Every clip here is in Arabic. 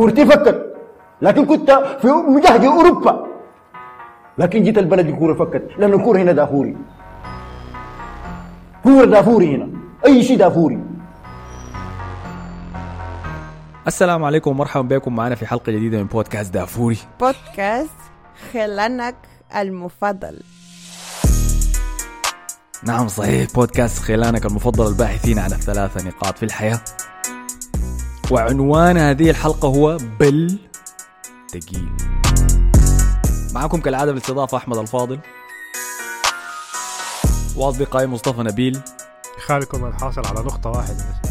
كورتي فكت لكن كنت في مجهد أوروبا. لكن جيت البلد الكوره فكت. لأن الكوره هنا دافوري. كورة دافوري هنا. أي شيء دافوري. السلام عليكم ومرحبا بكم. معنا في حلقة جديدة من بودكاست دافوري. بودكاست خلانك المفضل. نعم صحيح. بودكاست خلانك المفضل الباحثين عن الثلاثة نقاط في الحياة. وعنوان هذه الحلقة هو بل تقيل. معكم كالعادة بالاستضافة أحمد الفاضل. وأصدقائي مصطفى نبيل. خالكم الحاصل على نقطة واحدة بس.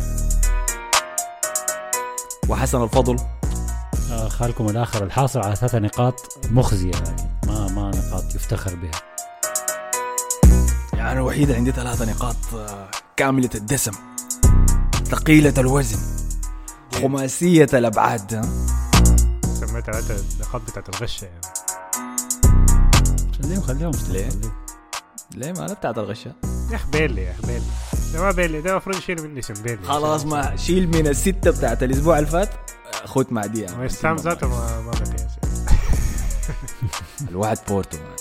وحسن الفضل. آه، خالكم الآخر الحاصل على ثلاث نقاط مخزية يعني. ما ما نقاط يفتخر بها. يعني الوحيد عندي ثلاثة نقاط آه، كاملة الدسم. ثقيلة الوزن. خماسية الأبعاد ها؟ سميتها أنت النقاط بتاعت الغشة يعني. خليهم خليهم ليه؟ ليه ما أنا بتاعت الغشة يا أخ بيلي يا أخ بيلي. ده ما بيلي ده المفروض يشيل مني اسم بيلي. خلاص ما شيل من الستة بتاعت الأسبوع اللي فات خد مع دي يعني. وسام ذاته ما ما الوعد بورتو معنا.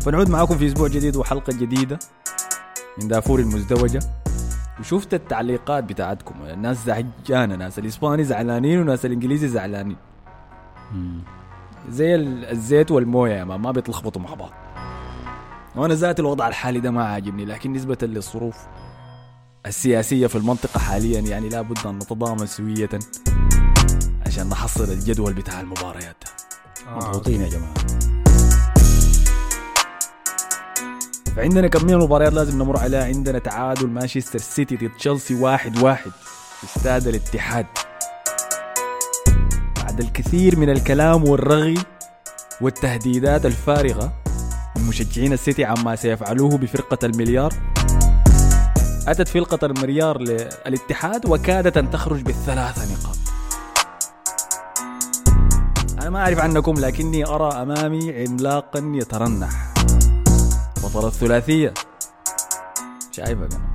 فنعود معاكم في أسبوع جديد وحلقة جديدة من دافور المزدوجة. وشفت التعليقات بتاعتكم. الناس زعجانة ناس الإسباني زعلانين وناس الإنجليزي زعلانين. زي ال- الزيت والموية يا ما بيتلخبطوا مع بعض. وأنا ذات الوضع الحالي ده ما عاجبني لكن نسبة للظروف السياسية في المنطقة حاليا يعني لابد أن نتضامن سويه عشان نحصل الجدول بتاع المباريات. مضغوطين يا جماعة. فعندنا كم من المباريات لازم نمر عليها. عندنا تعادل مانشستر سيتي ضد تشيلسي واحد واحد. في استاد الاتحاد. بعد الكثير من الكلام والرغي والتهديدات الفارغة من مشجعين السيتي عما سيفعلوه بفرقة المليار أتت فرقة المليار للاتحاد وكادت أن تخرج بالثلاثة نقاط. أنا ما أعرف عنكم لكني أرى أمامي عملاقا يترنح. بطل الثلاثية. شايفك أنا.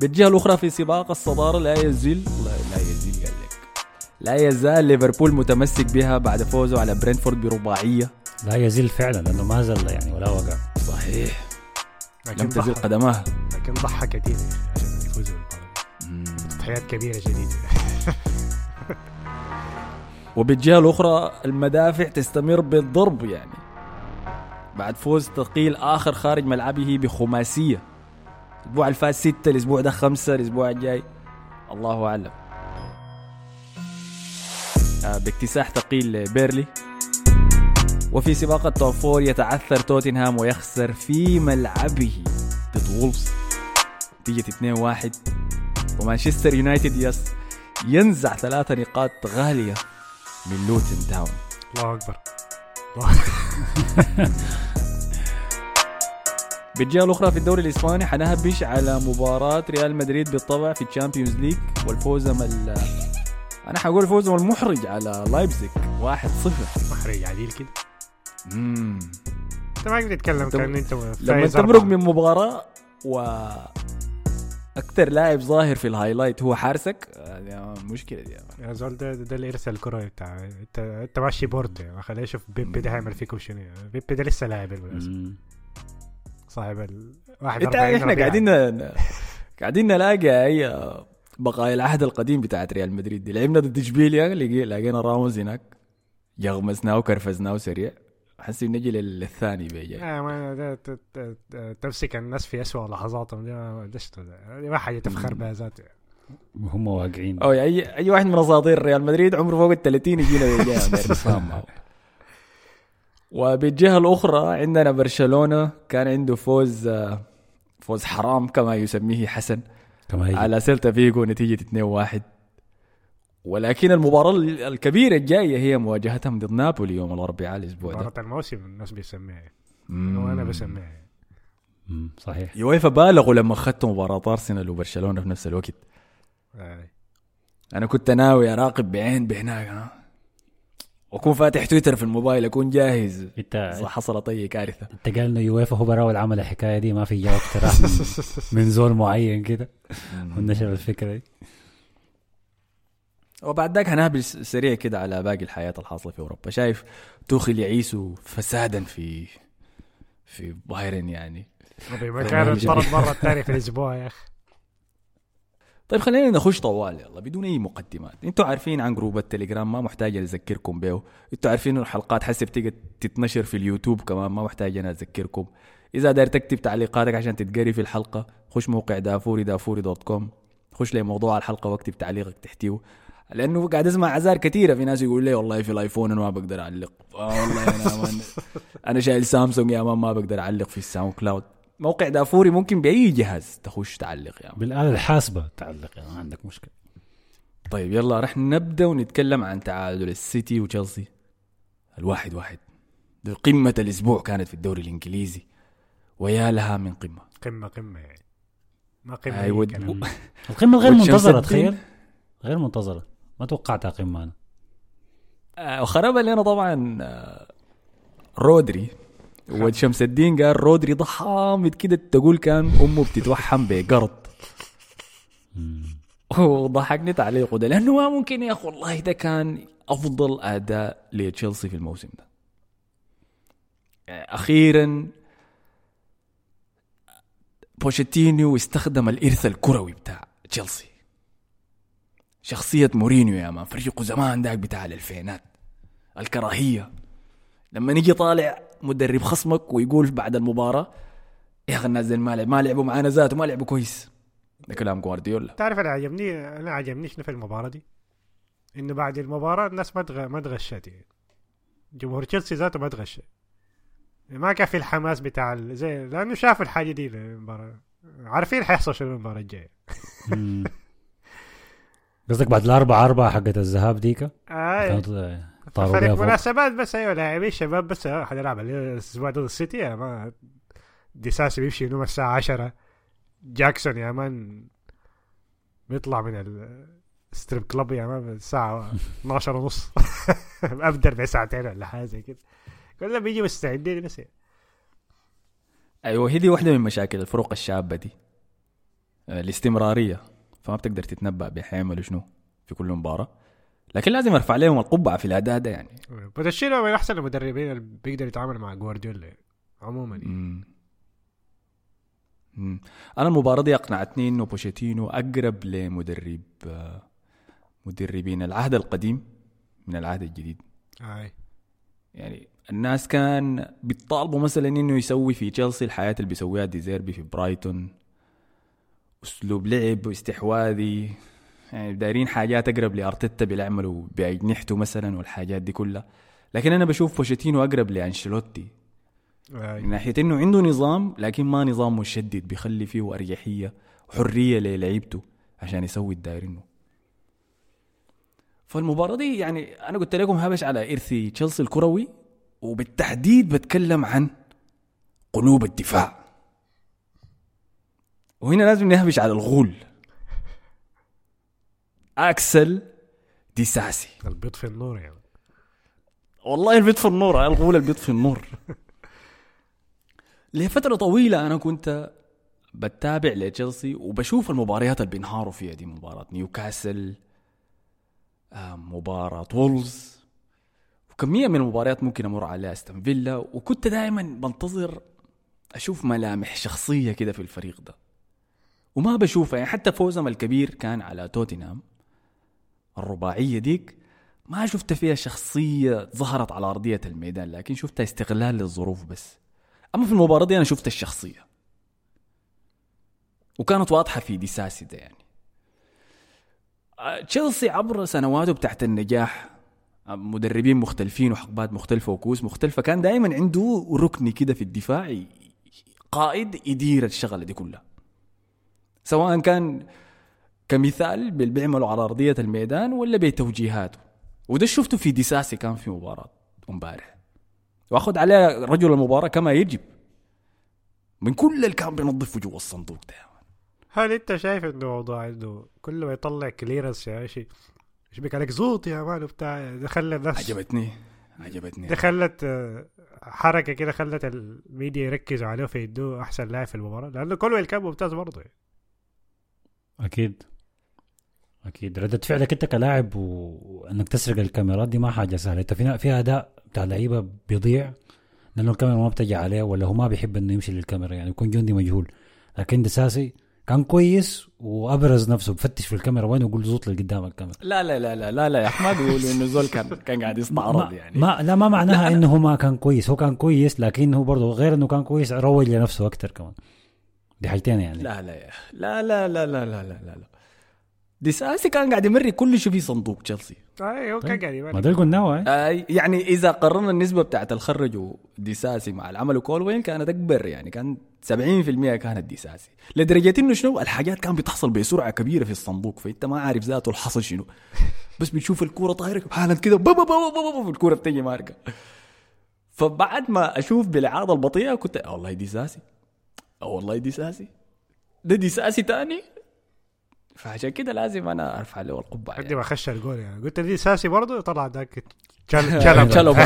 بالجهة الأخرى في سباق الصدارة لا يزال لا, لا يزال قال لك. لا يزال ليفربول متمسك بها بعد فوزه على برينفورد برباعية. لا يزيل فعلا لأنه ما زل يعني ولا وقع. صحيح. لم تزل قدماه. لكن ضحى كثير عشان يفوزوا تضحيات كبيرة شديدة وبالجهة الأخرى المدافع تستمر بالضرب يعني. بعد فوز ثقيل آخر خارج ملعبه بخماسية. الأسبوع اللي فات ستة الأسبوع ده خمسة الأسبوع الجاي. الله أعلم. آه، باكتساح ثقيل لبيرنلي وفي سباق ال top four يتعثر توتنهام ويخسر في ملعبه ضد وولفز. نتيجة 2-1 ومانشستر يونايتد يس ينزع ثلاثة نقاط غالية من لوتن تاون. الله أكبر. بالجهة الأخرى في الدوري الإسباني حنهبش على مباراة ريال مدريد بالطبع في ال Champions League والفوز ال أنا حقول فوزهم المحرج على لايبزيج 1-0 محرج عديل كده مم. أنت ما قاعد تتكلم كأن أنت لما تمرق. من مباراة و أكثر لاعب ظاهر في ال highlight هو حارسك يعني مشكلة دي يا زول ده ده اللي يرسل الكرة بتاع انت انت ماشي بورد يعني خليه يشوف بيبي ده هيعمل فيكم شنو بيبي ده لسه لاعب بالمناسبة مم. صاحب ال 41 انت إحنا. قاعدين قاعدين نلاقي أي بقايا العهد القديم بتاعت ريال مدريد دي. لعبنا ضد إشبيليا لقي- لقينا راموس هناك. يغمسناه وكرفزناه سريع حسي نجي للثاني بيجي. آه ما ده ت- ت- ت- تمسك الناس في أسوأ لحظاتهم. دي ما دي ما حاجة تفخر بها ذاته وهم واقعين. أو أي أي واحد من أساطير ريال مدريد عمره فوق ال 30 يجينا وبالجهة الأخرى عندنا برشلونة كان عنده فوز فوز حرام كما يسميه حسن. كما هي على سيلتا فيجو نتيجة 2-1 ولكن المباراة الكبيرة الجاية هي مواجهتهم ضد نابولي يوم الأربعاء الأسبوع ده. مباراة الموسم الناس بيسميها. مم. وأنا بسميها. صحيح. يويفا بالغوا لما أخذتوا مباراة أرسنال وبرشلونة في نفس الوقت. آه. أنا كنت ناوي أراقب بعين بهناك ها؟ وأكون فاتح تويتر في الموبايل أكون جاهز. انت حصلت اي كارثة. إنت قال إنه يويفا هو براول عمل الحكاية دي ما في جواب اقتراح من, من زول معين كده. ونشر الفكرة دي. وبعد ذاك هنهبش سريع كده على باقي الحياة الحاصلة في أوروبا. شايف توخل يعيش فسادا في في بايرن يعني. أوباميكانو انطرد مرة الثانية في الأسبوع يا أخي. طيب خلينا نخش طوال. يلا بدون أي مقدمات. إنتوا عارفين عن group ال Telegram ما محتاج أذكركم به. إنتوا عارفين الحلقات حسي بتيجي تتنشر في اليوتيوب كمان ما محتاج أنا أذكركم. إذا داير تكتب تعليقاتك عشان تتقري في الحلقة خش موقع دافوري دافوري dot com. خش لي موضوع الحلقة واكتب تعليقك تحتيه. لأنه قاعد أسمع أعذار كثيرة في ناس يقول لي والله في ال iPhone أنا ما بقدر أعلق. آه والله أنا أنا شايل سامسونج يا man ما بقدر أعلق في ال SoundCloud. موقع دافوري ممكن بأي جهاز تخش تعلق يا man. بالآلة الحاسبة تعلق يعني ما عندك مشكلة. طيب يلا رح نبدأ ونتكلم عن تعادل السيتي وتشيلسي. الواحد واحد. دي قمة الأسبوع كانت في الدوري الإنجليزي ويا لها من قمة. قمة قمة يعني. ما قمة أي ود-. القمة الغير والشمس منتظرة. تخيل. غير منتظرة. ما توقعتها قمة أنا. آه، وخربها لنا طبعا آه، رودري. وشمس الدين قال رودري ضحامد كده تقول كان أمه بتتوحم بقرض. وضحكني تعليقه ده لأنه ما ممكن يا أخي والله ده كان أفضل أداء لتشيلسي في الموسم ده. أخيرا بوشيتينو استخدم الإرث الكروي بتاع تشيلسي. شخصية مورينيو يا man فريقه زمان داك بتاع الألفينات الكراهية. لما نيجي طالع مدرب خصمك ويقول بعد المباراة يا أخي الناس ما لعب ما لعبوا معانا ذاته ما لعبوا كويس. ده كلام جوارديولا. تعرف أنا عجبني أنا عجبني شنو في المباراة دي؟ إنه بعد المباراة الناس ما تغ... ما تغشت يعني. جمهور تشيلسي ذاته ما تغش ما كان في الحماس بتاع زي لأنه شافوا الحاجة دي المباراه عارفين حيحصل شنو المباراة الجاية. قصدك بعد الأربعة أربعة حقت الذهاب ديكا آه. فريق مناسبات بس أيوه لاعبين شباب بس آه، حنلعب عليه الأسبوع ضد السيتي يا ما ديساسي بيمشي ينوم الساعة 10 جاكسون يا مان بيطلع من ال strip club يا man الساعة 12 ونص. ابدر بساعتين ولا حاجة زي كده. كلهم بيجي مستعدين بس أيوة هي دي واحدة من مشاكل الفرق الشابة دي. آه، الاستمرارية. فما بتقدر تتنبأ بيحيعملوا شنو في كل مباراة. لكن لازم ارفع لهم القبعة في الأداء ده يعني بوتشيتينو من أحسن المدربين اللي بيقدر يتعامل مع جوارديولا عموما يعني. مم. مم. أنا المباراة دي اقنعتني انه بوشيتينو أقرب لمدرب مدربين العهد القديم من العهد الجديد آي. يعني الناس كان بيطالبوا مثلا إنه يسوي في تشيلسي الحياة اللي بيسويها ديزيربي في برايتون أسلوب لعب واستحواذي يعني دايرين حاجات أقرب لأرتيتا بيعملوا باجنحته مثلا والحاجات دي كلها. لكن أنا بشوف بوشيتينو أقرب لأنشيلوتي. من ناحية إنه عنده نظام لكن ما نظام مشدد بيخلي فيه أريحية وحرية للعيبته عشان يسوي الدايرينه فالمباراة دي يعني أنا قلت لكم هبش على ارث تشيلسي الكروي وبالتحديد بتكلم عن قلوب الدفاع. وهنا لازم نهبش على الغول. أكسل ديساسي. البيض في النور يعني. والله البيض في النور الغول البيض في النور. لفترة طويلة أنا كنت بتابع لتشيلسي وبشوف المباريات اللي بينهاروا فيها دي مباراة نيوكاسل آه، مباراة وولفز. وكمية من المباريات ممكن أمر عليها أستون فيلا. وكنت دائما بنتظر أشوف ملامح شخصية كده في الفريق ده. وما بشوفها يعني حتى فوزهم الكبير كان على توتنهام. الرباعية ديك ما شفت فيها شخصية ظهرت على أرضية الميدان لكن شفتها استغلال للظروف بس. أما في المباراة دي أنا شفت الشخصية. وكانت واضحة في ديساسي ده يعني. آه، تشيلسي عبر سنواته بتاعت النجاح آه، مدربين مختلفين وحقبات مختلفة وكؤوس مختلفة كان دائما عنده ركن كده في الدفاع قائد يدير الشغلة دي كلها. سواء كان كمثال بيعملوا على أرضية الميدان ولا بتوجيهاته وده شفته في ديساسي كان في مباراة امبارح. وأخذ عليه رجل المباراة كما يجب. من كل اللي كان بينظفوا جوا الصندوق ده. هل أنت شايف إنه موضوع إنه كل ما يطلع clearance يا شيء إيش بك عليك؟ زوط يا man وبتاع ده خلى الناس. عجبتني عجبتني. ده خلت آه، حركة كده خلت الميديا يركزوا عليه في أحسن لاعب في المباراة لأنه كله كان ممتاز برضه يعني. أكيد رده فعلك انت كلاعب وانك تسرق الكاميرات دي ما حاجة سهله انت في في اداء بتاع لعيبه بيضيع لأنه الكاميرا ما بتجي عليه ولا هو ما بيحب انه يمشي للكاميرا يعني يكون جندي مجهول لكن دساسي كان كويس وابرز نفسه بفتش في الكاميرا وين يقول زوط لقدام الكاميرا لا لا لا لا لا لا يا احمد ما تقول انه زول كان كان قاعد يستعرض يعني ما لا ما معناها لا انه هو ما كان كويس هو كان كويس لكن هو برضه غير انه كان كويس روج لنفسه أكثر كمان دي حاجتين يعني لا لا يا أخي لا لا لا لا لا لا, لا. ديساسي كان قاعد يمري كل شيء في صندوق تشيلسي. اي هو كان قاعد ما يبان ده قلناه. آه يعني إذا قررنا النسبة بتاعت الخرجوا ديساسي مع العمل كولوين كانت أكبر يعني كان 70% كانت ديساسي. لدرجة إنه شنو؟ الحاجات كان بتحصل بسرعة كبيرة في الصندوق فأنت ما عارف ذاته الحصل شنو. بس بتشوف الكوره طايرة حالا كده بابا بابا بابا الكوره بتجي ماركة. فبعد ما أشوف بالإعادة البطيئة كنت آه والله ديساسي آه والله ديساسي. ده ديساسي تاني؟ فعشان كده لازم أنا أرفع له القبعة يعني. ما خش الجول يعني. قلت دي ساسي برضه طلع ذاك شلب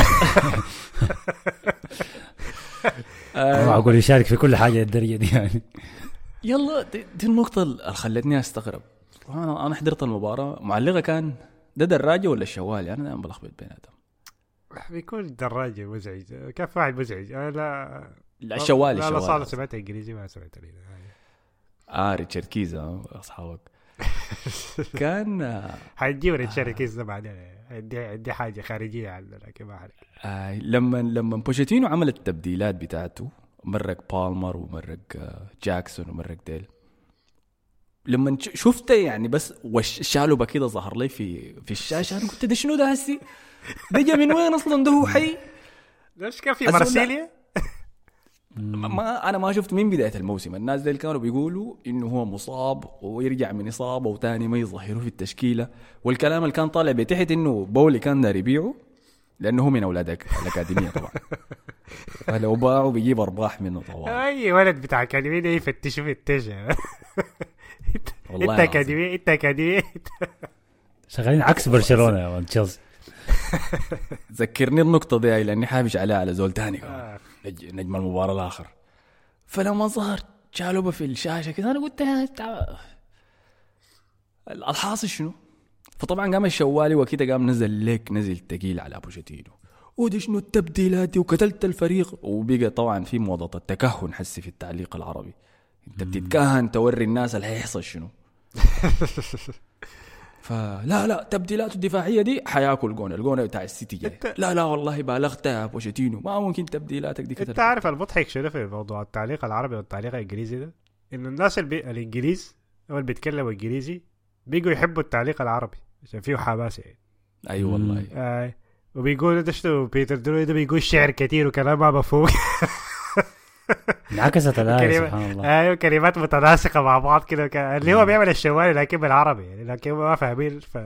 ما معقول يشارك في كل حاجة للدرجه دي يعني. يلا دي, دي النقطة اللي خلتني أستغرب. أنا أنا حضرت المباراة معلقة كان ده دراجة ولا الشوالي أنا دائما بلخبط بيناتهم بيكون دراجة مزعج. كان في واحد مزعج؟ أنا لا لا الشوالي لا لا صار سمعت إنجليزي ما سمعت آه ريتشارد كيز أصحابك. كان حنجيب ريتشارد كيز ده بعدين عندي حاجة خارجية عنه لكن ما آه لما لما بوشيتينو عمل التبديلات بتاعته مرق بالمر ومرق آه جاكسون ومرق ديل لما شفته يعني بس وش شالوبة كده ظهر لي في في الشاشة أنا قلت ده شنو ده هسي؟ ده جا من وين أصلا ده هو حي؟ ليش كان في. مارسيليا؟ ما أنا ما شفت من بداية الموسم. الناس ديل كانوا بيقولوا إنه هو مصاب ويرجع من إصابة وتاني ما يظهروه في التشكيلة. والكلام اللي كان طالع بتحت إنه بولي كان داير يبيعه لأنه هو من أولاد الأكاديمية طبعا. فلو باعوا بيجيب أرباح منه طبعا. أي ولد بتاع أكاديمية ده يفتشوا في التجة. والله إنت العظيم. اكاديمية إنت أكاديمية. شغالين عكس برشلونة يا تشيلسي ذكرني النقطة دي لأني حابش عليها على زول تاني كمان. نج- نجم المباراة الآخر. فلما ظهر شالوبة في الشاشة كده أنا قلت الحاصل شنو؟ فطبعا قام الشوالي وكده قام نزل ليك نزل تقيل على بوشيتينو ودي شنو التبديلات دي وقتلت الفريق. وبقى طبعا في موضة التكهن حسي في التعليق العربي. أنت بتتكهن توري الناس اللي هيحصل شنو؟ فلا لا تبديلاته الدفاعية دي حياكل جون الجون بتاع السيتي جاي. لا لا والله بالغت يا بوشيتينو. ما ممكن تبديلاتك دي انت كده عارف المضحك شنو في موضوع التعليق العربي والتعليق الإنجليزي ده؟ انه الناس البي... الإنجليز أو اللي بيتكلموا إنجليزي بيجوا يحبوا التعليق العربي عشان فيه حماسه يعني. أي أيوة والله. آه. وبيقولوا ده شنو؟ بيتر دروري ده بيقول شعر كتير وكلام ما مفهوم. انعكست الايه سبحان الله. أيوه كلمات متناسقة مع بعض كده. اللي هو بيعمل الشوالي لكن بالعربي يعني. لكن ما فاهمين ف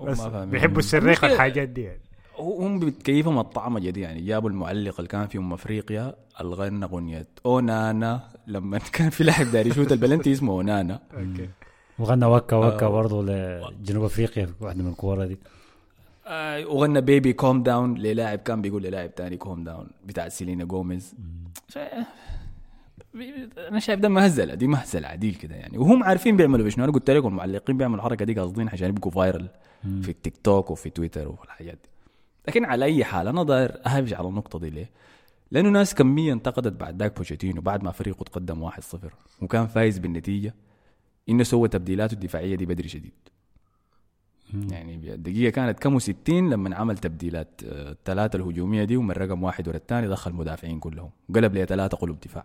بس. بيحبوا الصريخ والحاجات دي يعني. هم بتكيفهم الطعمة دي يعني. جابوا المعلق اللي كان في أمم أفريقيا الغنى اغنية أونانا لما كان في لاعب داير يشوت البلنتي اسمه أونانا. أوكي. وغنى وكا وكا آه. برضه لجنوب أفريقيا واحدة من الكوره دي آه، وغنى baby calm down للاعب كان بيقول للاعب تاني calm down بتاع سيلينا جوميز ف- أنا شايف ده مهزلة. دي مهزلة عديل كده يعني. وهم عارفين بيعملوا بشنو أنا قلت لكم المعلقين بيعملوا الحركة دي قاصدين عشان يبقوا viral في التيك توك وفي تويتر والحاجات دي. لكن على أي حال أنا داير أهبش على النقطة دي ليه؟ لأنه ناس كمية انتقدت بعد ذاك بوتشيتينو بعد ما فريقه تقدم 1-0 وكان فايز بالنتيجة. إنه سوى تبديلاته الدفاعية دي بدري شديد. يعني الدقيقة كانت كم وستين لما عمل تبديلات آه، الثلاثة الهجومية دي ومن رقم واحد ورا الثاني دخل المدافعين كلهم. قلب لي ثلاثة قلوب دفاع.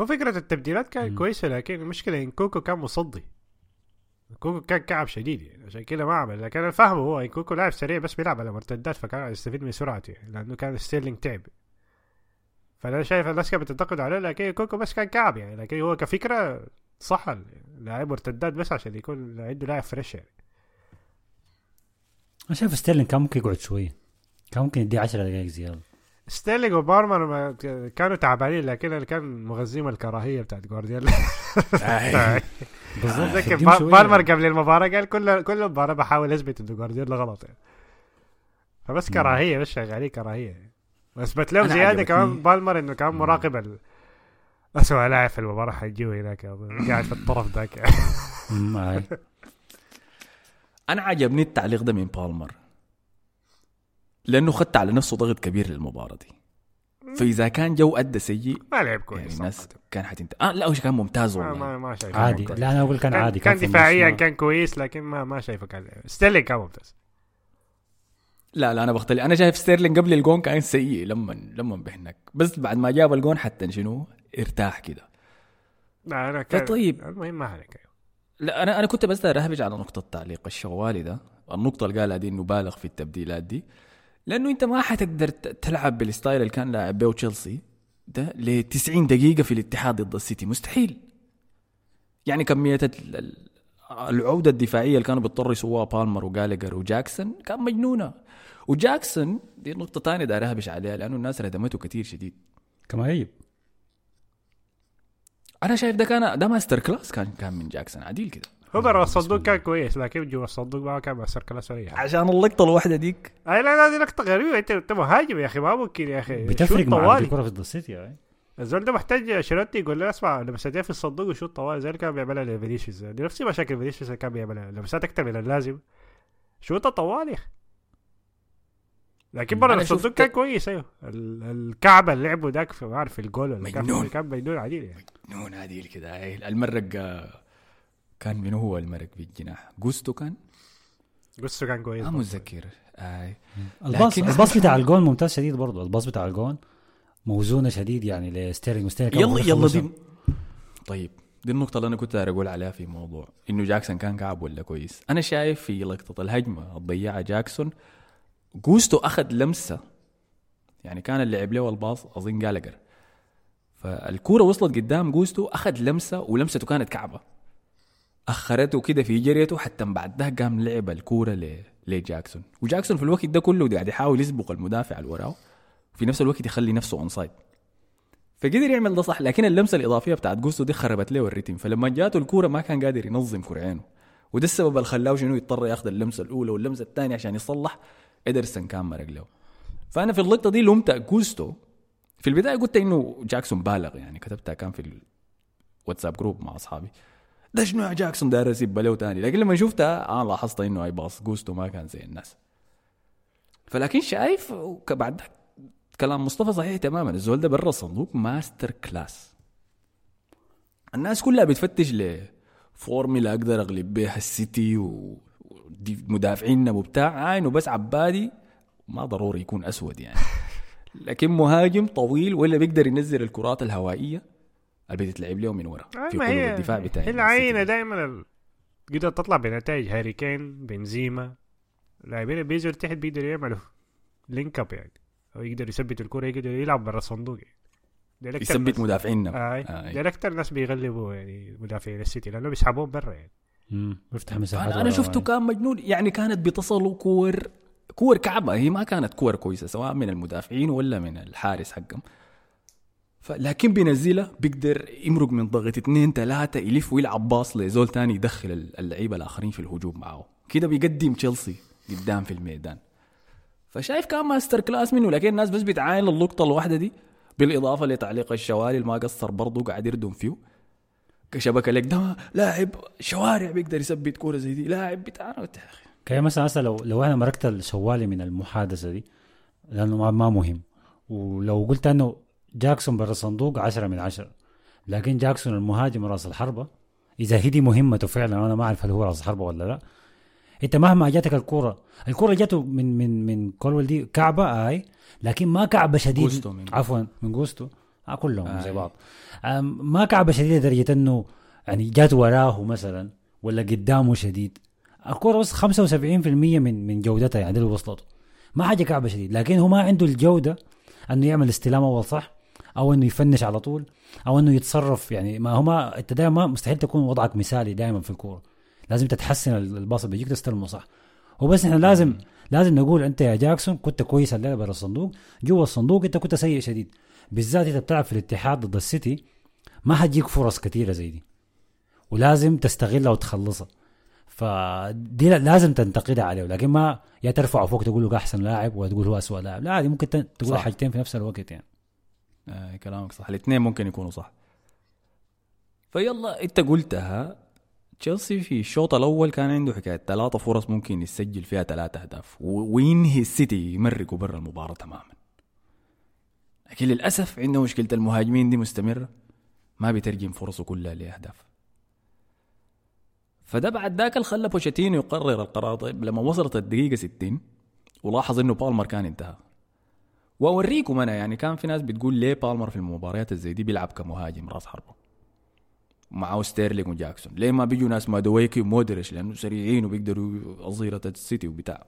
هو فكرة التبديلات كانت كويسة لكن المشكلة إن كوكو كان مصدي. كوكو كان كعب شديد يعني عشان كده ما عمل. لكن أنا فاهمه هو كوكو لاعب سريع بس بيلعب على مرتدات فكان يستفيد من سرعته يعني لأنه كان ستيرلينج تعب. فأنا شايف الناس كانت بتنتقد عليه لكن كوكو بس كان كعب يعني لكن هو كفكرة صح لاعب مرتدات بس عشان يكون عنده لاعب fresh يعني. أنا شايف ستيرلينج كان ممكن يقعد شوية كان ممكن يدي 10 دقائق زيادة. ستيرلينج وبالمر كانوا تعبانين لكن اللي كان مغذيهم الكراهية بتاعت جوارديولا. بالضبط. لكن تديهم با- شوية. بالمر قبل المباراة قال كل كل مباراة بحاول أثبت إنه جوارديولا غلط. يعني. فبس كراهية بس شغالين كراهية. أثبت لهم عجبتني. كمان. بالمر إنه كان مراقب ال... اسوء لاعب في المباراة حيجيه هناك قاعد في الطرف ذاك. أنا عجبني التعليق ده من بالمر لأنه خدت على نفسه ضغط كبير للمباراة دي. فإذا كان جو أدى سيء ما لعب يعني كويس الناس صراحة. كان حتنت آه لا هو كان ممتاز ما والله. ما ما شايف عادي. كويس. لا أنا أقول كان عادي كان النص دفاعيا ما- كان كويس لكن ما ما شايفه كان ستيرلينج كان ممتاز. لا لا أنا بختلف. أنا شايف ستيرلينج قبل الجون كان سيء لما لما بهنك بس بعد ما جاب الجون حتى شنو؟ ارتاح كده. لا أنا كان فطيب. المهم ما عليك. لا أنا أنا كنت بس داير اهبش على نقطة تعليق الشوالي ده. النقطة اللي قالها دي إنه بالغ في التبديلات دي. لأنه أنت ما حتقدر تلعب بال style اللي كان لاعب بيه تشيلسي ده ل 90 دقيقة في الاتحاد ضد السيتي. مستحيل. يعني كمية ال- ال- العودة الدفاعية اللي كانوا بيضطروا يسووها بالمر وجالجر وجاكسون كان مجنونة. وجاكسون دي نقطة ثانية داير اهبش عليها لأنه الناس ردمته كثير شديد. كما يجب أنا شايف ده كان ده masterclass كان كان من جاكسون عديل كده. هو برا الصندوق كان كويس لكن جوا الصندوق ما كان مؤثر كلاس ولا. عشان اللقطة الواحدة ديك. أي لا لا دي لقطة غريبة. أنت أنت مهاجم يا أخي ما ممكن يا أخي. بتفرق مع الكره في السيتي يعني. الزول ده محتاج شيراتي يقول له اسمع لمساتين في الصندوق وشوط طوال زي اللي كان بيعملها لفينيسيوس. دي نفس مشاكل فينيسيوس اللي كان بيعملها. لمسات أكثر من اللازم. شوط طوال يا أخي. لكن برا أنا الصندوق كان كويس أيوه. ال- الكعبة اللي لعبه ذاك في ما اعرف الجول ولا كان مجنون. كان مجنون عديل يعني. نون عديل كده. هاي المرق آه، كان من هو المرق بالجناح جوستو كان؟ قصه كان كويس ما برضه. متذكر. اي الباص لكن- الباص بتاع الجون ممتاز شديد برضه. الباص بتاع الجون موزونه شديد يعني لستيرلينج وستيرلينج يلا يلا. دي طيب دي النقطة اللي أنا كنت أقول عليها في موضوع إنه جاكسون كان كعب ولا كويس؟ أنا شايف في لقطة الهجمة الضيعة جاكسون جوستو أخذ لمسة. يعني كان اللي لعب له الباص أظن جالجر. فالكورة وصلت قدام جوستو أخذ لمسة ولمسته كانت كعبة. أخرته كده في جريته حتى بعد ده قام لعب الكورة ل- لجاكسون. وجاكسون في الوقت ده كله قاعد يحاول يسبق المدافع اللي وراه وفي نفس الوقت يخلي نفسه onside فقدر يعمل ده صح لكن اللمسة الإضافية بتاعت جوستو دي خربت له الريتم. فلما جاته الكورة ما كان قادر ينظم كرعينه وده السبب اللي خلاه شنو يضطر ياخذ اللمسة الأولى واللمسة الثانية عشان يصلح. إدرسن كان مرق له فأنا في اللقطة دي لومت جوستو في البداية قلت إنه جاكسون بالغ يعني كتبتها كان في الواتساب group مع أصحابي. ده شنو يا جاكسون؟ داير يسيب له تاني. لكن لما شفتها أنا لاحظت إنه اي باص جوستو ما كان زي الناس. فلكن شايف بعد كلام مصطفى صحيح تماما الزول ده برا الصندوق masterclass. الناس كلها بتفتش لفورميلا أقدر أغلب بيها السيتي و- مدافعيننا وبتاع عاينه بس عبادي ما ضروري يكون أسود يعني. لكن مهاجم طويل ولا بيقدر ينزل الكرات الهوائية اللي بتتلعب له من ورا. آه، في قلوب الدفاع بتاعي. هي العينة دائما. قدرت تطلع بنتائج. هاري كين بنزيما. اللاعبين اللي بينزلوا تحت بيقدروا يعملوا link up يعني. أو يقدر يثبت الكرة يقدر يلعب برا الصندوق يعني. يثبت مدافعيننا. آي. آي. ديل أكثر ناس بيغلبوا يعني مدافعين السيتي لأنه بيسحبوهم برا يعني. مم. بيفتح مساحات أنا, أنا شفته يعني. كان مجنون. يعني كانت بتصله كور كور كعبة. هي ما كانت كور كويسة سواء من المدافعين ولا من الحارس حقهم. فلكن بينزلها بيقدر يمرق من ضغط اثنين ثلاثة يلف ويلعب باص لزول تاني يدخل اللعيبة الآخرين في الهجوم معه. كده بيقدم تشيلسي قدام في الميدان. فشايف كان masterclass منه لكن الناس بس بتعاين اللقطة الواحدة دي بالإضافة لتعليق الشوالي اللي ما قصر برضه قاعد يردم فيه. كشبكة لك ده لاعب شوارع بيقدر يثبت كورة زي دي لاعب بتاع يا كان مثلا هسه لو لو أنا مرقت الشوالي من المحادثة دي لأنه ما, ما مهم. ولو قلت أنه جاكسون برا الصندوق 10 من 10 لكن جاكسون المهاجم راس الحربة إذا هي دي مهمته فعلا أنا ما أعرف هل هو راس الحربة ولا لا. أنت مهما جاتك الكورة الكورة جاته من من من كولويل دي كعبة آي لكن ما كعبة شديد. عفوا من جوستو. آه كلهم آي. زي بعض. ما كعبه شديده لدرجة إنه يعني جات وراه مثلا ولا قدامه شديد. الكرة بس 75% من من جودتها يعني اللي وصلته ما حاجة كعبه شديد لكن هو ما عنده الجودة إنه يعمل استلام أول صح أو إنه يفنش على طول أو إنه يتصرف يعني. ما هو ما أنت دائما مستحيل تكون وضعك مثالي دائما في الكورة. لازم تتحسن الباص اللي بيجيك تستلمه صح. وبس إحنا لازم لازم نقول أنت يا جاكسون كنت كويس الليلة برا الصندوق. جوا الصندوق أنت كنت سيء شديد. بالذات انت بتلعب في الاتحاد ضد السيتي ما حتجيك فرص كثيره زي دي ولازم تستغلها وتخلصها. فدي لا- لازم تنتقدها عليه لكن ما يا ترفعه فوق تقول له أحسن لاعب ولا تقول هو اسوء لاعب. لا عادي ممكن تقول صح. حاجتين في نفس الوقت يعني. آه كلامك صح. الاثنين ممكن يكونوا صح. فيلا انت قلتها تشيلسي في الشوط الأول كان عنده حكاية ثلاثة فرص ممكن يسجل فيها ثلاثة أهداف وينهي السيتي يمرقوا برا المباراة تماما. لكن للأسف عنده مشكلة المهاجمين دي مستمرة. ما بيترجم فرصه كلها لأهداف. فده بعد ذاك اللي خلى بوشيتينو يقرر القرار طيب لما وصلت الدقيقة 60 ولاحظ إنه بالمر كان انتهى. وأوريكم أنا يعني كان في ناس بتقول ليه بالمر في المباريات الزي دي بيلعب كمهاجم راس حربة. معاه ستيرلينج وجاكسون. ليه ما بيجوا ناس مادويكي ومودريك؟ لأنه سريعين وبيقدروا أظهرة السيتي وبتاع.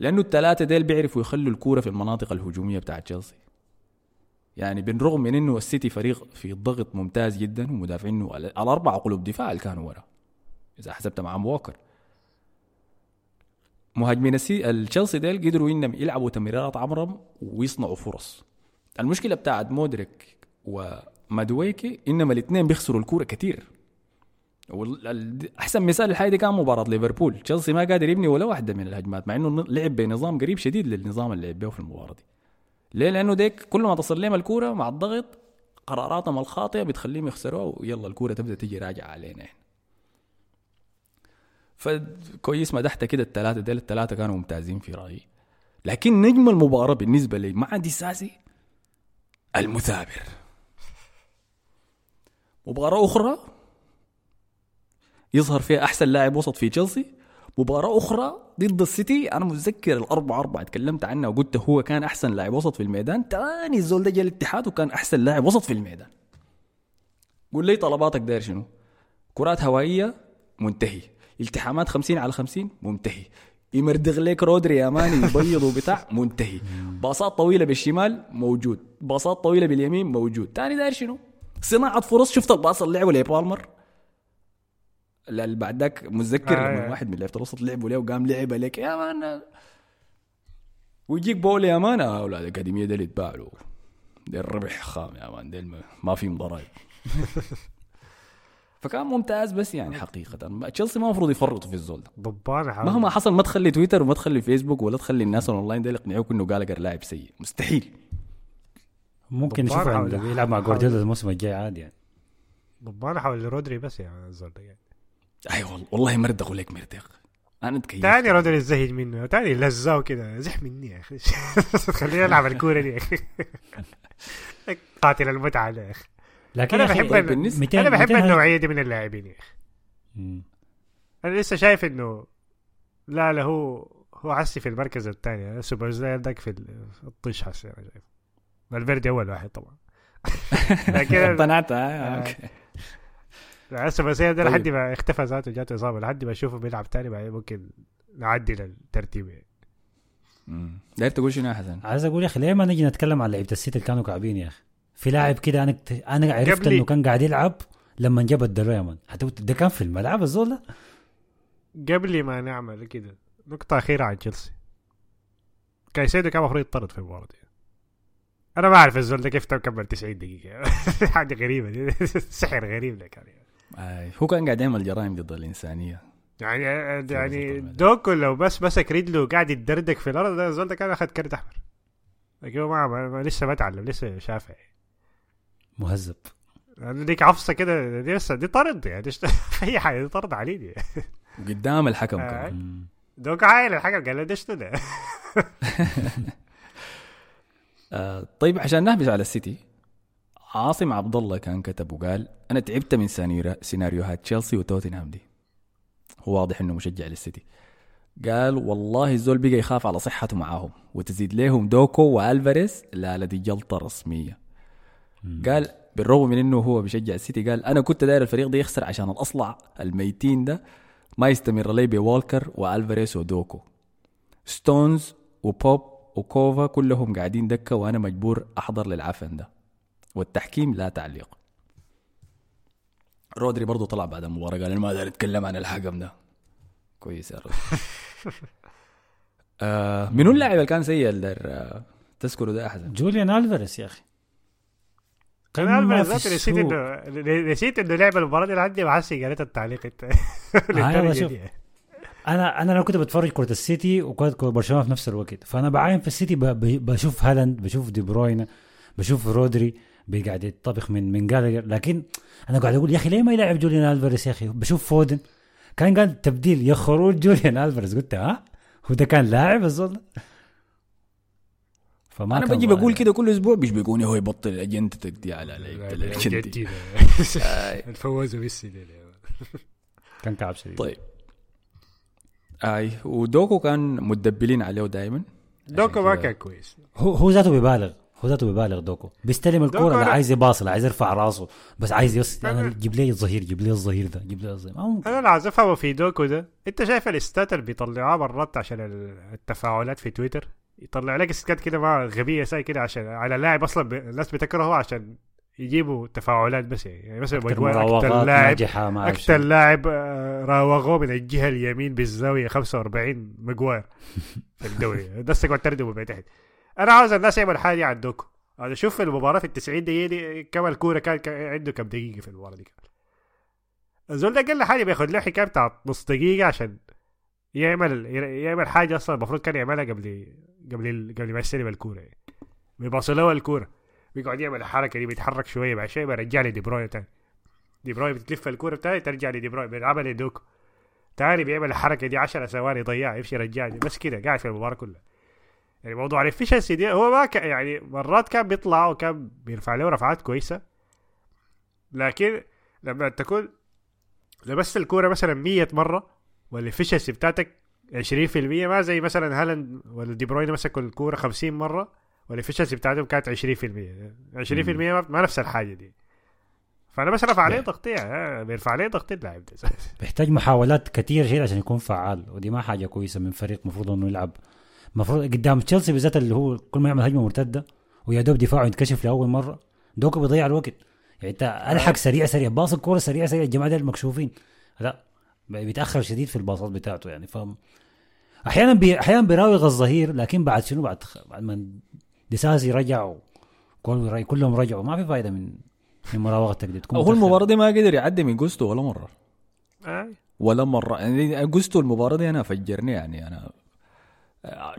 لأنه الثلاثة ديل بيعرفوا يخلوا الكورة في المناطق الهجومية بتاعت تشيلسي. يعني بالرغم من إنه السيتي فريق في ضغط ممتاز جدا ومدافعينه الاربعه قلوب دفاع اللي كانوا ورا إذا حسبت معهم ووكر. مهاجمين السي التشيلسي ديل قدروا إنهم يلعبوا تمريرات عمرهم ويصنعوا فرص. المشكلة بتاعت مودريك ومادويكي إنما الاثنين بيخسروا الكورة ال- أحسن مثال الحاجة دي كان مباراة ليفربول. تشيلسي ما قادر يبني ولا واحدة من الهجمات مع إنه لعب بنظام قريب شديد للنظام اللي لعب به في المباراة دي. ليه؟ لأنه ديك كل ما تصل لهم الكورة مع الضغط قراراتهم الخاطئة بتخليهم يخسروها ويلا الكورة تبدأ تجي راجعة علينا إحنا فكويس مدحت كده الثلاثه ديل الثلاثه كانوا ممتازين في رأيي. لكن نجم المباراة بالنسبة لي مع ديساسي المثابر. مباراة أخرى يظهر فيها أحسن لاعب وسط في تشيلسي. مباراة أخرى ضد السيتي. أنا متذكر الأربعة أربعة تكلمت عنها وقلت هو كان أحسن لاعب وسط في الميدان. تاني الزول ده جا الاتحاد وكان أحسن لاعب وسط في الميدان. قول لي طلباتك داير شنو؟ كرات هوائية منتهي. التحامات 50 على 50 منتهي. يمردغ لك رودري يا man يبيض وبتاع منتهي. باصات طويلة بالشمال موجود. باصات طويلة باليمين موجود. تاني داير شنو؟ صناعة فرص. شفت الباص اللي لعبه لبالمر؟ اللي بعد ذاك متذكر آه، لما آه. واحد من لعيبة الوسط لعبوا له وقام لعب عليك يا man. ويجيك بول يا man آه، أولاد الأكاديمية ده اللي يتباع له ده الربح خام يا man ده ما فيهم ضرائب فكان ممتاز بس يعني حقيقة. ما- تشيلسي ما المفروض يفرطوا في الزول ده. ضبان مهما حصل ما تخلي تويتر وما تخلي فيسبوك ولا تخلي الناس الأونلاين ده يقنعوك إنه جالاجر لاعب سيء. مستحيل. ممكن ضبان نشوف حاول- عنده يلعب مع جوارديولا الموسم الجاي عادي يعني. ضبان حول رودري بس يا الزول ده يعني. اي والله مردغوا لك مردغ أنا اتكيفت تاني رودري الزهج منه. تاني لزاه كده. زح مني يا أخي. خليني ألعب الكورة دي يا أخي. قاتل المتعة ده يا أخي. لكن أنا يا أخي، بحب طيب ال- بالنسبة- 200 أنا بحب 200 النوعية دي من اللاعبين يا أخي. أنا لسه شايف إنه لا لا هو هو حسي في المركز الثاني. سوبر ذاك في ال- في الطش حسي أنا شايف. الفيردي اول واحد طبعا. لكن اقتنعتها أوكي. سوبر زي ده طيب. لحد ما اختفى ذاته جاته إصابة. لحد ما أشوفه بيلعب تاني بعدين ممكن نعدل الترتيب يعني. داير تقول شنو يا حسن؟ عايز أقول يا أخي ليه ما نجي نتكلم عن لعيبة السيتي اللي كانوا كعبين يا أخي؟ في لاعب كده أنا كت... أنا عرفت. إنه كان قاعد يلعب لما جاب الدرع يا man حتى ده كان في الملعب الزول ده؟ قبل ما نعمل كده. نقطة أخيرة عن تشيلسي. كايسيدو كان المفروض يطرد في المباراة دي. أنا ما أعرف الزول ده كيف كمل 90 دقيقة. حاجة غريبة دي. سحر غريب ده كان يعني. آه. هو كان قاعد يعمل جرائم ضد الإنسانية يعني وسط يعني الملعب. دوكو لو بس مسك رجله وقاعد يتدردك في الأرض ده الزول ده كان أخذ كرت أحمر لكن ما, ما, لسه ما تعلم لسه شافع مهذب يعني ديك عفصة كده دي لسه دي طرد يعني دي أي حاجة دي طرد عليه دي وقدام الحكم آه. كمان مم. دوكو عايل الحكم قال له ده شنو ده آه طيب عشان نهبش على السيتي عاصم عبد الله كان كتب وقال أنا تعبت من سيناريو- سيناريوهات تشيلسي وتوتنهام دي. هو واضح إنه مشجع للسيتي. قال والله الزول بقى يخاف على صحته معاهم وتزيد لهم دوكو وآلفاريز لا لا دي جلطة رسمية. قال بالرغم من إنه هو بيشجع السيتي قال أنا كنت داير الفريق ده يخسر عشان الأصلع الميتين ده ما يستمر لي بوالكر وآلفاريز ودوكو. ستونز وبوب وكوفا كلهم قاعدين دكة وأنا مجبور أحضر للعفن ده. والتحكيم لا تعليق رودري برضو طلع بعد المباراة قال أنا ما أقدر أتكلم عن الحكم ده كويس يا رودري آه منو اللاعب اللي كان سيء اللي آه تذكره ده احسن جوليان الفاريز يا أخي قمة الفاريز نسيت. إنه نسيت إنه لعب المباراة دي لحد ما حسي قالت التعليق انت. دي. أنا أنا لو كنت بتفرج كورة السيتي وكورة برشلونة في نفس الوقت فأنا بعاين في السيتي ب- ب- بشوف هالاند بشوف دي بروين بشوف رودري بيقعد يطبخ من من جالجر لكن أنا قاعد أقول يا أخي ليه ما يلعب جوليان ألفاريز يا أخي؟ بشوف فودن. كان قال تبديل يا خروج جوليان ألفاريز. قلت ها؟ هو ده كان لاعب الزول؟ فما أنا بجي. بقول كده كل أسبوع بيشبكوني هو يبطل اجندتك دي على الارجنتين. الفوز ميسي كان كعب شديد. طيب. آي. ودوكو كان مدبلين عليه دائما دوكو ما كان كويس. هو هو ذاته بيبالغ هو ذاته بيبالغ دوكو. بيستلم الكورة لا عايز يباصل عايز يرفع راسه بس عايز يص أنا- أنا جيب لي الظهير جيب لي الظهير ده جيب لي الظهير. أنا اللي عايز أفهمه في دوكو ده أنت شايف الاستات اللي بيطلعوها مرات عشان ال- التفاعلات في تويتر؟ يطلع لك استات كده ما غبية زي كده عشان على لاعب أصلا ب... الناس بتكرهه عشان يجيبوا تفاعلات بس يعني, يعني مثلا مراوغات لاعب أكتر لاعب آه، راوغوه من الجهة اليمين بالزاوية 45 ماجواير في الدوري. الناس تقعد تردم من تحت أنا عاوز الناس يعمل حاجة الدوكو أنا شوف المباراة في ال 90 دقيقة دي كم الكورة كان عنده كم دقيقة في المباراة دي الزول ده أقل حاجة بياخد له حكايه بتاعت نص دقيقة عشان يعمل يعمل حاجة أصلا المفروض كان يعملها قبل قبل قبل ما يستلم الكورة يعني. بيباصي له الكورة. بيقعد يعمل الحركة دي بيتحرك شوية بعد شوية بيرجع لي دي بروين تاني. دي بروين بتلف الكورة بتاعي ترجع لي دي بروين بيلعبها لدوكو. تاني بيعمل الحركة دي 10 ثواني يضيعها يمشي يرجعني بس كده قاعد في المباراة كلها. يعني موضوع ال efficiency دي هو ما كان يعني مرات كان بيطلع وكان بيرفع له رفعات كويسة. لكن لما تكون لمست الكورة مثلا 100 مرة وال efficiency بتاعتك 20% ما زي مثلا هالاند ولا دي بروين مسكوا الكوره 50 مرة وال efficiency بتاعتهم كانت 20% 20% ما ما نفس الحاجة دي. فأنا بس رفع عليه تقطيع بيرفع عليه تقطيع اللاعب ده. بيحتاج محاولات كثير شيء عشان يكون فعال ودي ما حاجة كويسة من فريق المفروض إنه يلعب. المفروض قدام تشيلسي بالذات اللي هو كل ما يعمل هجمة مرتدة ويا دوب دفاعه ينكشف لأول مرة. دوكو بيضيع الوقت. يعني انت ألحق سريع سريع باص الكورة سريع سريع الجماعة دول مكشوفين لا بيتأخر شديد في الباصات بتاعته يعني. ف أحيانا بي... أحيانا بيراوغ الظهير لكن بعد شنو؟ بعد بعد ما ديساسي رجع وكل- كلهم رجعوا. ما في فايدة من من مراوغتك دي تكون هو. المباراة دي ما قدر يعدي من جوستو ولا مرة. آه. ولا مرة. يعني جوستو المباراة دي أنا فجرني يعني أنا آه،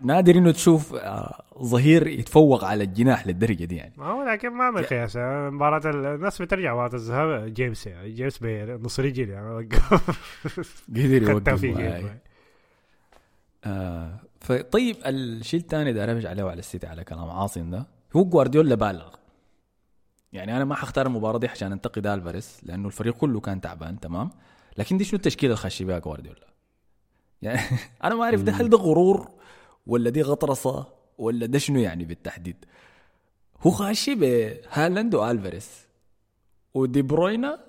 نادر انه تشوف آه، ظهير يتفوق على الجناح للدرجة دي يعني. ما هو لكن ما من قياس مباراة ال- الناس بترجع مباراة الذهاب جيمس يعني جيمس بنص رجل يعني. وقف قدر يوقف. آه فطيب الشيء الثاني ده أرجع عليه على السيتي على كلام عاصم ده هو جوارديولا بالغ. يعني أنا ما حختار المباراة دي عشان أنتقد ألفاريز لأنه الفريق كله كان تعبان تمام؟ لكن دي شنو التشكيلة اللي بها جوارديولا؟ يعني أنا ما أعرف ده هل ده غرور ولا دي غطرسة ولا ده شنو يعني بالتحديد؟ هو خاشي بهالاند والفاريز ودي بروينا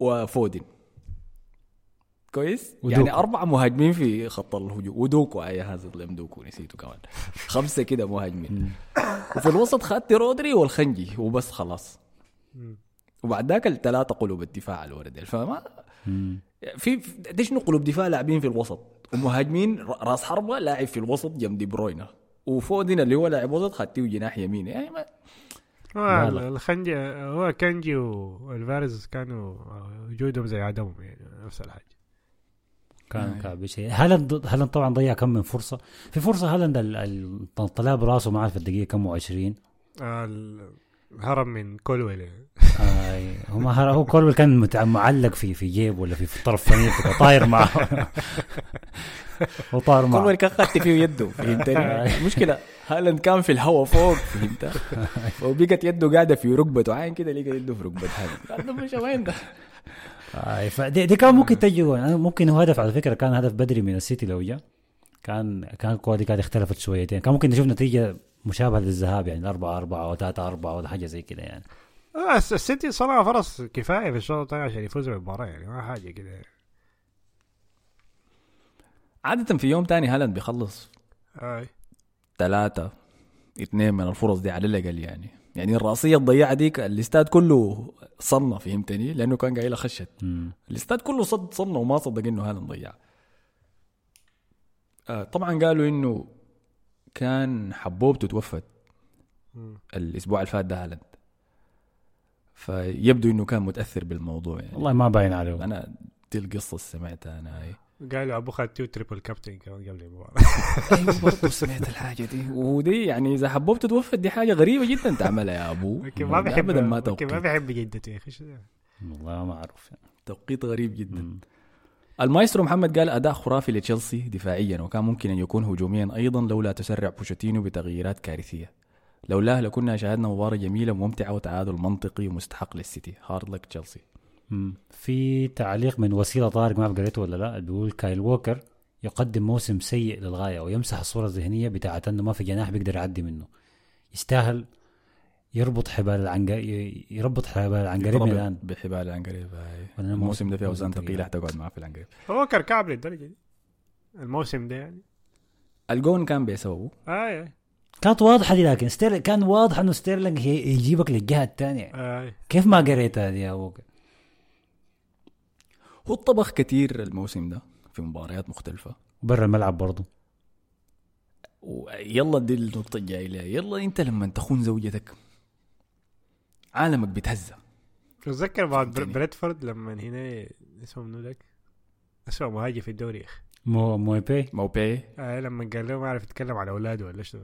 وفودن كويس؟ ودوكو. يعني أربع مهاجمين في خط الهجوم. ودوكو أي هذا اللي دوكو نسيته كمان. خمسة كده مهاجمين. وفي الوسط خدت رودري والخنجي وبس خلاص. وبعد ذاك الثلاثة قلوب الدفاع على الورد فما في- ده شنو قلوب دفاع لاعبين في الوسط؟ ومهاجمين راس حربة لاعب في الوسط جنب دي بروين وفودين اللي هو لاعب وسط خدتيه جناح يمين يعني ما. أكانجي هو أكانجي وألفاريز كانوا وجودهم زي عدمهم يعني نفس الحاجة. كان كان بشيء. هالاند هالاند طبعا ضيع كم من فرصة. في فرصة هالاند ال- ال- طلع براسه ما عارف الدقيقة كم و20 آه، الهرم من كولويل. يعني. آه هو ما هر- هو كولويل كان متع- معلق في في جيب ولا في, في طرف فنيته طاير معه. هو كل معه. كان خدت فيه يده فهمتني المشكلة هالاند كان في الهواء فوق فهمت وبقت يده قاعدة في ركبته. عين كده لقى يده في ركبه هالاند مش وين ده؟ آه فدي دي كان ممكن تجي ممكن هو هدف على فكرة كان هدف بدري من السيتي لو جاء. كان كان الكوره دي كانت اختلفت شويتين. كان ممكن نشوف نتيجة مشابهة للذهاب يعني 4 4 أو 3 4 ولا حاجة زي كده يعني. آه، الس- السيتي صنع فرص كفاية في الشوط الثاني عشان يفوز بالمباراة يعني ما حاجة كده. عادة في يوم تاني هالاند بيخلص آه. ثلاثة اثنين من الفرص دي على الأقل يعني. يعني الرأسية الضيعة ديك الاستاد كله صنة فهمتني؟ لأنه كان قايل خشت. الاستاد كله صد صنة وما صدق إنه هالاند ضيع. آه طبعا قالوا إنه كان حبوبته توفت. الأسبوع اللي فات ده هالاند فيبدو إنه كان متأثر بالموضوع يعني. والله ما باين عليه. أنا دي القصة اللي سمعتها أنا. هاي قالوا أبو خدتو triple captain كمان قبل المباراه أيوه برضه سمعت الحاجة دي. ودي يعني إذا حبوب تتوفى دي حاجة غريبة جدا تعملها يا أبو. يمكن ما ابدا ما يمكن ما توقيت بيحب جدته يا أخي؟ والله ما أعرف يعني. توقيت غريب جدا. المايسترو محمد قال أداء خرافي لتشيلسي دفاعيا وكان ممكن أن يكون هجوميا أيضا لولا تسرع بوتشيتينو بتغييرات كارثية. لولاه لكنا شاهدنا مباراة جميلة وممتعة وتعادل منطقي ومستحق للسيتي. hard luck تشيلسي. في تعليق من وسيلة طارق ما قريته ولا لا بيقول كايل ووكر يقدم موسم سيء للغاية ويمسح الصورة الذهنية بتاعت أنه ما في جناح بيقدر يعدي منه. يستاهل يربط حبال العنق يربط حبال العنقريب من الآن. بحبال العنقريب. هاي. الموسم ده فيه أوزان ثقيله حتقعد معاه في العنقريب. هو كان كعب للدرجة دي. الموسم ده يعني. الجون كان بسببه. اي كانت واضحة دي لكن ستير كان واضح إنه ستيرلينج يجيبك للجهة الثانية اي كيف ما قريتها دي يا ووكر هو طبخ كتير الموسم ده في مباريات مختلفة. برا الملعب برضه ويلا دي النقطة الجاية. يلا أنت لما تخون زوجتك. عالمك بيتهزى تتذكر بعد. برينتفورد لما هنا اسمه منو ذاك؟ اسمه مهاجم في الدوري يا أخي. مو موبي موبي آه لما قال له ما عرف يتكلم على أولاده ولا شو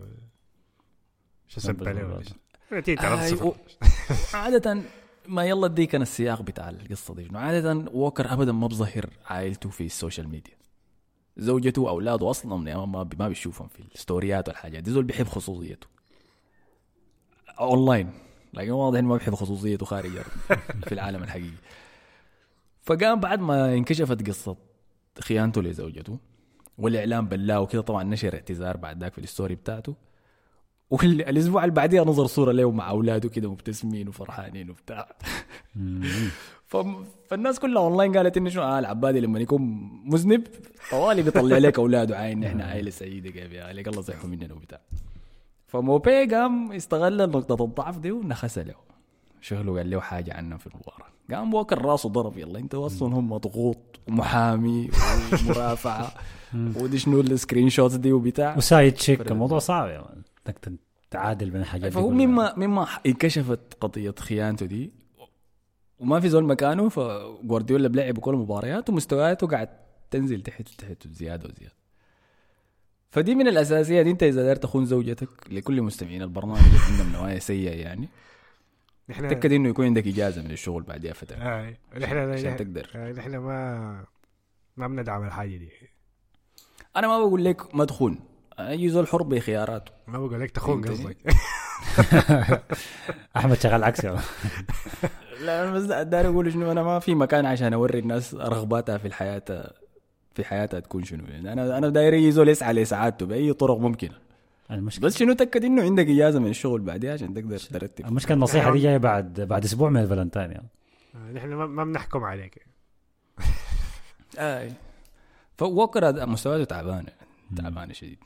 شو سب عليه ولا آه، 3-0. و- عادة ما يلا دي كان السياق بتاع القصة دي عادة ووكر أبدا ما بظهر عائلته في ال social media. زوجته وأولاده أصلا يعني ما ما بيشوفهم في الستوريات والحاجات دي. زول بيحب خصوصيته. أونلاين. لكن واضح إنه ما بيحب خصوصيته خارج في العالم الحقيقي. فقام بعد ما انكشفت قصة خيانته لزوجته والإعلام بلاه وكده طبعا نشر اعتذار بعد ذاك في ال story بتاعته. والاسبوع اللي بعديها نزل صورة له مع أولاده كده مبتسمين وفرحانين وبتاع. فالناس كلها اونلاين قالت إنه شنو؟ آه العبادي لما يكون مذنب طوالي بيطلع لك أولاده عاين إحنا عائله سعيدة كيف يا عليك؟ الله يصحوا مننا وبتاع. فموبي قام استغل نقطة الضعف دي ونخس له. شغله قال له حاجة عنه في المباراة. قام وكر راسه ضرب يلا انت أصلا هم ضغوط ومحامي ومرافعة. ودي شنو ال screenshots دي وبتاع؟ و side chick الموضوع صعب يا man انك تعادل بين الحاجات فهو. مما مما انكشفت قضية خيانته دي. وما في زول مكانه فجوارديولا بلعب كل المباريات ومستوياته قاعد تنزل تحت تحت زياده وزيادة. فدي من الاساسيات أنت إذا داير تخون زوجتك لكل مستمعين البرنامج اللي عندهم نوايا سيئة يعني نحن تاكد إنه يكون عندك إجازة من الشغل بعدها فترة. آه، نحن عشان نحن- تقدر. آه، نحن ما ما بندعم الحاجة دي. أنا ما بقول لك ما تخون. أي زول حر بخياراته. ما بقول لك تخون؟ قصدك. أحمد شغال عكسي. لا أنا بس داير أقول شنو أنا ما في مكان عشان أوري الناس رغباتها في الحياة. في حياتها تكون شنو. يعني أنا أنا داير اي زول يسعى لسعادته بأي طرق ممكنة. المشكلة بس شنو تأكد إنه عندك إجازة من الشغل بعدها عشان تقدر ترتب؟ المشكلة النصيحة دي جاية بعد بعد أسبوع من الفالنتاين يعني. آه، نحن ما ما بنحكم عليك. اي ووكر هذا مستوياته تعبانه تعبانه شديد.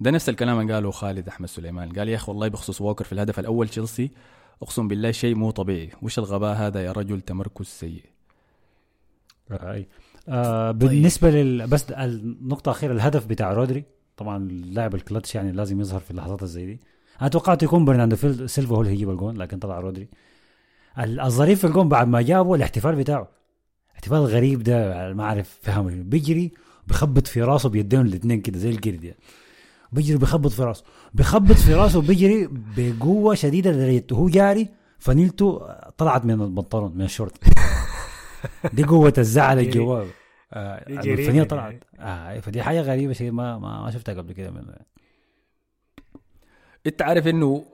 ده نفس الكلام اللي قاله خالد أحمد سليمان. قال يا أخي والله بخصوص ووكر في الهدف الأول تشيلسي أقسم بالله شيء مو طبيعي. وش الغباء هذا يا رجل تمركز سيء؟ أي. آه بالنسبة لل بس النقطة الأخيرة الهدف بتاع رودري طبعا اللاعب الكلتش يعني لازم يظهر في اللحظات الزي دي. أنا توقعت يكون برناردو سيلفا هو اللي هيجيب الجون لكن طلع رودري. ال- الظريف في الجون بعد ما جابه الاحتفال بتاعه. احتفال غريب ده ما أعرف فهمه. بيجري بيخبط في راسه بيديهم الاثنين كده زي القرد يعني بيجري بيخبط في راسه. بيخبط في راسه وبيجري بقوة شديدة لدرجة هو جاري فنيلته طلعت من البنطلون من الشورت. دي قوة الزعل يجري. الجواب. آه جريمة الفنية دي. طلعت. آه فدي حاجة غريبة شيء ما ما, ما شفتها قبل كده من انت عارف انه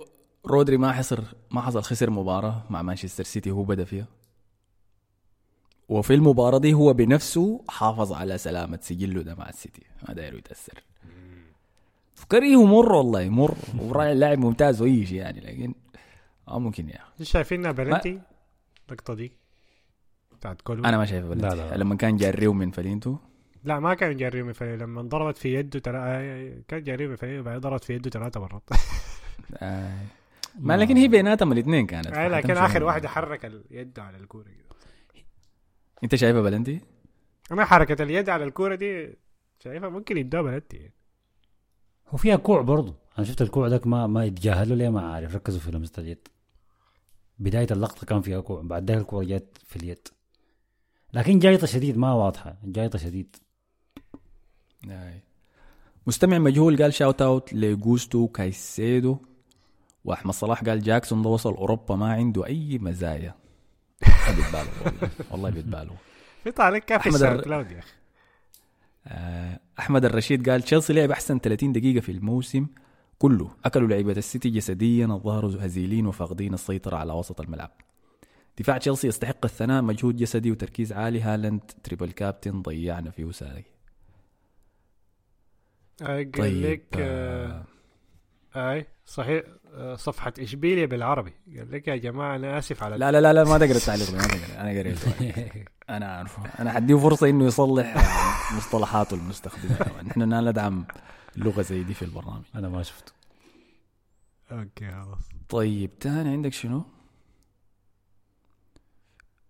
رودري ما حصر ما حصل خسر مباراة مع مانشستر سيتي هو بدا فيها. وفي المباراة دي هو بنفسه حافظ على سلامة سجله ده مع السيتي. ما داير يتأثر. كريه مر والله مر. ولاعب ممتاز واي شيء يعني لكن آه ممكن يا أخي شايفينها بلنتي اللقطه دي. بتاعت كولو أنا ما شايفه لا، بلنتي لا. لما كان جاريو من فلينتو لا ما كان جاري من فريق لما ضربت في يده ترى آه، كان جاري من فريق بعدين ضربت في يده ثلاثة مرات. آه. ما لكن هي بيناتهم الاثنين كانت. آه، لكن آخر هم. واحدة حرك اليد على الكورة كده أنت شايفه بلنتي؟ أنا حركه اليد على الكورة دي شايفها ممكن يدوها بلنتي هو فيها كوع برضه أنا شفت الكوع ذاك ما ما يتجاهلوا ليه ما عارف. ركزوا في لمسة اليد. بداية اللقطة كان فيها كوع بعد ذاك الكوع جت في اليد. لكن جايطة شديد ما واضحة. جايطة شديد. آي. مستمع مجهول قال shout out لجوستو كايسيدو. وأحمد صلاح قال جاكسون ده وصل أوروبا ما عنده أي مزايا. بيتبالغ والله والله بيتبالغ في طالع كيف أحمد ال SoundCloud الر- كلاود يا أخي. آه، أحمد الرشيد قال تشيلسي لعب أحسن 30 دقيقة في الموسم كله. أكلوا لعيبة السيتي جسديا الظهر هزيلين وفاقدين السيطرة على وسط الملعب. دفاع تشيلسي يستحق الثناء مجهود جسدي وتركيز عالي. هالاند triple captain ضيعنا فيه ساي آه، قال طيب لك آه، آه، أي صحيح آه، صفحة اشبيليا بالعربي. قال لك يا جماعة أنا آسف على لا لا لا لا ما تقرأ التعليق ما تقرأ أنا قريته أنا عارفه أنا حديه فرصة إنه يصلح مصطلحاته المستخدمة. نحن لا ندعم لغة زي دي في البرنامج. أنا ما شفته. أوكي خلاص. طيب تاني عندك شنو؟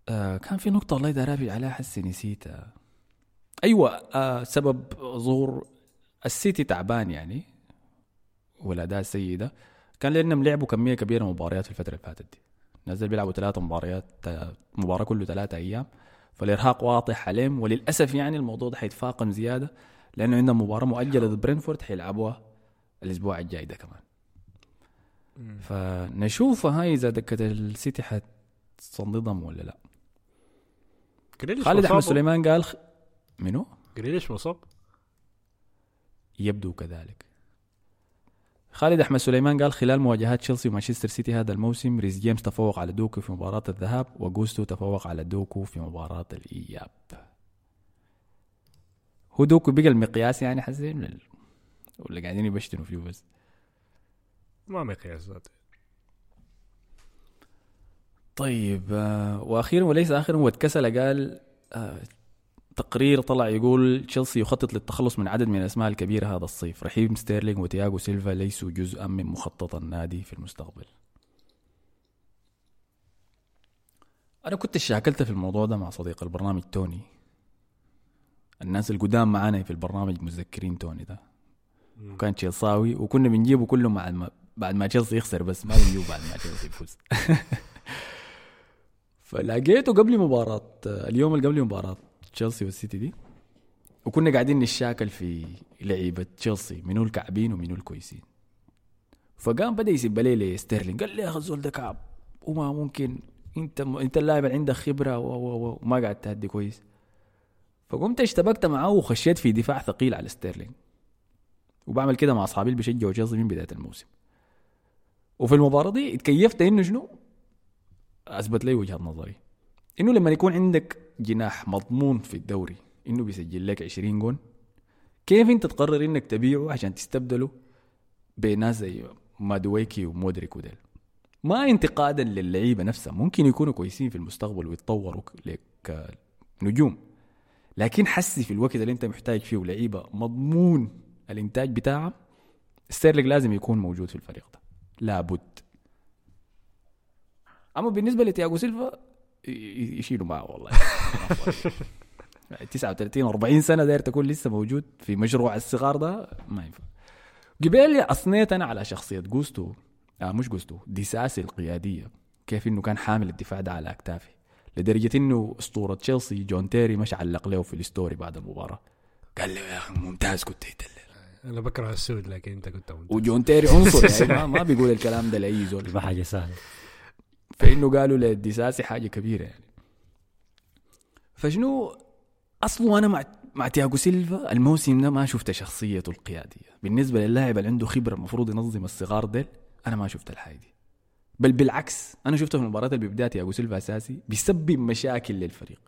آه كان في نقطة والله داير أرابي عليها حسي نسيتها أيوة آه سبب ظهور السيتي تعبان يعني والأداء السيء ده كان لأنهم لعبوا كمية كبيرة من المباريات في الفترة اللي فاتت دي. نزل بيلعبوا ثلاثة مباريات آه، مباراة كله ثلاثة أيام. فالإرهاق واضح عليهم وللأسف يعني الموضوع ده حيتفاقم زيادة لأنه عندهم مباراة مؤجلة ضد برينتفورد حيلعبوها الأسبوع الجاي ده كمان. فنشوف هاي إذا دكة السيتي حتصندهم ولا لأ. جريليش خالد أحمد؟ سليمان قال خ... منو؟ جريليش مصاب. يبدو كذلك. خالد أحمد سليمان قال خلال مواجهات تشيلسي ومانشستر سيتي هذا الموسم ريس جيمس تفوق على دوكو في مباراة الذهاب وجوستو تفوق على دوكو في مباراة الإياب. هو دوكو بقى المقياس يعني حسين ولا- ولا قاعدين يبشتنوا فيه بس ما مقياس ذاته. طيب آه، وأخيرا وليس اخرا واتكسل قال آه، تقرير طلع يقول تشيلسي يخطط للتخلص من عدد من الأسماء الكبيرة هذا الصيف. رحيم ستيرلينج وتياغو سيلفا ليسوا جزءا من مخطط النادي في المستقبل. أنا كنت شاكلت في الموضوع ده مع صديق البرنامج توني. الناس القدام معانا في البرنامج متذكرين توني ده. وكان تشيلساوي وكنا بنجيبه كله مع الم... بعد ما تشيلسي يخسر بس ما بنجيبه بعد ما تشيلسي يفوز. فلقيته قبل مباراة اليوم اللي قبل مباراة تشيلسي والسيتي دي. وكنا قاعدين نشاكل في لعيبة تشيلسي منو الكعبين ومنو الكويسين. فقام بدأ يسب لي لستيرلينج قال لي يا الزول ده كعب وما ممكن انت انت اللاعب عندك خبرة و و و وما قاعد تهدي كويس. فقمت اشتبكت معاه وخشيت في دفاع ثقيل على ستيرلينج. وبعمل كده مع أصحابي اللي بيشجعوا تشيلسي من بداية الموسم. وفي المباراة دي اتكيفت إنه شنو؟ أثبت لي وجهة نظري. إنه لما يكون عندك جناح مضمون في الدوري إنه بيسجل لك 20 جون كيف أنت تقرر إنك تبيعه عشان تستبدله بناس زي مادويكي ومودريك وديل؟ ما انتقادا للعيبة نفسها. ممكن يكونوا كويسين في المستقبل ويتطوروا نجوم لكن حسي في الوقت اللي أنت محتاج فيه لعيبه مضمون الإنتاج بتاعها ستيرلينج لازم يكون موجود في الفريق ده. لابد. أما بالنسبة لتياغو سيلفا يشيلوا معه والله. 39 40 سنة داير تكون لسه موجود في مشروع الصغار ده ما ينفع. قبل أثنيت أنا على شخصية جوستو. آه مش جوستو ديساسي القيادية. كيف إنه كان حامل الدفاع ده على اكتافه لدرجة إنه أسطورة تشيلسي جون تيري مشى علق له في ال story بعد المباراة. قال له يا أخي ممتاز كنت يتل أنا بكره السود لكن أنت كنت ممتاز. وجون تيري عنصر يعني ما, ما بيقول الكلام ده لأي زول. ما حاجة سهلة. فإنه قالوا للديساسي حاجة كبيرة يعني. فشنو اصله أنا مع مع تياغو سيلفا الموسم ده ما شفت شخصيته القيادية. بالنسبة للاعب اللي عنده خبرة المفروض ينظم الصغار ديل أنا ما شفت الحاجة دي. بل بالعكس أنا شفته في المباراة اللي بيبدا تياغو سيلفا أساسي بيسبب مشاكل للفريق.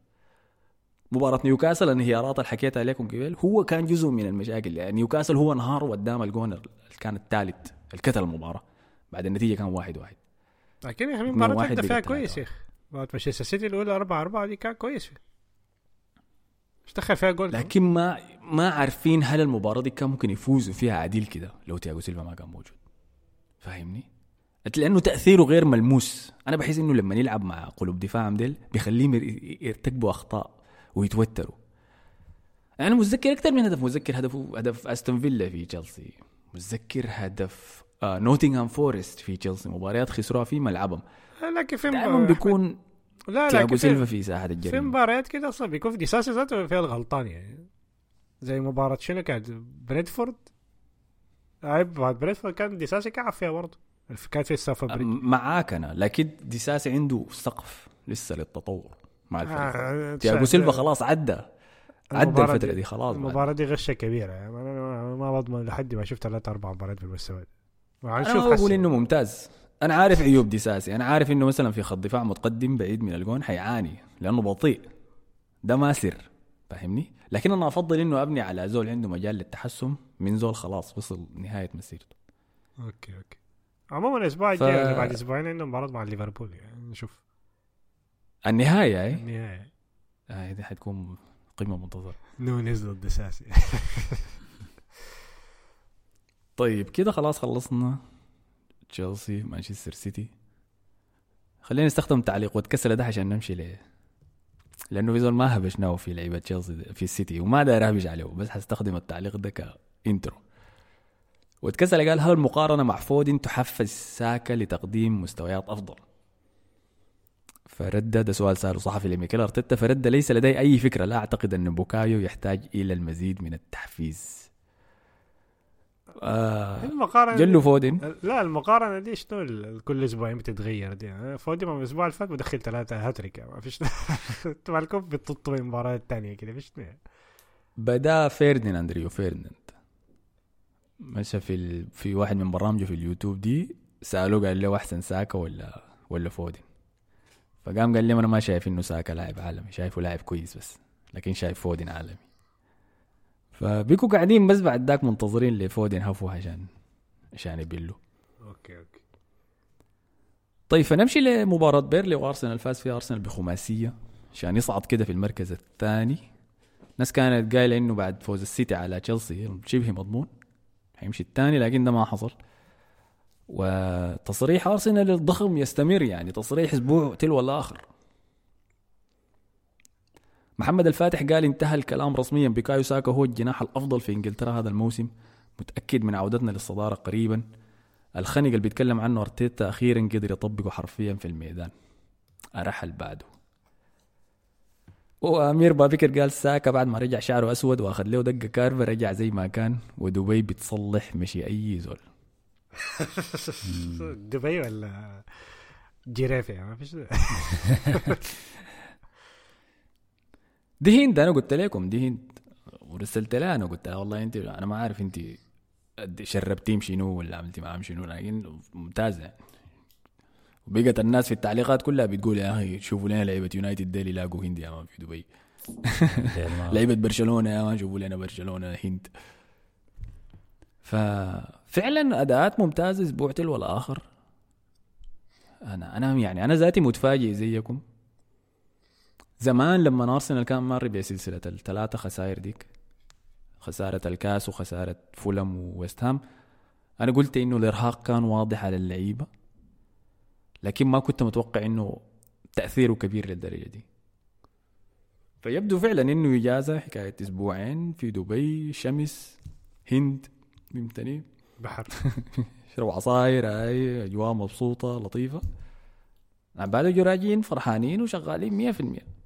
مباراة نيوكاسل الانهيارات اللي حكيتها لكم قبل هو كان جزء من المشاكل. يعني نيوكاسل هو انهار قدام الجون اللي كان الثالث الكتل المباراة. بعد النتيجة كان واحد واحد. لكن يا أخي واحد أنت فيها كويس. يا أخي. مباراة مانشستر سيتي الأولى 4 4 دي كان كويس فيها إيش دخل فيها جول لكن ما ما عارفين هل المباراة دي كان ممكن يفوزوا فيها عديل كده لو تياغو سيلفا ما كان موجود. فاهمني؟ لأنه تأثيره غير ملموس. أنا بحس إنه لما يلعب مع قلوب دفاعهم ديل بيخليهم ير- يرتكبوا أخطاء ويتوتروا. أنا متذكر أكثر من هدف. متذكر هدفه هدف أستون فيلا في تشيلسي. متذكر هدف نوتنغهام فورست في تشيلسي مباريات خسروها في ملعبهم. لكن في دائما بيكون لا تياغو لكن سيلفا في, في ساحه في الجريمه مباريات كده أصلا؟ بيكون في ديساسي ذاته فيها الغلطان يعني. زي مباراة شنو كانت؟ بريدفورد؟ عيب بعد بريدفورد كان ديساسي كعب فيها برضه. كانت في السافا بريد معاك أنا لكن ديساسي عنده سقف لسه للتطور مع الفريق. آه، تياجو سيلفا خلاص عدى. عدى الفترة دي خلاص بعد. المباراة دي غشة كبيرة يعني. أنا ما- بضمن لحد ما شفت ثلاث أربع مباريات في المستوى أنا ما بقول. إنه ممتاز. أنا عارف عيوب ديساسي أنا عارف إنه مثلا في خط دفاع متقدم بعيد من الجون حيعاني لأنه بطيء. ده ما سر فاهمني؟ لكن أنا أفضل إنه أبني على زول عنده مجال للتحسن من زول خلاص وصل نهاية مسيرته. أوكي أوكي. عموما الأسبوع ف- الجاي ولا بعد أسبوعين عندهم مباراة مع ليفربول يعني نشوف. النهاية اي النهاية. آه دي حتكون قمة منتظرة. نونيز ضد ديساسي طيب كده خلاص خلصنا تشيلسي مانشستر سيتي. خلينا نستخدم تعليق واتكسر ده عشان نمشي ليه لأنه في زول ما هبشناه في لعيبة تشيلسي في السيتي وما داير اهبش عليه بس حستخدم التعليق ده ك intro. واتكسر قال هل المقارنة مع فودن تحفز ساكا لتقديم مستويات أفضل؟ فرد ده سؤال ساله صحفي لميكيل أرتيتا. فرد ليس لدي أي فكرة. لا أعتقد أن بوكايو يحتاج إلى المزيد من التحفيز. آه. المقارنة جلو فودن؟ لا المقارنة دي شنو كل أسبوعين بتتغير دي؟ فودن من الأسبوع اللي فات بدخل ثلاثة هاتريك. ما فيش أنتوا مالكم بتطوا من المباراة الثانية كده فيش بدا فيرديناند ريو فيرديناند. مشى في ال... في واحد من برامجه في اليوتيوب دي سألوه قال له أحسن ساكا ولا ولا فودن؟ فقام قال لي أنا ما شايف إنه ساكا لاعب عالمي شايفه لاعب كويس بس لكن شايف فودن عالمي. فبيكوا قاعدين بس بعد ذاك منتظرين لفودن هفوه عشان عشان يبلوا. أوكي أوكي. طيب فنمشي لمباراة بيرنلي وأرسنال فاز فيها أرسنال بخماسية عشان يصعد كده في المركز الثاني. ناس كانت قايلة إنه بعد فوز السيتي على تشيلسي شبه مضمون حيمشي الثاني لكن ده ما حصل. وتصريح أرسنال الضخم يستمر يعني تصريح أسبوع تلو الآخر. محمد الفاتح قال انتهى الكلام رسميا بكايو ساكا هو الجناح الأفضل في إنجلترا هذا الموسم. متأكد من عودتنا للصدارة قريبا. الخنق اللي بيتكلم عنه أرتيتا أخيرا قدر يطبقه حرفيا في الميدان. أرحل بعده. وأمير بابكر قال ساكا بعد ما رجع شعره أسود وأخذ له دقة كارفة رجع زي ما كان ودبي بتصلح مشي أي زول. دبي ولا جيريفي ما فيش. دي هند أنا قلت لكم دي هند ورسلت لها أنا قلت لها والله أنت أنا ما عارف أنت قد شربتيهم شنو ولا عملتي معاهم شنو لكن ممتازة. يعني وبقت الناس في التعليقات كلها بتقول يا أخي شوفوا لنا لعيبة يونايتد ديل يلاقوا هند يا man في دبي. ما- لعيبة برشلونة يا man شوفوا لنا برشلونة هند ففعلا أداءات ممتازة أسبوع تلو الآخر أنا أنا يعني أنا ذاتي متفاجئ زيكم. زمان لما ارسنال كان مر بسلسلة الثلاثة خسائر ديك خسارة الكاس وخسارة فولم وويست هام. أنا قلت إنه الإرهاق كان واضح على اللعيبة لكن ما كنت متوقع إنه تأثيره كبير للدرجة دي. فيبدو فعلا إنه إجازة حكاية أسبوعين في دبي شمس هند فهمتني؟ بحر. شربوا عصاير هاي أجواء مبسوطة لطيفة. بعد راجعين فرحانين وشغالين 100%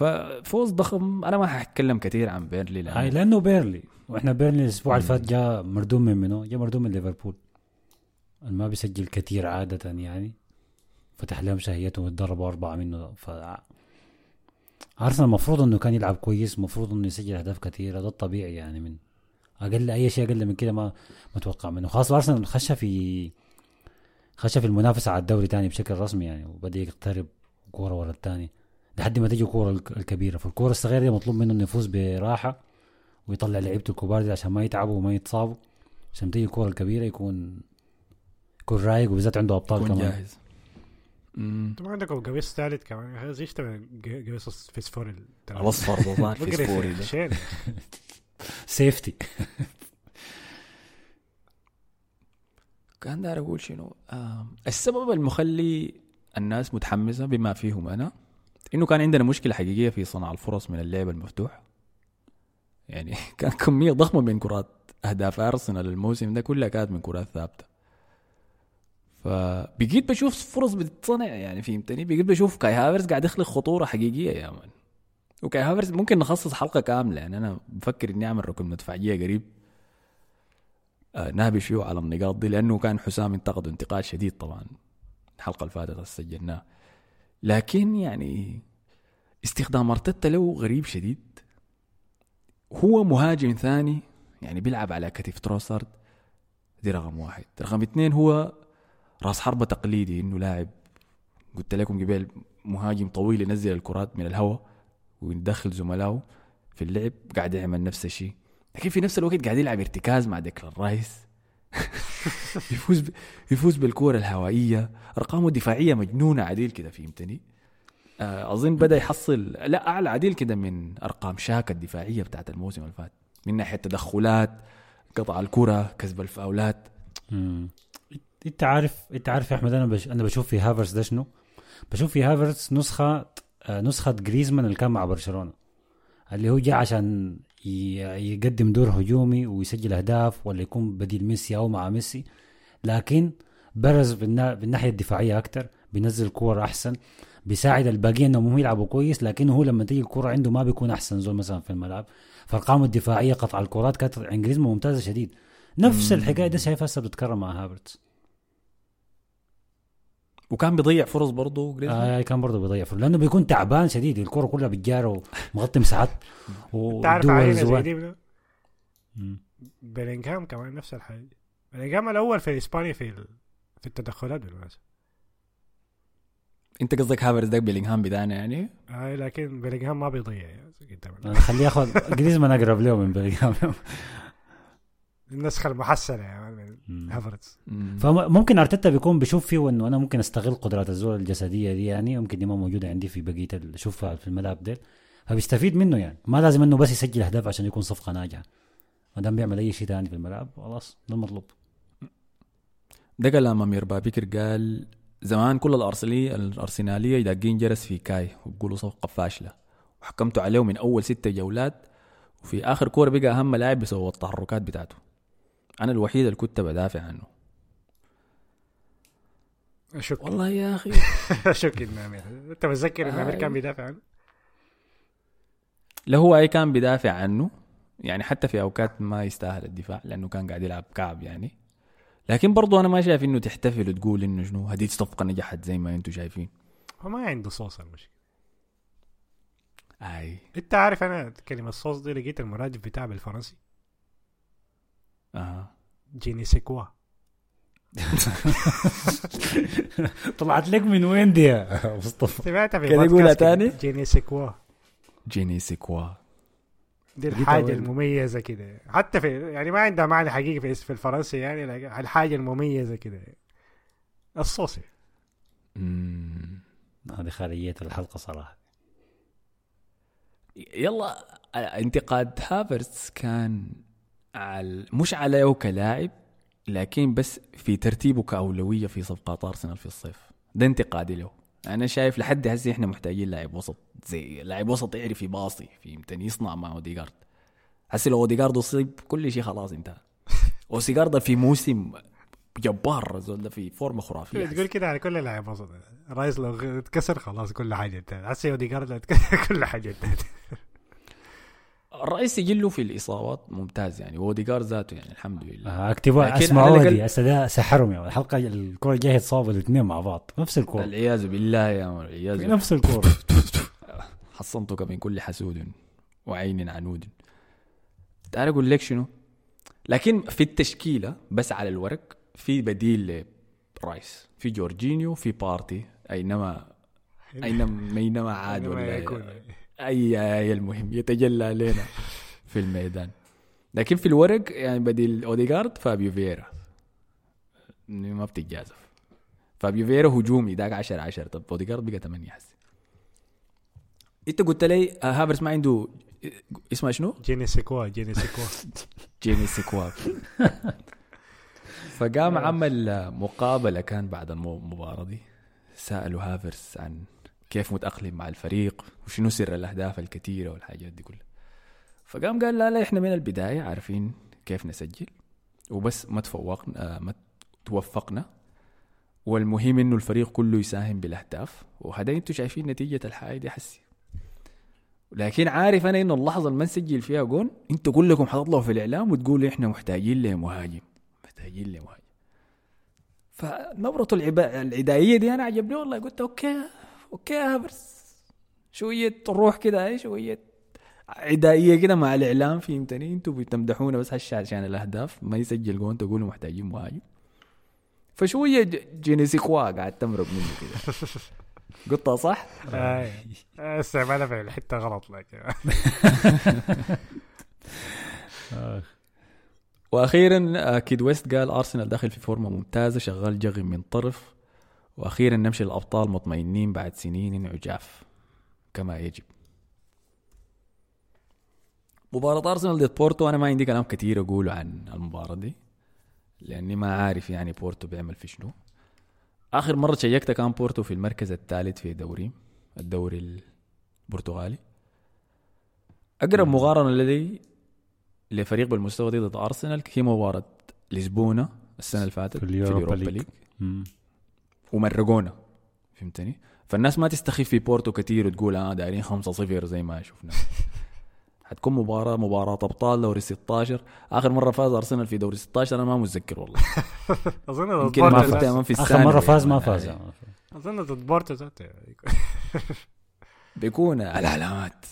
ففوز ضخم. أنا ما حأتكلم كثير عن بيرنلي لأنه هاي لأنه بيرنلي. وإحنا بيرنلي الأسبوع اللي فات جاء مردوم من منو؟ جاء مردوم من ليفربول. ما بيسجل كثير عادة يعني. فتح لهم شهيتهم وتدربوا أربعة منه. ف أرسنال المفروض إنه كان يلعب كويس المفروض إنه يسجل أهداف كثيرة. ده الطبيعي يعني من أقل أي شيء أقل من كده ما متوقع منه. خاصة أرسنال خش في خش في المنافسة على الدوري تاني بشكل رسمي يعني وبدأ يقترب كورة ورا الثاني لحد ما تيجي الكورة الك- الكبيرة. فالكورة الصغيرة دي مطلوب منه إنه يفوز براحة ويطلع لعيبته الكبار دي عشان ما يتعبوا وما يتصابوا. عشان تيجي الكورة الكبيرة يكون يكون رايق وبالذات عنده أبطال يكون كمان. جاهز. ما عندكم قميص ثالث كمان. زي يشتغل قميص فسفوري الأصفر ده. سيفتي كان داير أقول شنو؟ السبب المخلي الناس متحمسة بما فيهم أنا إنه كان عندنا مشكلة حقيقية في صنع الفرص من اللعب المفتوح. يعني كان كمية ضخمة من كرات أهداف أرسنال الموسم ده كلها كانت من كرات ثابتة. فبقيت بشوف فرص بتتصنع يعني فهمتني؟ بقيت بشوف كاي هافرز قاعد يخلق خطورة حقيقية يا man. وكاي هافرز ممكن نخصص حلقة كاملة. يعني أنا بفكر إني أعمل ركن مدفعية قريب. آه نهبش فيه على النقاط دي لأنه كان حسام انتقده انتقاد شديد طبعا. الحلقة اللي فاتت سجلناها. لكن يعني استخدام ارتيتا له غريب شديد. هو مهاجم ثاني يعني بيلعب على كتف تروسارد دي رقم واحد. رقم اثنين هو راس حربة تقليدي إنه لاعب قلت لكم قبل مهاجم طويل ينزل الكرات من الهواء ويدخل زملائه في اللعب قاعد يعمل نفس الشيء. لكن في نفس الوقت قاعد يلعب ارتكاز مع ديكلان رايس. يفوز ب... يفوز بالكرة الهوائية أرقامه الدفاعية مجنونة عديل كده فهمتني آه، أظن بدأ يحصل لا أعلى عديل كده من أرقام شاكا الدفاعية بتاعت الموسم اللي فات من ناحية تدخلات قطع الكرة كسب الفاولات. أنت عارف أنت عارف يا أحمد أنا بش... أنا بشوف في هافرز ده شنو؟ بشوف في هافرز نسخة آه، نسخة جريزمان اللي كان مع برشلونة اللي هو جاء عشان. يقدم دور هجومي ويسجل أهداف ولا يكون بديل ميسي أو مع ميسي. لكن برز بالنا... بالناحيه الدفاعية أكتر بينزل كور أحسن بيساعد الباقيين إنهم هم يلعبوا كويس لكن هو لما تيجي الكره عنده ما بيكون أحسن زول مثلا في الملعب. فارقامه الدفاعية قطع الكرات كانت عند جريزمان ممتازة شديد. نفس الحكاية دي شايف هسه بتتكرر مع هافرتز وكان بيضيع فرص برضه جريزمان. آه كان برضه بيضيع فرص. لأنه بيكون تعبان شديد الكرة كلها بتجارة ومغطي مساحات أنت عارف ودول علينا؟ بيلينغهام كمان نفس الحاجة. بيلينغهام الأول في إسبانيا في ال- في التدخلات بالمناسبه أنت قصدك هافرز ده بيلينغهام بدانا يعني؟ آه لكن بيلينغهام ما بيضيع يعني خليه ياخذ جريزمان أقرب له من بيلينغهام النسخة المحسنة يعني من هافرتز مم. فممكن أرتيتا بيكون بيشوف فيه إنه أنا ممكن أستغل قدرات الزول الجسدية دي يعني يمكن دي ما موجودة عندي في بقية ال- اشوفها في الملعب ديل. فبيستفيد منه يعني. ما لازم إنه بس يسجل أهداف عشان يكون صفقة ناجحة. ما دام بيعمل أي شيء ثاني في الملعب خلاص ده المطلوب. ده كلام امير بابكر قال زمان كل الارسناليه الأرسنالية يدقين جرس في كاي وبيقولوا صفقة فاشلة. وحكمتوا عليه من أول ستة جولات وفي آخر كورة بقى أهم لاعب بسبب التحركات بتاعته. أنا الوحيد اللي كنت بدافع عنه. أشك. والله يا أخي. أشك ان امير أنت متذكر إن أمير آه. كان بيدافع عنه؟ لا هو أي كان بيدافع عنه. يعني حتى في أوقات ما يستاهل الدفاع لأنه كان قاعد يلعب كعب يعني. لكن برضو أنا ما شايف إنه تحتفل وتقول إنه شنو هذه صفقة نجحت زي ما أنتم شايفين. هو ما عنده صوص المشكلة. أي. أنت عارف أنا كلمة صوص دي لقيت المرادف بتاعها بالفرنسي. أها. جيني سيكوا. طلعت لك من وين دي يا مصطفى؟ سمعتها في كده بودكاست يقولها تاني؟ je ne sais quoi. je ne sais quoi. دي الحاجة؟ المميزة كده. حتى في يعني ما عندها معنى حقيقي في في الفرنسي يعني الحاجة المميزة كده. الصوصي. هذه خارجيه الحلقة صراحة. يلا انتقاد هافرتس كان على مش عليه كلاعب لكن بس في ترتيبه كأولوية في صفقات أرسنال في الصيف. ده انتقادي له. أنا شايف لحد هسه إحنا محتاجين لاعب وسط زي لاعب وسط يعرف يباصي فهمتني؟ يصنع مع أوديجارد هسه لو أوديجارد أصيب كل شيء خلاص انتهى. أوديجارد في موسم جبار الزول ده في فورمة خرافية. تقول كده على كل لاعب وسط. الرايس لو اتكسر خلاص كل حاجة انتهت. هسه اوديجارد لو اتكسر كل حاجة انتهت. الرايس سجله في الإصابات ممتاز يعني وأوديجارد ذاته يعني الحمد لله. آه، اكتبوا لكن اسمعوا على الأقل- دي هسه ده سحرهم يعني الحلقة الكره الجاية يتصابوا الاثنين مع بعض نفس الكورة. والعياذ بالله يا والعياذ بالله. نفس الكورة. حصنتك من كل حسود وعين عنود. تعال أقول لك شنو؟ لكن في التشكيلة بس على الورق في بديل لرايس في جورجينيو في بارتي أينما أينما أينما عاد ولا يكون. أي اي المهم؟ يتجلى علينا. في الميدان. لكن في الورق يعني بديل اوديجارد فابيو فييرا ما بتتجازف. فابيو فييرا هجومي داك 10 10 طب اوديجارد بقى 8 حسي إنت قلت لي آه، هافرز ما عنده اسمها شنو؟ جيني سيكوا جيني سيكوا. جيني سيكواب فقام عمل مقابلة كان بعد المباراة دي. سألوا هافرز عن كيف متأقلم مع الفريق وشنو سر الأهداف الكثيرة والحاجات دي كلها. فقام قال لا لا إحنا من البداية عارفين كيف نسجل. وبس ما تفوقنا آه، ما توفقنا. والمهم إنه الفريق كله يساهم بالأهداف. وهذا أنتوا شايفين نتيجة الحاجة دي حسي. لكن عارف أنا إنه اللحظة اللي ما نسجل فيها جون أنتوا كلكم حتطلعوا في الإعلام وتقولوا إحنا محتاجين لمهاجم محتاجين لمهاجم فنبرة العبا... العدائية دي أنا عجبني والله قلت okay. okay يا هافرز شوية روح كده اي شوية عدائية كده مع الإعلام فهمتني؟ أنتوا بتمدحونا بس هش عشان الأهداف ما يسجل جون تقولوا محتاجين مهاجم فشوية j- je ne sais quoi قاعد تمرق منه كده. قلتها صح؟ آه، استعمالها في الحتة غلط لكن وأخيرا آه، كيد ويست قال أرسنال داخل في فورمة ممتازة شغال جغم من طرف. وأخيرا نمشي الابطال مطمئنين بعد سنين عجاف كما يجب. مباراة أرسنال ضد بورتو أنا ما عندي كلام كثير أقوله عن المباراة دي لأني ما عارف يعني بورتو بيعمل في شنو. آخر مرة شيكت كان بورتو في المركز الثالث في دوري الدوري البرتغالي. أقرب مقارنة لدي لفريق بالمستوى دي ضد أرسنال هي مباراة لشبونه السنة اللي فاتت في اليوروبا ليج. ومرقونا. فهمتني؟ فالناس ما تستخف في بورتو كتير وتقول آه دايرين 5-0 زي ما شفنا. حتكون مباراة مباراة أبطال دوري 16 آخر مرة فاز أرسنال في دوري 16 أنا ما متذكر والله. أظن ضد يمكن ما ذات- امام في آخر الثاني مرة فاز ما فاز. أظن ضد بورتو بيكون العلامات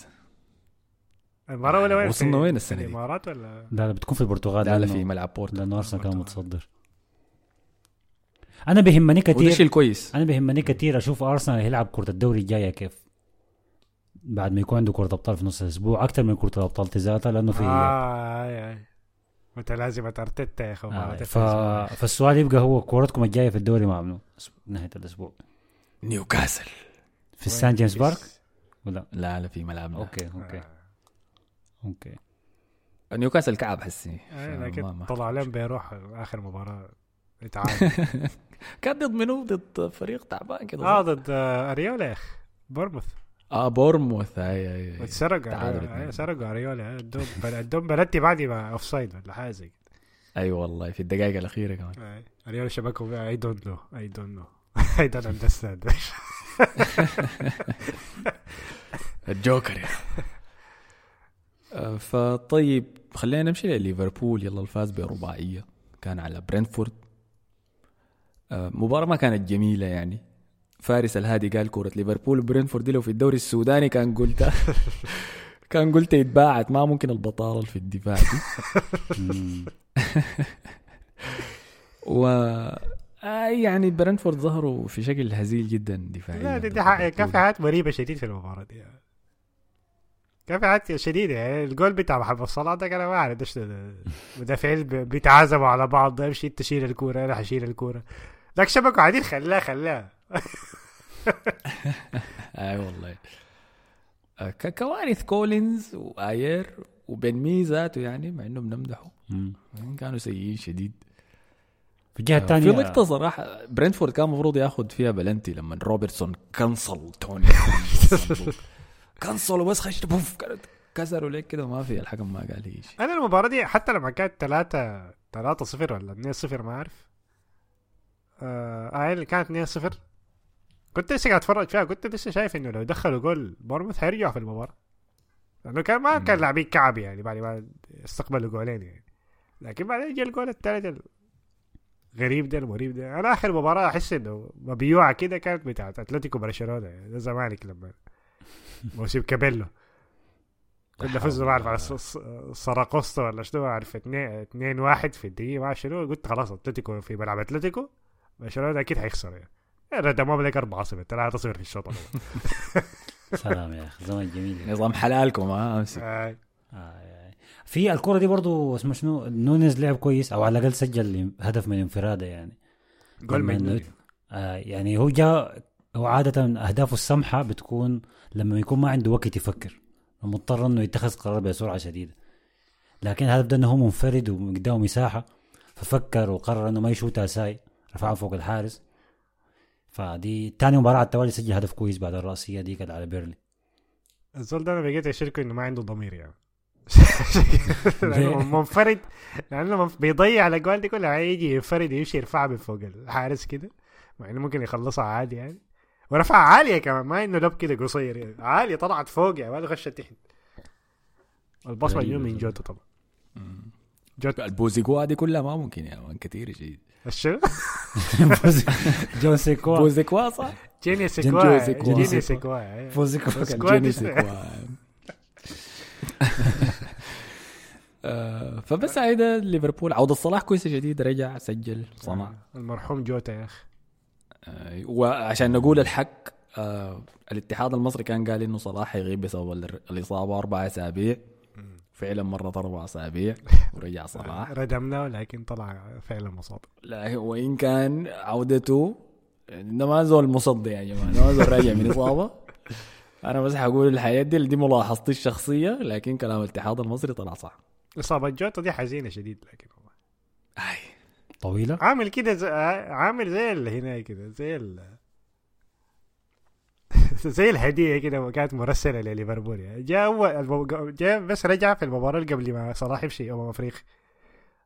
المباراة ولا وين؟ وصلنا وين السنة دي؟ الإمارات ولا؟ لا لا بتكون في البرتغال لا لا لأنه- في ملعب بورتو. لأنه أرسنال كان. متصدر. أنا بيهمني وده كثير الكويس أنا بيهمني كثير أشوف أرسنال يلعب كرة الدوري الجاية كيف. بعد ما يكون عنده كرة أبطال في نص الأسبوع أكثر من كرة الأبطال ذاتها لأنه في آه آي آي متلازمة أرتيتا يا أخي آه ف... فالسؤال يبقى هو كورتكم الجاية في الدوري مع منو؟ نهاية الأسبوع. نيوكاسل. في السان جيمس؟ بارك؟ ولا؟ لا لا في ملعبنا. أوكي أوكي. أوكي. نيوكاسل كعب حسي. آه، لكن طلع لهم بيروح آخر مباراة. يتعادل كان ضد منو؟ ضد فريق تعبان كده. آه؟ ضد اريولا يا أخي بورموث. آه بورموث. أي أي. اثنين. آه، سرقوا أريولا. ادوم ادوم بلدي بعدي مع اوف سايد ولا حاجة زي كده. أي والله في الدقائق الأخيرة كمان. أريولا شبكوا I don't know I don't know I don't understand الجوكر يا آه، فطيب خلينا نمشي لليفربول. يلا الفاز برباعية. كان على برنتفورد مباراة ما كانت جميلة يعني فارس الهادي قال كورة ليفربول وبرنتفورد دي لو في الدوري السوداني كان قلتها كان قلت يتباعت ما ممكن البطالة في الدفاع دي. و آه يعني برنتفورد ظهروا في شكل هزيل جدا دفاعيا لا دي, دي. كان في حاجات مريبة شديد في المباراة دي كان في حاجات شديدة يعني الجول بتاع محمد صلاح ده كان ما أعرف مدافعين بيتعازموا على بعض امشي انت شيل الكورة أنا حشيل الكورة لك شبكوا عادين خلاه خلاه أي والله. ك- كوارث كولينز واير وبن مي ذاته يعني مع انه بنمدحه. كانوا سيئين شديد. في الجهه في الثانية لقطه صراحة برنتفورد كان المفروض ياخذ فيها بلنتي لما روبرتسون كنصل توني. كنصل وبس خش بوف كسروا ليك كده؟ ما في الحكم ما قال اي شيء. أنا المباراة دي حتى لما كانت 3 3 0 ولا 2 0 ما أعرف. آه آه، اللي كانت 2 0 كنت لسه قاعد أتفرج فيها كنت لسه شايف إنه لو دخلوا جول بورنموث حيرجعوا في المباراة. لأنه كان ما كان. لاعبين كعب يعني بعد ما استقبلوا جولين يعني. لكن بعدين جاء الجول الثالث الغريب ده المريب ده. أنا آخر مباراة أحس إنه مبيوعه كده كانت بتاعت أتلتيكو برشلونة يعني ده زمانك لما موسم كابيلو. كنا فزنا ما اعرف على سراقوستا ولا شنو اعرف 2 2 1 في الدقيقة ما شنو. قلت خلاص أتلتيكو في ملعب أتلتيكو. برشلونه أكيد حيخسر يعني. ردموا لك 4 0 3 0 في الشوط الأول. سلام يا أخي زمن جميل. نظام حلالكم ها أمسك. آه، آه. في الكرة دي برضو اسمه شنو؟ نونيز لعب كويس أو على الأقل سجل هدف من انفرادة يعني. جول مجنون إنه- آه يعني هو جاء هو عادة أهدافه السمحة بتكون لما يكون ما عنده وقت يفكر مضطر إنه يتخذ قرار بسرعة شديدة. لكن الهدف ده إنه هو منفرد وقدامه مساحة ففكر وقرر إنه ما يشوتها ساي رفعها فوق الحارس. فدي تاني مباراة على التوالي سجل هدف كويس بعد الرأسية دي كانت على بيرلي. الزول ده أنا بقيت اشركه إنه ما عنده ضمير يعني. منفرد لأنه بيضيع الأجوال دي كلها. يجي ينفرد يمشي يرفعها من فوق الحارس كده مع إنه ممكن يخلصها عادي يعني. ورفع عالية كمان ما إنه لب كده قصير يعني. عالية طلعت فوق يعني ما خشت تحت البصمة غريبة يوم من. جوته طبعا. جوت البوزيكوا دي كلها ما ممكن يا مان كثير شديد الشو؟ جون سيكوا. بوزيكوا صح؟ جيني سيكوا. جيني سيكوا. فوزيكوا سكوا جيني سيكوا. آه، فبس هيدا ليفربول. عودة صلاح كويسة جديد رجع سجل صنع. المرحوم جوتا يا أخي. آه، وعشان نقول الحق آه، الاتحاد المصري كان قال إنه صلاح يغيب بسبب ال- الإصابة أربع أسابيع. فعلا مرت أربع اسابيع ورجع صلاح ردمناه لكن طلع فعلا مصاب. لا وإن كان عودته ده ما زول مصدي يا جماعة ده ما زول راجع من إصابة. أنا بس حقول الحياة دي دي ملاحظتي الشخصية لكن كلام الاتحاد المصري طلع صح. إصابة جوتا دي حزينة شديد لكن والله. أي. طويلة؟ عامل كده زي عامل زي اللي هنا كده زي ال زي الهدية كده كانت مرسلة لليفربول يعني. جاء أول جاء بس رجع في المباراة اللي قبل ما صلاح يمشي امم افريقيا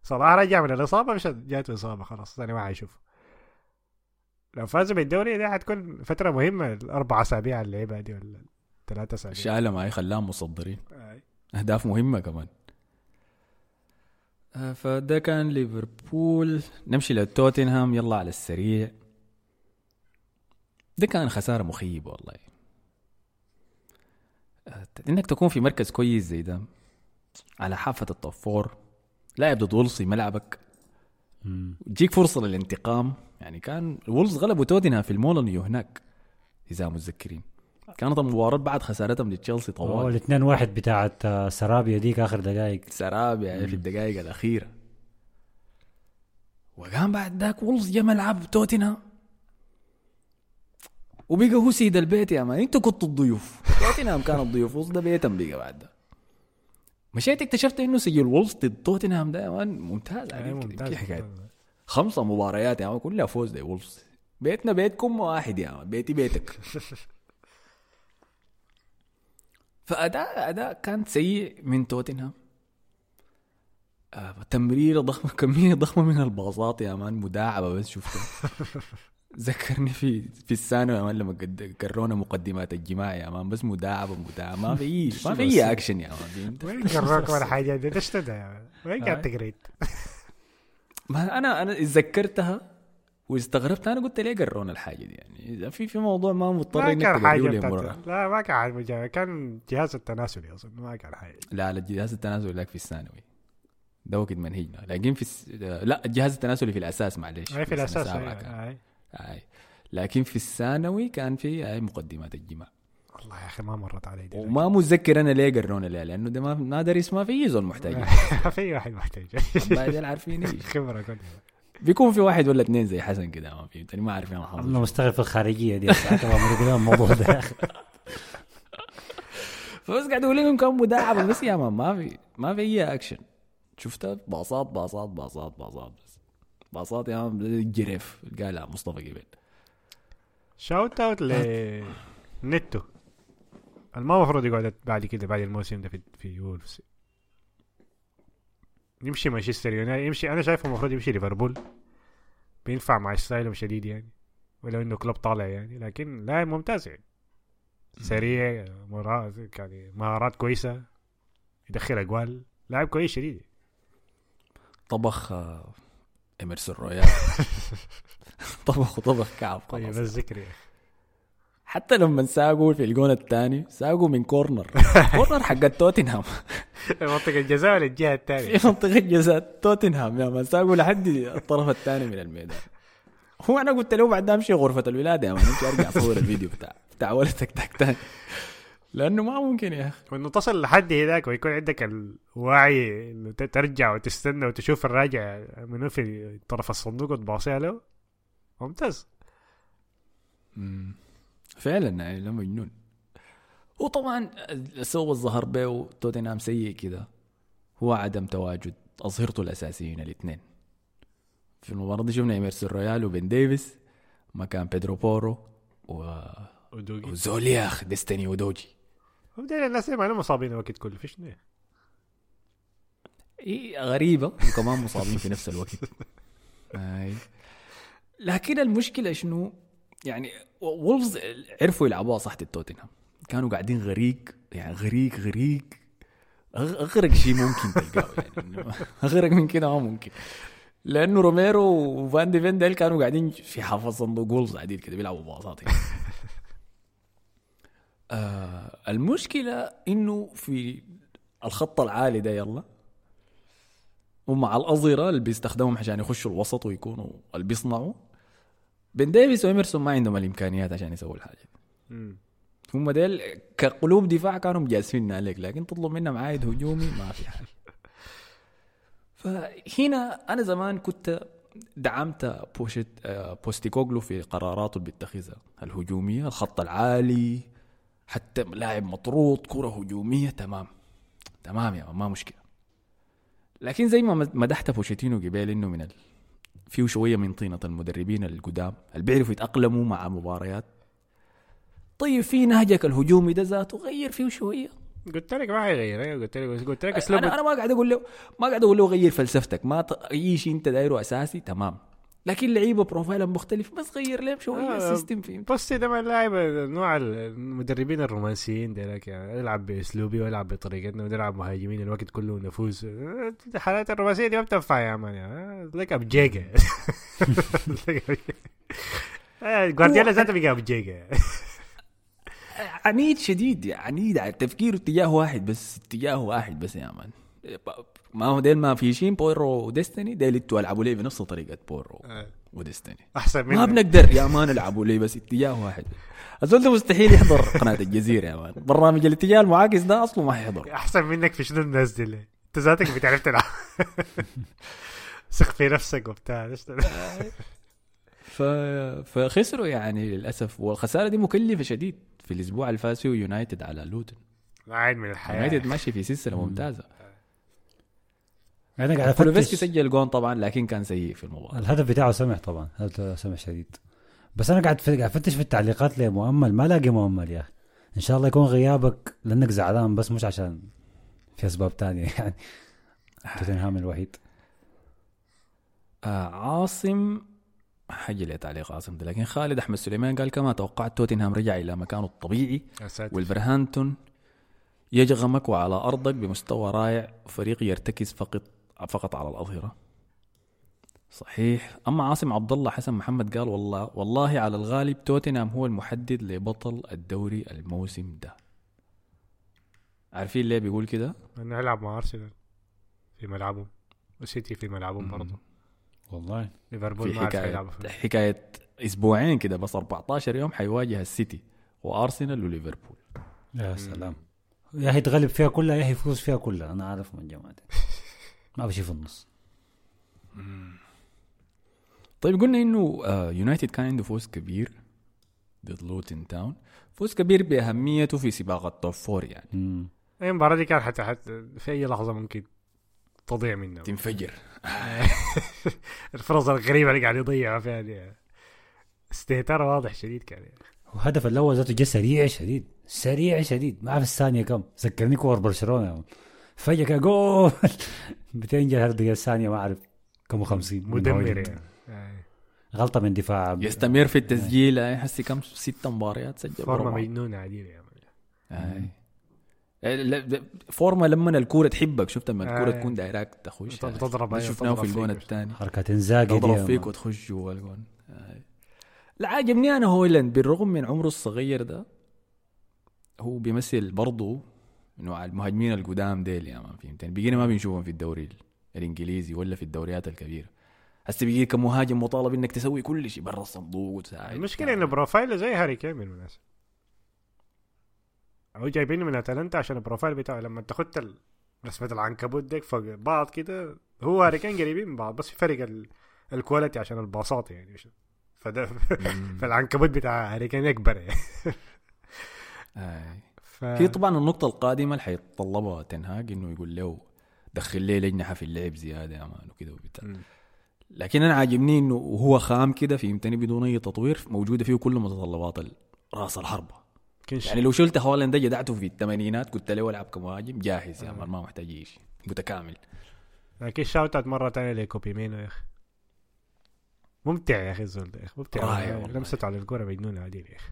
صلاح رجع من الإصابة مش جاته إصابة خلاص أنا ما حيشوف لو فازوا بالدوري دي حتكون فترة مهمة الأربع أسابيع اللي لعبها دي ولا ثلاثة أسابيع. الشعله معي خلاهم مصدرين. أهداف مهمة كمان. آه، فده كان ليفربول. نمشي لتوتنهام يلا على السريع. ده كان خسارة مخيبة والله. إنك تكون في مركز كويس زي ده على حافة ال top four لاعب ضد وولفز في ملعبك. مم. تجيك فرصة للانتقام. يعني كان الوولفز غلبوا توتنهام في المولينيو هناك إذا متذكرين. كانت المباراة بعد خسارتهم لتشيلسي طوال. الاثنين واحد بتاعت آه، سرابيا ديك آخر دقائق سراب يعني في الدقائق الأخيرة. وقام بعد ذاك وولز جا ملعب توتنهام. وبقى هو سيد البيت يا man أنتوا كنتوا الضيوف. توتنهام كان الضيوف وولز ده بيتم بقى بعد. ده مشيت اكتشفت إنه سجل وولز ضد توتنهام ده يا man. ممتاز. آي، عليك ممتاز. حكاية. خمسة مباريات يا man. كلها فوز لوولز بيتنا بيتكم واحد يا man. بيتي بيتك. فأداء أداء كان سيء من توتنهام. آه تمريرة ضخمة كمية ضخمة من الباصات يا مان. مداعبة بس شفتها. ذكرني في في الثانوي يا مان لما قد- قرونا مقدمات الجماع يا مان. بس مداعبة مداعبة ما في ما في أي أكشن يا مان؟ وين قراك ولا حاجة؟ دي إيش ده يا مان؟ وين قاعد تقريت؟ ما أنا أنا اتذكرتها واستغربت أنا قلت ليه قرونا الحاجة دي يعني؟ إذا في في موضوع ما مضطر ما إنك كان حاجة تقريه بتاعت- لمرة لا ما كان حاجة مجا- كان جهاز التناسلي أصلا ما كان حاجة. لا لا الجهاز التناسلي لك في الثانوي. ده وقت منهجنا. لكن في الس... لا الجهاز التناسلي في الأساس معلش في الأساس هاي. لكن في الثانوي كان في هاي مقدمات الجماع. والله يا أخي ما مرت علي دي. وما متذكر أنا ليه قرونا ليه لأنه ده ما ما درس ما في أي زول محتاج. في واحد محتاج. ديل عارفين إيش. خبرة كلها بيكون في واحد ولا اثنين زي حسن كده ما فهمتني ما عارفين أنا الحظ مستغرب في الخارجية دي الموضوع ده. يا. فبس قاعد أقول لهم كم مداعبه بس يا man ما في ما في أي اكشن شفتها؟ باصات باصات باصات باصات. باصات يا man اللي قالها مصطفى قبل shout out لنتو ما المفروض يقعد بعد كده بعد الموسم ده في في وولفز. يمشي مانشستر يونايتد يمشي أنا شايفه المفروض يمشي ليفربول. بينفع مع style هم شديد يعني ولو إنه كلوب طالع يعني لكن لاعب ممتاز يعني. سريع مهارات يعني مهارات كويسة يدخل أقوال. لاعب كويس شديد. طبخ آه، اميرسون رويال. طبخ وطبخ كعب طيب خلاص الذكر يا أخي. حتى لما ساقوا في الجون الثاني ساقوا من corner. corner حق توتنهام. منطقة الجزاء ولا الجهة الثانية؟ في منطقة جزاء توتنهام يا man ساقوا لحد الطرف الثاني من الميدان. هو أنا قلت له بعد امشي غرفة الولادة يا مان امشي أرجع أصور الفيديو بتاع بتاع ولدك تاك تاني لأنه ما ممكن يا أخي. وإنه تصل لحد هناك ويكون عندك الوعي إنه ترجع وتستنى وتشوف الراجع منو في طرف الصندوق وتباصيها له ممتاز. مم. فعلا يعني لا مجنون. وطبعا السوق الظهر به توتنهام سيء كده. هو عدم تواجد أظهرته الأساسيين الاثنين. في المباراة دي شفنا ايمرسون رويال وبن ديفيس مكان بيدرو بورو و... ودوجي. وزولياخ ديستني ودوجي. وبدأ الناس ما لهم مصابين الوقت كله فيش إيه غريبة وكمان مصابين في نفس الوقت. أي. لكن المشكلة شنو؟ يعني وولفز عرفوا يلعبوها صح توتنهام. كانوا قاعدين غريق يعني غريق غريق. أغرق شيء ممكن تلقاه يعني أغرق من كده ما ممكن. لأنه روميرو وفان دي فين ديل كانوا قاعدين في حافظ صندوق وولفز قاعدين كده بيلعبوا باصات يعني. آه المشكلة إنه في الخط العالي ده يلا ومع الأظهرة اللي بيستخدمهم عشان يخشوا الوسط ويكونوا اللي بيصنعوا. بن ديفيس وإميرسون ما عندهم الإمكانيات عشان يسووا الحاجة دي. هم ديل كقلوب دفاع كانوا مجازفين عليك لكن تطلب منهم عائد هجومي ما في حاجة. فهنا أنا زمان كنت دعمت بوست آه، بوستيكوغلو في قراراته اللي بيتخذها الهجومية الخط العالي. حتى لاعب مطرود كرة هجومية تمام. تمام يا ما مشكلة. لكن زي ما مدحت بوتشيتينو قبل إنه من ال... فيه شوية من طينة المدربين القدام اللي بيعرفوا يتأقلموا مع مباريات. طيب في نهجك الهجومي ده ذاته غير فيه شوية؟ قلت لك ما حيغير أيوة، قلت لك قلت لك أسلوب أنا أنا ما قاعد أقول له ما قاعد أقول له غير فلسفتك ما ت... أي شيء أنت دايره أساسي تمام. لكن لعيبه profile مختلف بس غير لهم شوية آه، ال system فيه بس ده ما اللاعب نوع المدربين الرومانسيين ديلك يعني العب بأسلوبي والعب بطريقتنا ونلعب مهاجمين الوقت كله نفوز. الحالات الرومانسية دي ما بتنفع يا man يعني. لك أب جيقة آه، جوارديولا ذاته بقى اب جيجا عنيد شديد عنيد تفكيره اتجاه واحد بس اتجاه واحد بس يا مان. ما هو ديل ما في شيء بويرو وديستني ديل أنتوا العبوا ليه بنفس طريقة بويرو وديستني. أحسن ما من بنقدر يا مان نلعبوا ليه بس اتجاه واحد. الزول ده مستحيل يحضر قناة الجزيرة يا مان. برنامج الاتجاه المعاكس ده أصله ما حيحضر. أحسن منك في شنو الناس دي أنت ذاتك بتعرف تلعب. ثق في نفسك وبتاع؟ ف... فخسروا يعني للأسف. والخسارة دي مكلفة شديد في الأسبوع اللي فات فيه يونايتد على لوتن. عين من الحياة. يونايتد ماشي في سلسلة ممتازة. أنا قاعد أفتش. سجل جون طبعا لكن كان سيء في المباراة. الهدف بتاعه سمح طبعا هدف سمح شديد. بس أنا قاعد قاعد أفتش في التعليقات لمؤمل. ما لاقي مؤمل يا أخي. إن شاء الله يكون غيابك لأنك زعلان بس مش عشان في أسباب تانية يعني. توتنهام الوحيد. آه عاصم حاجة لي تعليق عاصم ده لكن خالد أحمد سليمان قال كما توقعت توتنهام رجع إلى مكانه الطبيعي. يا ساتر. والبرهانتون يجغمك وعلى أرضك بمستوى رائع. فريق يرتكز فقط فقط على الأظهرة. صحيح. أما عاصم عبد الله حسن محمد قال والله والله على الغالب توتنهام هو المحدد لبطل الدوري الموسم ده. عارفين ليه بيقول كده؟ إنه يلعب مع أرسنال في ملعبهم وسيتي في ملعبهم برضه. والله. ليفربول في ما عارف حكاية أسبوعين كده بس 14 يوم حيواجه السيتي وأرسنال وليفربول. يا سلام. يا هي يتغلب فيها كلها يا هي يفوز فيها كلها. أنا عارف من جماعة ما في شيء في النص. طيب قلنا إنه آه، يونايتد كان عنده فوز كبير ضد لوتن تاون فوز كبير بأهميته في سباق ال top four يعني. المباراه دي كان حتى, حتى في أي لحظة ممكن تضيع منه. تنفجر. الفرص الغريبة اللي قاعد يضيعها فيها دي. استهتار واضح شديد كان يعني. وهدف الأول ذاته جه سريع شديد سريع شديد ما أعرف الثانية كم. ذكرني كور برشلونة. فجاه كده قول 200 جهه الدقيقه الثانية ما أعرف كم 50 مدمر يعني. غلطة من دفاع يستمر في التسجيل آه، حسي كم ست مباريات سجل فورمة بربع. مجنونة عديده يا مان. فورما لما الكورة تحبك شفت لما الكورة آي. تكون دايراك تخش تض- تضرب شفناه في الجون. الثاني حركات انزاجي تضرب فيك. وتخش جوا الجون. لا عاجبني أنا هويلاند بالرغم من عمره الصغير ده هو بيمثل برضه نوع المهاجمين القدام ديل يا مان فهمتني؟ بقينا ما بنشوفهم في الدوري ال- الإنجليزي ولا في الدوريات الكبيرة. هسه بيجي كمهاجم مطالب إنك تسوي كل شيء برا الصندوق وتساعد. المشكلة إنه profile ه زي هاري كين بالمناسبه هو جايبينه من أتلانتا عشان ال profile بتاعه. لما أنت خدت ال- رسمه العنكبوت ديك فوق بعض كده هو هاري كين قريبين من بعض بس في فرق ال- ال quality عشان الباصات يعني. مش- فده. فالعنكبوت بتاع هاري كين يكبر يعني. ف... هي طبعا النقطة القادمة اللي حيتطلبها تنهاج إنه يقول له دخل لي لجنحة في اللعب زيادة يا man وكده وبتاع. لكن أنا عاجبني إنه هو خام كده فهمتني بدون أي تطوير موجودة فيه كل متطلبات راس الحربة. يعني لو شلت هولاند ده جدعته في الثمانينات قلت له العب كمهاجم جاهز يا مان ما محتاج أي شيء متكامل. لكن shout out مرة ثانية لكوبي مينو يا أخي. ممتع يا أخي الزول ده يا أخي ممتع. لمسته على الكورة مجنونه عديل يا أخي.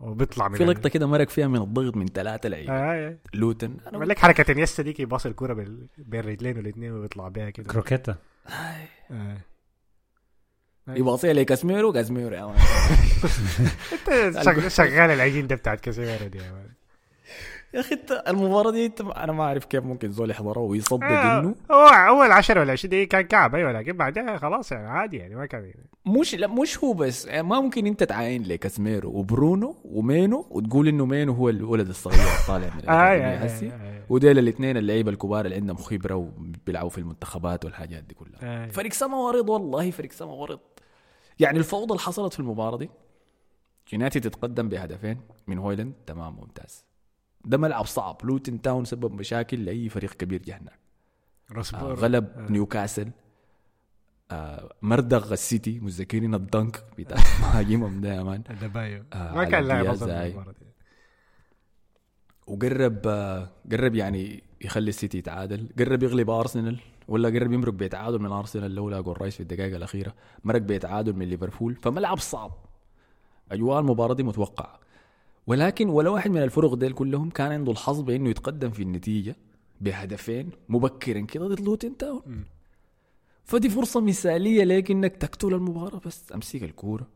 وبيطلع من في لقطة كده مرق فيها من الضغط من ثلاثة لعيبة آه آه. لوتن عمل لك حركه انيستا ديك يباص الكوره بال- بين رجلين الاثنين ويطلع بيها كده croqueta آه. يباصيها لكاسميرو كاسميرو يا man. شغال العجين ده بتاعت كاسيميرو دي يا man. يا أخي أنت المباراة دي أنا ما أعرف كيف ممكن زول يحضرها ويصدق آه، إنه. هو أول 10 ولا 20 دقيقة كان كعب أيوه لكن بعدها خلاص يعني عادي يعني ما كان مش لا مش هو بس يعني ما ممكن أنت تعاين لكاسميرو وبرونو ومينو وتقول إنه مينو هو الولد الصغير الطالع من آه، آه. وديل الاثنين اللعيبة الكبار اللي عندهم خبرة وبيلعبوا في المنتخبات والحاجات دي كلها. آه. فريق سما ورد والله فريق سما ورد يعني الفوضى اللي حصلت في المباراة دي يونايتد تتقدم بهدفين من هويلاند تمام ممتاز. ده ملعب صعب. لوتن تاون سبب مشاكل لأي فريق كبير جه هناك آه غلب نيوكاسل. آه مردغ السيتي متذكرين ال dunk بتاع مهاجمهم ده يا man. آه، ما كان لاعب دي. وقرب آه، قرب يعني يخلي السيتي يتعادل. قرب يغلب أرسنال ولا قرب يمرق بيتعادل من أرسنال لولا جول رايس في الدقائق الأخيرة. مرق بيتعادل من ليفربول. فملعب صعب. أجواء المباراة دي متوقعة. ولكن ولا واحد من الفرق ديل كلهم كان عنده الحظ بإنه يتقدم في النتيجة بهدفين مبكرا كده ضد لوتن تاون. فدي فرصة مثالية لك إنك تقتل المباراة بس. أمسك الكورة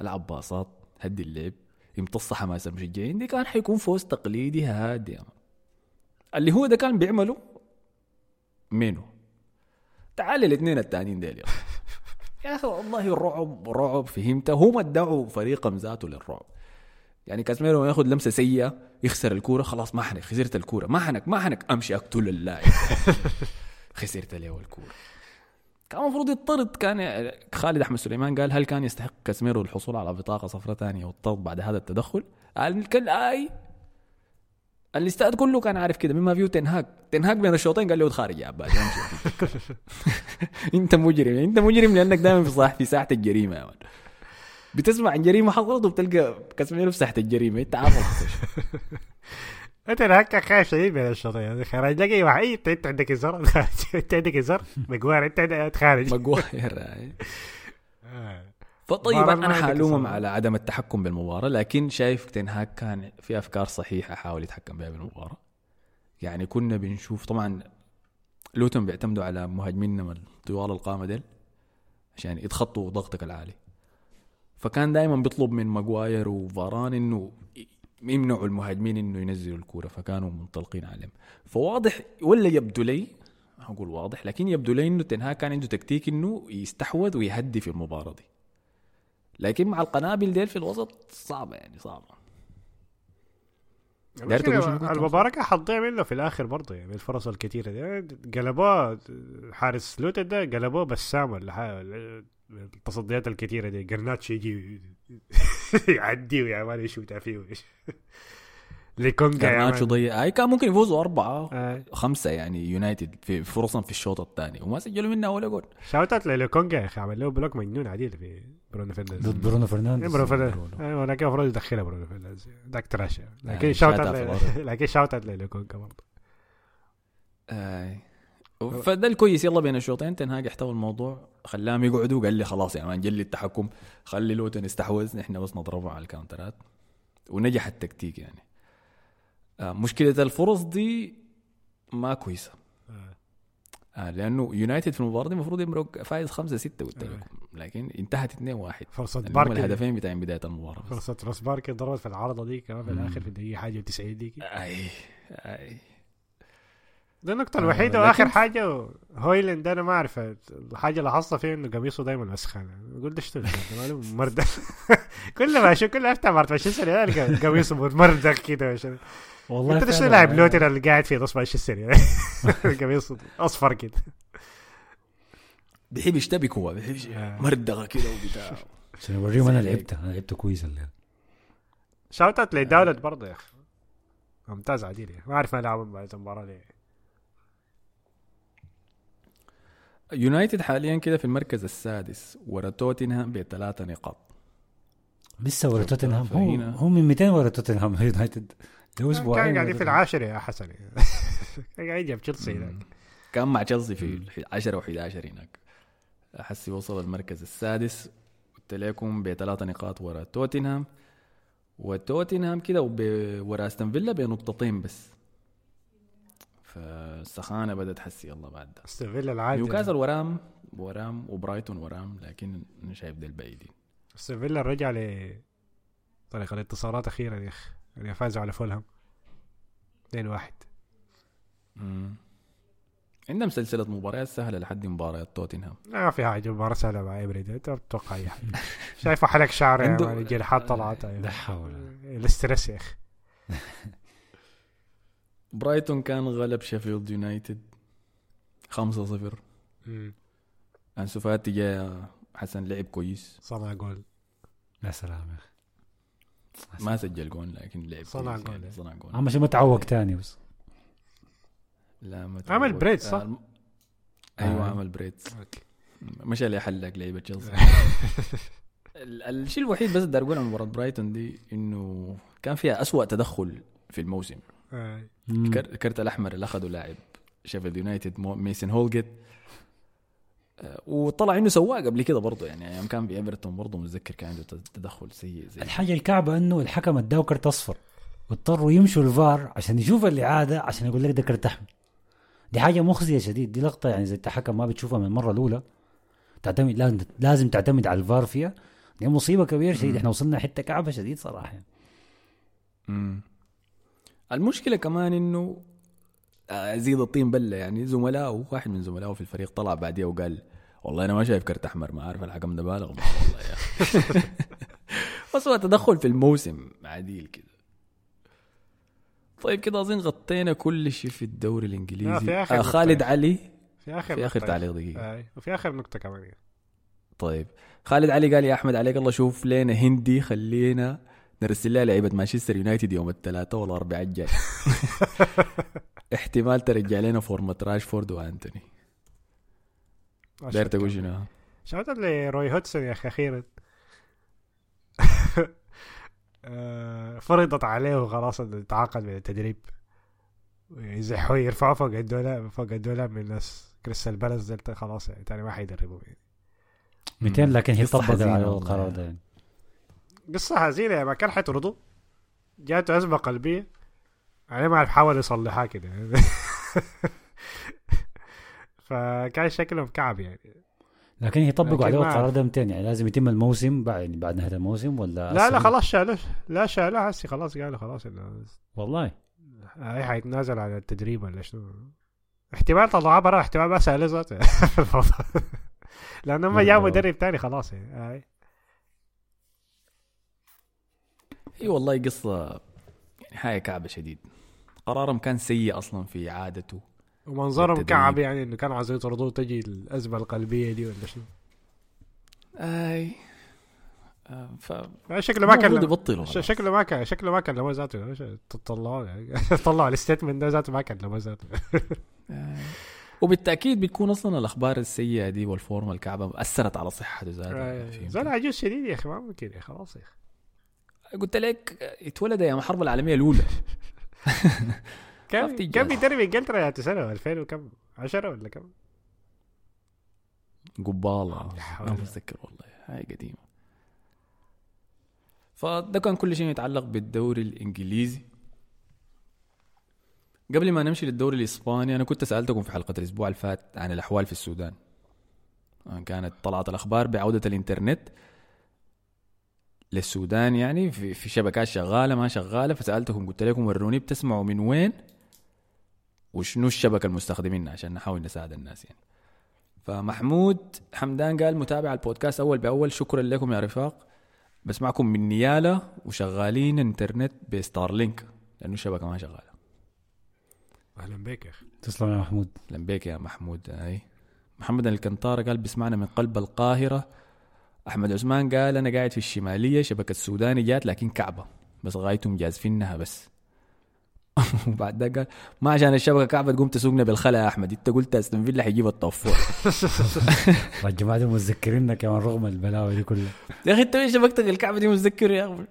ألعب باصات هدي اللعب. يمتص حماس المشجعين. دي كان حيكون فوز تقليدي هادي. اللي هو ده كان بيعمله مينو تعال الاثنين التانيين ديل يا أخي والله الرعب رعب فهمت هم ادعوا فريقهم ذاته للرعب. يعني كاسميرو ياخذ لمسة سيئة يخسر الكورة خلاص ما حنك خسرت الكورة. ما حنك ما حنك. أمشي أقتل اللاعب. خسرت له الكورة. كان المفروض يطرد. كان خالد أحمد سليمان قال هل كان يستحق كاسميرو الحصول على بطاقة صفراء ثانية والطرد بعد هذا التدخل؟ قال كان آي. الاستاد كله كان عارف كده مما فيه تنهاك تنهاك بين الشوطين قال له خارج يا عباد امشي. أنت مجرم أنت مجرم لأنك دائما في صح في ساحة الجريمة يا مان بتسمع عن جريمة حصلت وبتلقى كاسميرو في ساحه الجريمة. إنت عارف أنت هكا خايف شديد من الشوطين يعني خرج لك اي واحد. إيه، أنت عندك ازر أنت عندك ازر مقوار أنت خارج. مقواير آه. فطيب أنا حألومهم. على عدم التحكم بالمباراة لكن شايف تنهاك كان في أفكار صحيحة حاول يتحكم بها بالمباراة. يعني كنا بنشوف طبعا لوتون بيعتمدوا على مهاجميننا من طوال القامة ديل عشان يتخطوا ضغطك العالي. فكان دائما بيطلب من ماجواير وفاران إنه يمنعوا المهاجمين إنه ينزلوا الكورة فكانوا منطلقين عليهم. فواضح ولا يبدو لي أقول واضح لكن يبدو لي إنه تنهاك كان عنده تكتيك إنه يستحوذ ويهدي في المباراة دي. لكن مع القنابل ديل في الوسط صعبة يعني صعبة. كنت المباراة كان حتضيع منه في الآخر برضه يعني الفرص الكثيرة دي. قلبوه حارس لوتن ده قلبوه بسام ولا التصديات الكثيرة دي. قرناتش يجي يعدي ويا مان يشوت فيه ليكونجا يا جرناتشو. ضيع أي كان ممكن يفوزوا أربعة آه. خمسة يعني يونايتد في فرصا في الشوط الثاني. وما سجلوا منها ولا جول. شاوتات لليكونجا يا أخي عمل له بلوك مجنون عديل في برونو فرنانديز. ضد برونو فرنانديز. برونو فرنانديز. أيوه لكن المفروض يدخلها برونو فرنانديز. ذاك تراش لكن آه، شاوتات شاتها في ل- الأرض. لكن شاوتات لليكونجا برضه. آي. فده الكويس. يلا بين الشوطين تنهاج احتوى الموضوع. خلاهم يقعدوا قال لي خلاص يا man جلي التحكم. خلي لوتن يستحوذ. نحن بس نضربه على ال counter ات. ونجح التكتيك يعني. آه مشكلة الفرص دي ما كويسة. آه. لأنه يونايتد في المباراة دي المفروض يمرق فايز خمسة ستة قلت لكم لكن انتهت 2 1 فرصة اللي هم باركي. الهدفين بتاعين بداية المباراة بس. فرصة راس باركي ضربت في العارضة دي كمان في الآخر في الدقيقة حاجة 90 دي أي أي. دي النقطة آه، الوحيدة لكن- وآخر حاجة هويلاند أنا ما أعرف الحاجة اللي حصل فيه إنه قميصه دايما وسخان قلت ده شنو ده؟ ماله مردة كل ما أشوف كل ما أفتح مانشستر ألقى قميصه مردك كده. والله انت فعلاً. لاعب لوتن اللي قاعد في نص مانشستر قميصه أصفر كده. بيحب يشتبك هو بيحب آه. مردغه كده وبتاع. عشان اوريهم أنا زي لعبت أنا لعبت كويس الليل. shout out لدالوت برضه يا أخي. ممتاز عديل. ما أعرف ما لعبهم بعد المباراة دي يونايتد حاليا كده في المركز السادس ورا توتنهام بثلاثة نقاط. لسه ورا توتنهام. هو, هو من 200 ورا توتنهام يونايتد. له أسبوعين كان قاعدين ورا في توتنهام. العاشر يا حسن. كان قاعد يجيب تشيلسي هناك. كان مع تشيلسي في 10 و11 هناك. حسي وصل المركز السادس قلت لكم بثلاثة نقاط ورا توتنهام. وتوتنهام كده ورا أستون فيلا بنقطتين بس. فالسخانة بدأت حسي يلا بعد ده. استون فيلا العادي نيوكاسل ورام ورام وبرايتون ورام لكن أنا شايف ده البعيدين استون فيلا رجع ل طريقة الانتصارات أخيرا يا أخي يعني فازوا على فولهام. 2 1 مم. عندهم سلسلة مباريات سهلة لحد مباريات توتنهام. ما في حاجة مباراة سهلة مع إبريد أنت بتتوقع أي حاجة شايفه حلق شعر مان الجريحات طلعت لا حول. الاسترس يا أخي. برايتون كان غلب شيفيلد يونايتد 5-0 مم. أنسو فاتي جاء حسن لعب كويس صنع جول يا سلام يا أخي ما سجل جون لكن لعب صنع كويس جول. يعني صنع جول اهم شيء ما تعوق تاني بس لا ما عمل. braid، صح؟ آه، الم- أيوه آه. عمل braid okay. مشى اللي حلق لعيبة تشيلسي ال- الشيء الوحيد بس بدي أقول عن مباراة برايتون دي إنه كان فيها أسوأ تدخل في الموسم آه. الكرت الأحمر اللي أخذه لاعب شيفيلد يونايتد مو- ميسن هولجيت. آه، وطلع إنه سواق قبل كده برضه يعني أيام كان في إيفرتون برضه متذكر كان عنده تد- تدخل سيء زي الحاجة الكعبة إنه الحكم اداه كرت أصفر واضطروا يمشوا الفار عشان يشوف الإعادة عشان يقول لك ده كرت أحمر. دي حاجة مخزية شديد دي لقطة يعني زي انت حكم ما بتشوفها من المره الأولى. تعتمد لازم لازم تعتمد على الفار فيها. دي مصيبة كبيرة شديد. إحنا وصلنا حتة كعبة شديد صراحة يعني. المشكلة كمان إنه آه، زيد الطين بلة يعني زملائه واحد من زملائه في الفريق طلع بعديها وقال والله أنا ما شايف كرت أحمر ما عارف الحكم ده بالغ والله يا أخي بس هو تدخل في الموسم عديل كده طيب كده أظن غطينا كل شيء في الدوري آه، الإنجليزي في آخر آه نقطة. خالد علي في آخر في آخر. تعليق دقيقة آه. وفي آخر نقطة كمان يعني. طيب خالد علي قال يا أحمد عليك الله شوف لنا هندي خلينا نرسل لها لعيبة مانشستر يونايتد يوم الثلاثاء والأربعاء الجاي. احتمال ترجع لنا فورمة راشفورد وأنتوني. داير تقول شنو؟ شوت لروي هودسون يا أخي أخيرا. آه، فرضت عليه خلاص إنه يتعاقد من التدريب. يزحوا يرفعوا فوق الدولار فوق الدولار من الناس كريستال بالاس خلاص يعني تاني ما حيدربوا يعني. 200 لكن هي طبقت حزينة على. القرار ده يعني. قصة حزينة يا ما كان حيطردوا جاته أزمة قلبية عليه ما عرف حاول يصلحها كده. فكان شكلهم كعب يعني. لكن هي طبقوا لكن عليه القرار. ده 200 يعني. لازم يتم الموسم بعد بعد نهاية الموسم ولا لا لا؟ خلاص شالوه. لا شالوه. هسي خلاص قالوا خلاص والله. هاي حيتنازل عن التدريب ولا شنو. احتمال طلعها برا احتمال بس ذات لأنه ما جاب بالضبط. مدرب تاني خلاص يعني هاي إي والله قصة يعني حاجة كعبة شديد. قرارهم كان سيء أصلا في حد ذاته ومنظرهم. كعب يعني إنه كانوا عايزين يطردوه تجي الأزمة القلبية دي ولا شنو؟ أي آه، ف شكله ما كان يبطلوا. شكله ما كان شكله ما كان له ذاته. يعني؟ طلعوا ال statement ده ذاته ما كان له ذاته. وبالتأكيد بتكون أصلا الأخبار السيئة دي والفورمة الكعبة أثرت على صحته فهمت؟ زول عجوز شديد يا أخي ما ممكن. خلاص يا أخي. قلت لك اتولد أيام الحرب العالمية الأولى. كم. كم بيدرب إنجلترا يا سنه 2000 وكم؟ 10 ولا كم؟ قبالة. ما متذكر والله. هاي قديمة. فده كان كل شيء يتعلق بالدوري الإنجليزي. قبل ما نمشي للدوري الإسباني أنا كنت سألتكم في حلقة الأسبوع اللي فات عن الأحوال في السودان. كانت طلعت الأخبار بعودة الإنترنت. للسودان يعني في, في شبكات شغالة ما شغالة فسالتكم قلت لكم وروني بتسمعوا من وين؟ وشنو الشبكة المستخدمينها عشان نحاول نساعد الناس يعني. فمحمود حمدان قال متابع البودكاست أول بأول شكرا لكم يا رفاق. بسمعكم من نيالا وشغالين انترنت بستارلينك لأنه الشبكة ما شغالة. أهلا بك يا أخي. تسلم يا محمود. لبيك يا محمود أي. محمد الكنطارة قال بيسمعنا من قلب القاهرة أحمد عثمان قال أنا قاعد في الشمالية شبكة السوداني جات لكن كعبة بس غايتهم جازفينها بس. وبعد ده قال ما عشان الشبكة كعبة تقوم تسوقنا بالخلا يا أحمد أنت قلت أستون فيلا حيجيب ال top four الجماعه دي متذكريننا كمان رغم البلاوي دي كلها. يا أخي أنت وين شبكتك الكعبة دي متذكر يا أخي.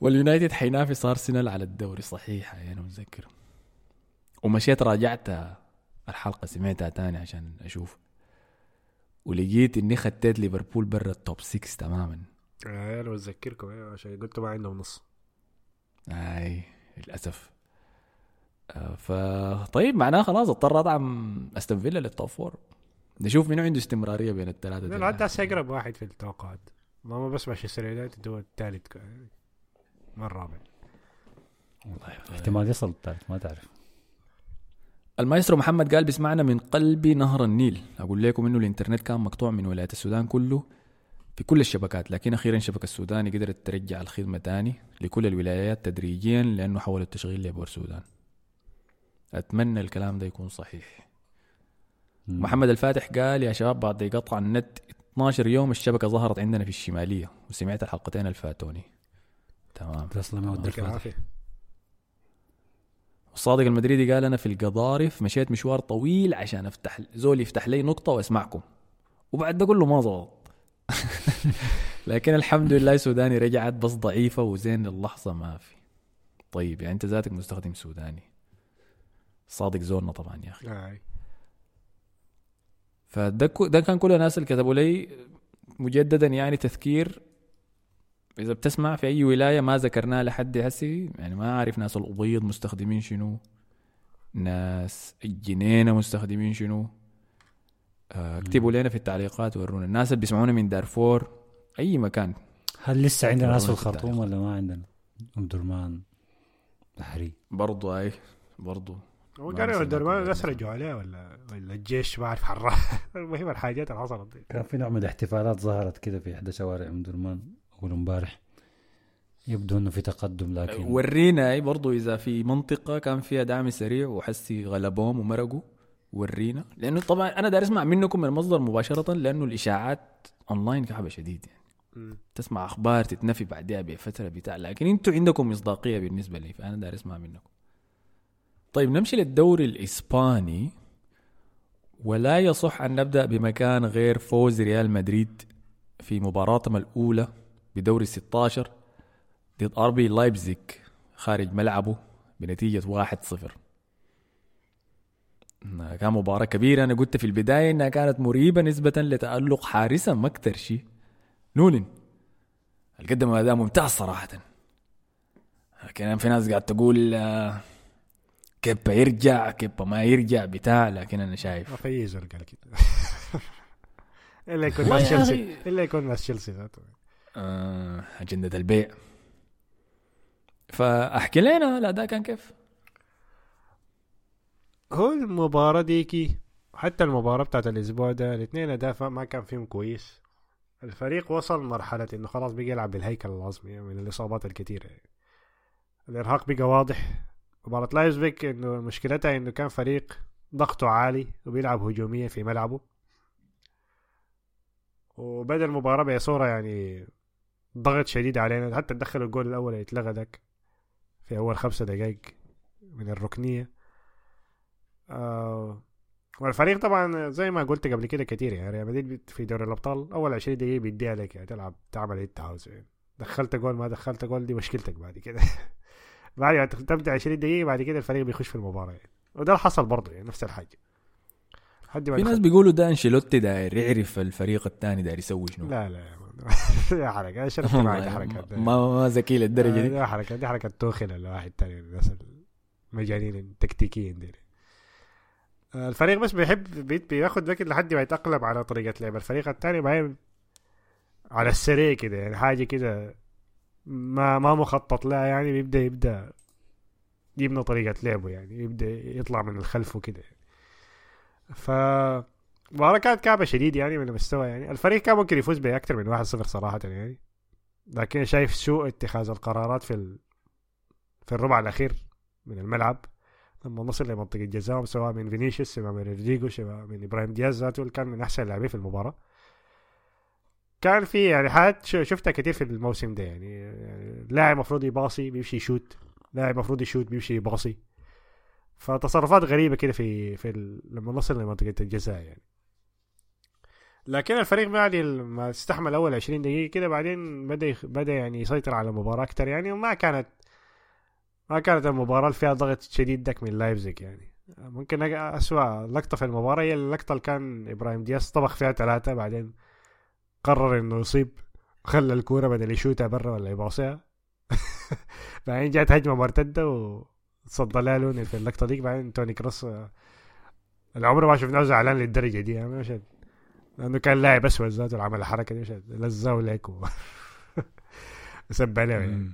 واليونايتد حينافس أرسنال على الدوري صحيح أنا متذكر. ومشيت راجعت الحلقة سمعتها تاني عشان أشوف. ولقيت إني خطيت ليفربول برا ال top 6 تماما. آه، أنا بتذكركم أيوة، عشان قلتوا ما عندهم نص. أي للأسف. آه، فطيب معناه خلاص اضطر أدعم أستون فيلا لل top four نشوف منو عنده استمرارية بين الثلاثة لا. حتى أقرب واحد في التوقعات. ما ما بس مانشستر يونايتد هو الثالث ك- ما الرابع احتمال يصل الثالث ما تعرف. المايسترو محمد قال بيسمعنا من قلب نهر النيل. أقول لكم إنه الإنترنت كان مقطوع من ولاية السودان كله في كل الشبكات لكن أخيرا الشبكة السوداني قدرت ترجع الخدمة تاني لكل الولايات تدريجيا لأنه حولوا التشغيل لبور السودان. أتمنى الكلام ده يكون صحيح. مم. محمد الفاتح قال يا شباب بعد قطع النت 12 يوم الشبكة ظهرت عندنا في الشمالية وسمعت الحلقتين الفاتوني. تمام. تسلم يا ود يعطيك الفاتح. العافيه الصادق المدريدي قال أنا في القضارف مشيت مشوار طويل عشان أفتح زول يفتح لي نقطة وأسمعكم. وبعد ده كله ما ظبط لكن الحمد لله سوداني رجعت بس ضعيفة وزين للحظه ما في. طيب يعني أنت ذاتك مستخدم سوداني. صادق زورنا طبعا يا أخي. فده ده كان كل الناس اللي كتبوا لي مجددا يعني تذكير إذا بتسمع في أي ولاية ما ذكرناها لحد هسي يعني ما عارف ناس الأبيض مستخدمين شنو ناس الجنينة مستخدمين شنو آه، اكتبوا لنا في التعليقات ورونا. الناس اللي بيسمعونا من دارفور أي مكان. هل لسه عندنا ناس في الخرطوم ولا ما عندنا؟ أم درمان بحري. برضو أي برضو. هو ما قالوا. الناس رجعوا عليه ولا ولا الجيش ما أعرف حرره. المهم الحاجات اللي حصلت دي. كان في نوع من الاحتفالات ظهرت كده في إحدى شوارع أم درمان. اول امبارح. يبدو إنه في تقدم لكن ورينا اي برضو إذا في منطقة كان فيها دعم سريع وحسي غلبوهم ومرقوا ورينا. لأنه طبعا أنا داير أسمع منكم من المصدر مباشرة لأنه الإشاعات اونلاين كعبة شديد يعني. تسمع أخبار تتنفي بعدها بفترة بتاع لكن أنتوا عندكم مصداقية بالنسبة لي فأنا داير أسمع منكم. طيب نمشي للدوري الإسباني. ولا يصح أن نبدأ بمكان غير فوز ريال مدريد في مباراتهم الأولى. بدور ال 16 ضد آر بي لايبزيج خارج ملعبه بنتيجة 1-0 إنها كان مباراة كبيرة. أنا قلت في البداية إنها كانت مريبة نسبة لتألق حارسنا أكتر شيء. نونن اللي قدم أداء ممتاز صراحة. لكن في ناس قاعد تقول آه، كيبا يرجع كيبا ما يرجع بتاع لكن أنا ما شايف في أي زول قال كده. إلا يكون يا تشيلسي. إلا يكون ناس تشيلسي ذاته. أجندة البيع. فأحكي لنا الأداء كان كيف؟ هو المباراة ديكي حتى المباراة بتاعت الأسبوع ده الاثنين أداء ما كان فيهم كويس. الفريق وصل مرحلة إنه خلاص بقى يلعب بالهيكل العظمي من الإصابات الكثيرة يعني. الإرهاق بقى واضح. مباراة لايبزيج إنه مشكلتها إنه كان فريق ضغطه عالي وبيلعب هجوميا في ملعبه. وبدأ المباراة بصورة يعني ضغط شديد علينا. حتى دخلوا الجول الأول اللي اتلغى داك في أول خمسة دقايق من الركنية. آه والفريق طبعا زي ما قلت قبل كده كتير يعني ريال مدريد في دوري الأبطال أول 20 دقيقة بيديها لك يعني تلعب تعمل اللي أنت عاوزه. يعني دخلت جول ما دخلت جول دي مشكلتك بعد كده. بعد ما تبدأ 20 دقيقة بعد كده الفريق بيخش في المباراة. يعني وده اللي حصل برضه يعني نفس الحاجة. حد ما في ناس بيقولوا ده أنشيلوتي داير يعرف الفريق الثاني داير يسوي شنو. لا لا يا حركه إيش شربت حركات ما ما ذكي للدرجة آه، دي حركة دي حركة توخل الواحد تاني الناس المجانين التكتيكيين دي. آه، الفريق بس بيحب بي- بياخد وقت لحد ما يتأقلم على طريقة لعب. الفريق الثاني بعدين على السريع كده يعني حاجة كده ما ما مخطط لها يعني بيبدأ يبدأ يبنى طريقة لعبه يعني يبدأ يطلع من الخلف وكده. ف المباراة كانت كعبة شديد يعني من المستوى يعني. الفريق كان ممكن يفوز بأكثر من 1-0 صراحة يعني. لكن شايف سوء اتخاذ القرارات في ال... في الربع الأخير من الملعب. لما نصل لمنطقة جزاهم سواء من فينيسيوس سواء من رودريجو سواء من إبراهيم دياز ذاته كان من أحسن اللاعبين في المباراة. كان في يعني حاجات شفتها كتير في الموسم ده يعني, يعني لاعب المفروض يباصي بيمشي يشوت. لاعب المفروض يشوت بيمشي يباصي. فتصرفات غريبة كده في في. لما نصل لمنطقة الجزاء يعني. لكن الفريق بعد ما استحمل أول 20 دقيقة كده بعدين بدأ يخ- بدأ يعني يسيطر على المباراه أكتر يعني وما كانت ما كانت المباراة اللي فيها ضغط شديد دك من لايبزيج يعني. ممكن أسوأ لقطة في المباراة هي اللقطة اللي كان إبراهيم دياز طبخ فيها ثلاثة بعدين قرر إنه يصيب خلى الكورة بدل يشوتها برا ولا يباصيها. بعدين جات هجمة مرتدة وصد لها لوني في اللقطة ديك بعدين توني كروس آه، العمر ما شفناه زعلان للدرجة دي يعني مشهد لأنه كان لاعب أسود ذاته اللي عمل الحركة دي مشهد لزاه ليك و سب عليه يعني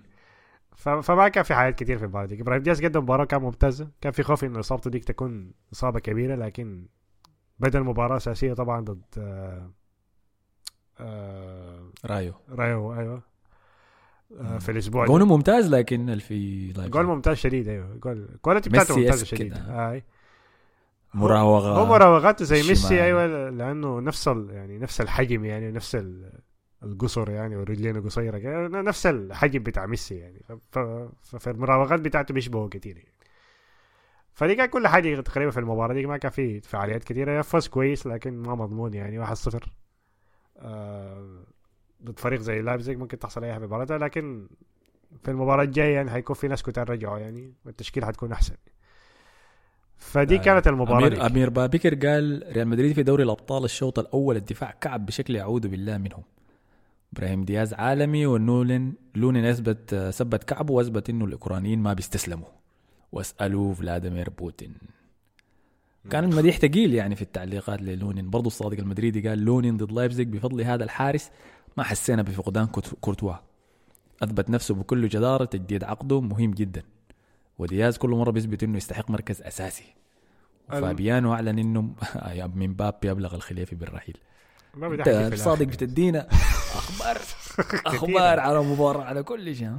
فما كان في حاجات كتير في المباراة ديك إبراهيم دياز قدم مباراة كان ممتازة كان في خوف انه إصابته ديك تكون إصابة كبيرة لكن بدأ المباراة أساسية طبعا ضد آه آه رايو رايو أيوه آه في الأسبوع ده. ممتاز لكن في. جول ممتاز شديد أيوه جول ال quality بتاعته sick شديد. آه. مراوغة هو مراوغاته زي. ميسي أيوه لأنه نفس. يعني نفس الحجم يعني نفس ال... القصر يعني ورجلينه قصيره كده نفس الحجم بتاع ميسي يعني ف... ف... ففي المراوغات بتاعته بيشبهه كتير يعني. فدي كان كل حاجة تقريبا في المباراة دي ما كان في فعاليات كتيرة فوز كويس لكن ما مضمون يعني 1-0 آه... ضد فريق زي لايبزيج ممكن تحصل أي مباراتها لكن في المباراة الجاية يعني حيكون في ناس كتار رجعوا يعني والتشكيل حتكون أحسن فدي آه، كانت المباراة امير دي. أمير بابكر قال ريال مدريد في دوري الأبطال الشوط الأول الدفاع كعب بشكل يعوذ بالله منهم. إبراهيم دياز عالمي ونولن لونين أثبت ثبت كعبه وأثبت إنه الأوكرانيين ما بيستسلموا. واسألوا فلاديمير بوتين. كان المديح ثقيل يعني في التعليقات للونين برضو الصادق المدريدي قال لونين ضد لايبزيج بفضل هذا الحارس ما حسينا بفقدان كورت- كورتوا. أثبت نفسه بكل جدارة تجديد عقده مهم جدا. ودياز كل مرة بيثبت إنه يستحق مركز أساسي. فابريزيو أعلن إنه مبابي بلغ الخليفي بالرحيل. ما أنت صادق. بتدينا؟ أخبار أخبار على مباراة على كل شيء.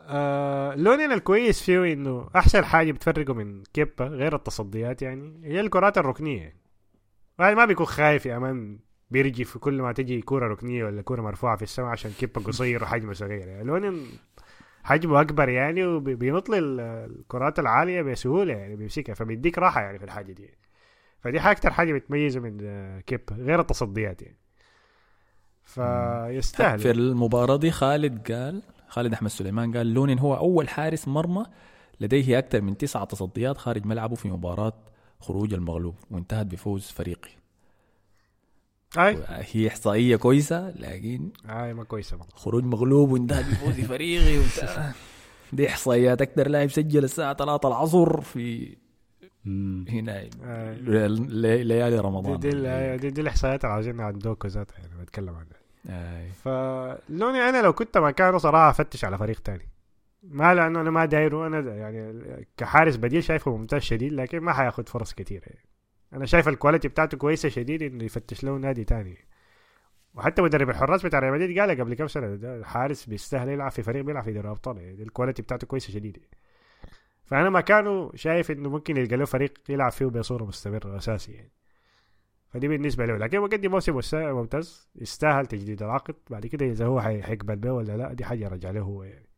آه لونين الكويس فيه إنه أحسن حاجة بتفرقه من كيبا غير التصديات يعني هي الكرات الركنية. يعني ما بيكون خايف يا مان بيرجي في كل ما تجي كرة ركنية ولا كرة مرفوعة في السماء عشان كيبا قصير وحجمه صغير. يعني لونين حجمه أكبر يعني وبينط لي ال- الكرات العالية بسهولة يعني بيمسكها فبيديك راحة يعني في الحاجة دي. فدي حاجة أكتر حاجة بتميزه من آه، كيبا غير التصديات يعني. فيستاهل. في المباراة دي خالد قال خالد أحمد سليمان قال لونين هو أول حارس مرمى لديه أكثر من تسعة تصديات خارج ملعبه في مباراة خروج المغلوب وانتهت بفوز فريقي. أي. هي إحصائية كويسة لكن أي ما كويسة برضه. خروج مغلوب وانتهت بفوز فريقي دي إحصائيات. أكثر لاعب سجل الساعة 3 العصر في. هنا ليالي دي رمضان. دي, ال- دي, دي الإحصائيات اللي عاوزين عن دوكو ذاتها يعني بتكلم عنها. فلوني أنا لو كنت مكانه صراحة أفتش على فريق تاني. ما لأنه أنا ما دايره أنا دا- يعني كحارس بديل شايفه ممتاز شديد لكن ما حياخد فرص كثيره يعني. أنا شايف ال quality بتاعته كويسة شديد إنه يفتش له نادي تاني. وحتى مدرب الحراس بتاع ريال مدريد قال قبل كم سنة ده حارس بيستاهل يلعب في فريق بيلعب في دوري الأبطال. يعني ال quality بتاعته كويسة شديد. فأنا مكانه شايف إنه ممكن يلقى له فريق يلعب فيه بصورة مستمرة أساسي يعني. فدي بالنسبة له. لكن مقدم موسم مس- ممتاز يستاهل تجديد العقد. بعد كده إذا هو حي- حيقبل به ولا لا دي حاجة يرجع له هو يعني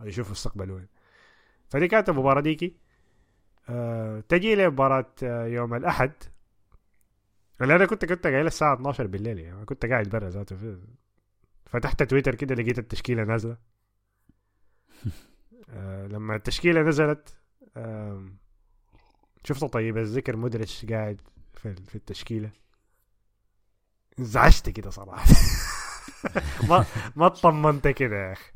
أو يشوف مستقبله وين فدي كانت المباراة ديكي. آه تجي لمباراه آه يوم الأحد. اللي أنا كنت كنت قايل الساعة 12 بالليل يعني كنت قاعد برا ذاته. في- فتحت تويتر كده لقيت التشكيلة نازلة. آه لما التشكيلة نزلت آم، شفت طيب الذكر مدرج قاعد في, في التشكيلة. انزعجت كده صراحة. ما ما اطمنت كده يا أخي.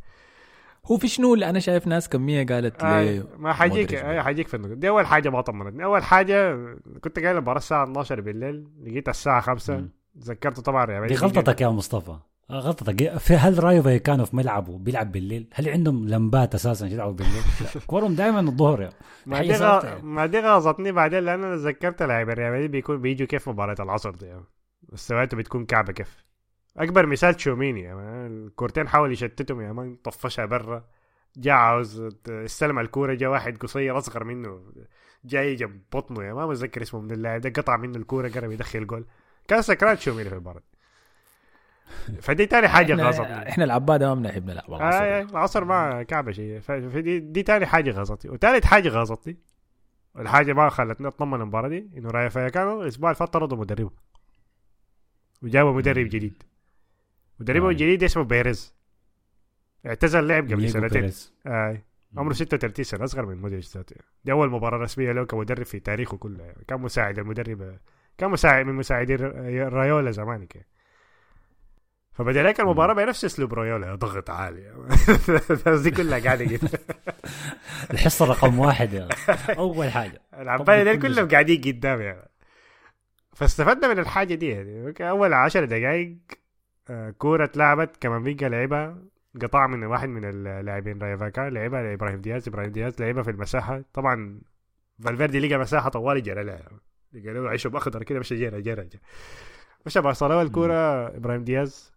هو في شنو اللي أنا شايف ناس كمية قالت آه لي ما حاجيك مودريتش آه حاجيك في النقطة دي أول حاجة ما طمنتني أول حاجة كنت قايل المباراة الساعة 12 بالليل لقيت الساعة 5 مم. تذكرت طبعا ريال دي غلطتك يا مصطفى آه، غلطتك في هل رايو فايكانو في ملعبه بيلعب بالليل؟ هل عندهم لمبات أساسا يلعبوا بالليل؟ كورهم دائما الظهر يا ما دي غ... يعني. ما دي غلطتني بعدين لأن أنا تذكرت لاعب ريال مدريد بيكون بيجوا كيف مباراة العصر دي يعني. مستوياته بتكون كعبة كيف أكبر مثال تشواميني man. الكورتين حاول يشتتهم يا man طفشها برا. جاء عاوز استلم الكورة جاء واحد قصير أصغر منه جاي جنب بطنه يا ما متذكر اسمه من اللاعب ده قطع منه الكورة قرب يدخل جول كان سكران تشواميني في المباراة. فدي تاني حاجة غلطتني إحنا, العباده ما بنحب نلعب آه العصر. آه، العصر ما كعبة شيء. فدي دي تاني حاجة غلطتي وتالت حاجة غلطتي الحاجة ما خلتني أطمن المباراة دي إنه رايو فايكانو الأسبوع اللي فات طردوا مدربه وجابوا مدرب جديد. مدربه آه. الجديد اسمه بيريز اعتزل لعب قبل سنتين. آه. عمره 36 سنة أصغر من مودريتش ذاته يعني. دي أول مباراة رسمية له كمدرب في تاريخه كله يعني. كان مساعد المدرب كان مساعد من مساعدين إيراولا زمانك يعني. فبدأ لك المباراة بنفس أسلوب إيراولا ضغط عالي الناس دي كلها قاعدة كده الحصة رقم واحد يا أول حاجة العباية دي كلهم قاعدين قدام يعني فاستفدنا من الحاجة دي يعني أول عشر دقائق كورة اتلعبت كامافينجا لعبها قطع من واحد من اللاعبين رايا فاكا لعبها لإبراهيم دياز إبراهيم دياز لعبها في المساحة. طبعا فالفيردي لقى مساحة طوال جرى لها. لقى له عشب أخضر كده مشى جرى جرى مشى بصله الكورة إبراهيم دياز.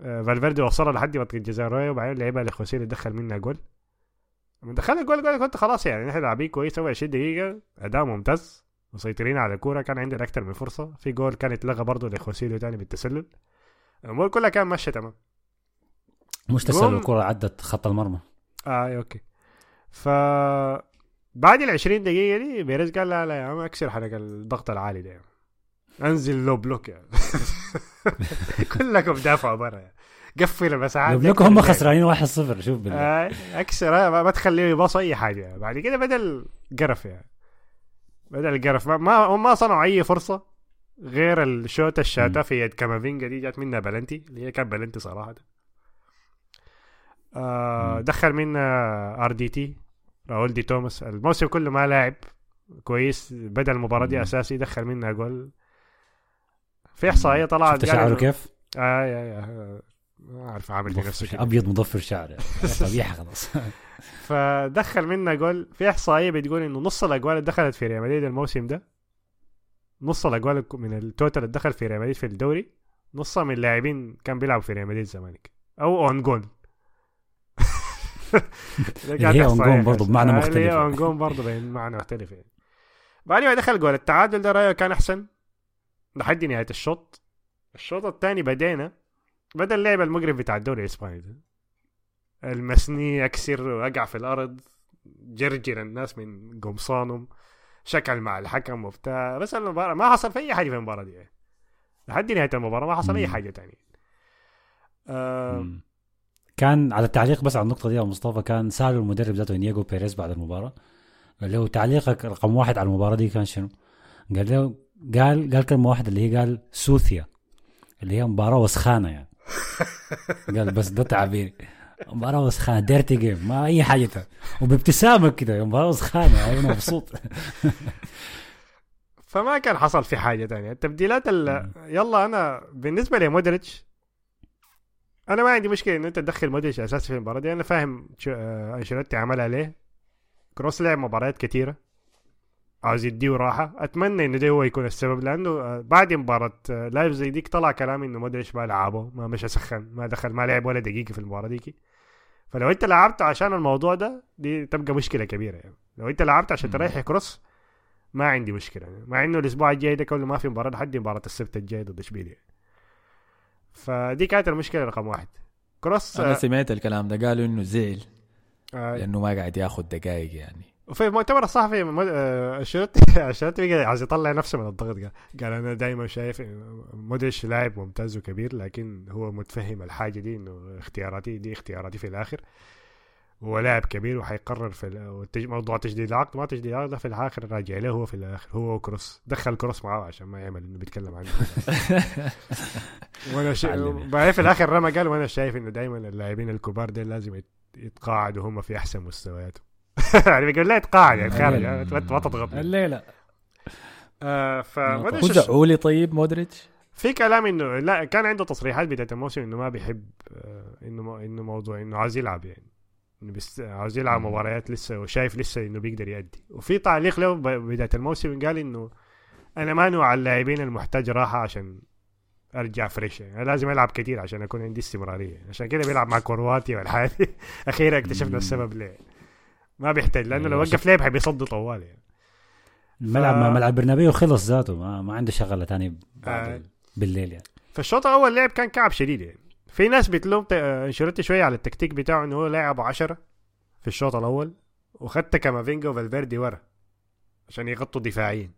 آه، فالفيردي وصلها لحد منطقة جزاء رايو وبعدين لعبها لخوسيلو دخل منها جول. من دخلنا الجول قال كنت خلاص يعني نحن لاعبين كويس أول 20 دقيقة أداء ممتاز مسيطرين على الكورة كان عندنا أكثر من فرصة. في جول كان اتلغى برضه لخوسيليو تاني بالتسلل الأمور كلها كان ماشية تمام مش تسلل الكرة عدت خط المرمى آه okay ف بعد ال 20 دقيقة دي بيريز قال لا لا يا عم أكسر حلقة الضغط العالي ده يعني. أنزل low block يعني. كلكم دافعوا برا يعني. قفل المساحات لو هم خسرانين 1-0 شوف بالله آه أكسر آه، ما تخليه يباص أي حاجة يعني. بعد كده بدا القرف يعني بدا القرف ما ما هم ما صنعوا أي فرصة غير الشوت الشاتا في يد كامافينجا دي جات منها بلنتي اللي هي كان بلنتي صراحة. آه دخل منا ار دي تي راول دي توماس. الموسم كله ما لاعب كويس بدا المباراة دي أساسي دخل منها جول. في إحصائية طلعت شفت شعره كيف؟ آه يا يا ما أعرف عامل في نفسه كده. أبيض مضفر شعر يعني. طبيعي خلاص. فدخل منا جول. في إحصائية بتقول إنه نص الأجوال اللي دخلت في ريال مدريد الموسم ده نص الأجوال من ال total اللي دخل في ريال مدريد في الدوري نصها من اللاعبين كان بيلعبوا في ريال مدريد زمانك أو own goal هي own goal برضه بمعنى مختلف هي own goal برضه بمعنى مختلف يعني. بعد ما دخل جول التعادل ده رايو كان أحسن؟ لحد نهاية الشوط. الشوط الثاني بدينا بدأ اللعب المقرف بتاع الدوري الإسباني ده. المسني اكسر وقع في الأرض. جرجر الناس من قمصانهم شكل مع الحكم وبتاع. بس المباراة ما حصل في أي حاجة في المباراة دي. يعني. لحد نهاية المباراة ما حصل أي حاجة تانية. آه كان على التعليق بس على النقطة دي يا مصطفى كان سالوا المدرب ذاته إنيجو بيريز بعد المباراة. قال له تعليقك رقم واحد على المباراة دي كان شنو؟ قال له قال قال كلمة واحدة اللي هي قال sucia اللي هي مباراة وسخانة يعني. قال بس ده تعبيري. مباراة وسخانة dirty game ما أي حاجة وبابتسامة كده مباراة وسخانة أنا مبسوط. فما كان حصل في حاجة تانية. التبديلات ال... يلا أنا بالنسبة لمودريتش أنا ما عندي مشكلة انه أنت تدخل مودريتش اساسي في المباراة دي. أنا فاهم آه، أنشيلوتي عملها ليه كروس لعب مباريات كثيره عاوز يديه راحة. أتمنى إنه ده هو يكون السبب لأنه آه، بعد مباراة آه، لايبزيج ديك طلع كلام إنه مودريتش ما لعبه ما مش سخن ما دخل ما لعب ولا دقيقة في المباراة ديك فلو أنت لعبت عشان الموضوع ده دي تبقى مشكلة كبيرة يعني. لو أنت لعبت عشان تريح كروس ما عندي مشكلة يعني. مع إنه الأسبوع الجاي ده كله ما في مباراة لحد مباراة السبت الجاي ضد إشبيليا. فدي كانت المشكلة رقم واحد. كروس أنا آه سمعت الكلام ده قالوا إنه زعل آه لأنه ما قاعد ياخذ دقائق يعني. وفي المؤتمر الصحفي مو- آه، انشيلوتي انشيلوتي بقى عايز يطلع نفسه من الضغط قال قال أنا دائما شايف مودريتش لاعب ممتاز وكبير لكن هو متفهم الحاجة دي إنه اختياراتي دي اختياراتي في الآخر. هو لاعب كبير وحيقرر في موضوع تجديد العقد. ما تجديد العقد في الآخر راجع له هو في الآخر. هو وكروس دخل كروس معاه عشان ما يعمل انه بيتكلم عنه. وأنا شا... معلم. بعدين في الآخر رمى قال وأنا شايف إنه دائما اللاعبين الكبار دول لازم يت- يتقاعدوا هم في أحسن مستوياتهم. يعني بيقول لا يتقاعد يعني خارج يعني ما تضغط. الليلة. آه أدري هو لي طيب مودريتش. في كلام إنه لا كان عنده تصريحات بداية الموسم إنه ما بيحب آه إنه مو- إنه موضوع إنه عاوز يلعب يعني. إنه بس عاوز يلعب مم. مباريات لسه وشايف لسه إنه بيقدر يأدي. وفي تعليق له بداية الموسم قال إنه أنا ما نوع اللاعبين المحتاج راحة عشان أرجع فريش يعني. أنا لازم ألعب كثير عشان أكون عندي استمرارية. عشان كده بيلعب مع كرواتي والحاجات دي. أخيرا اكتشفنا. السبب ليه. ما بيحتاج لأنه لو أيوة، وقف لعب حبيصد طوال يعني. الملعب ف- ملعب برنابيو خلص ذاته ما, ما عنده شغلة بعد آه. ال- بالليل يعني. فالشوط الأول لعب كان كعب شديد يعني. في ناس بتلوم أنشيلوتي شوية على التكتيك بتاعه إنه هو لعب 10 في الشوط الأول وخدت كامافينجا وفالفيردي ورا عشان يغطوا دفاعيا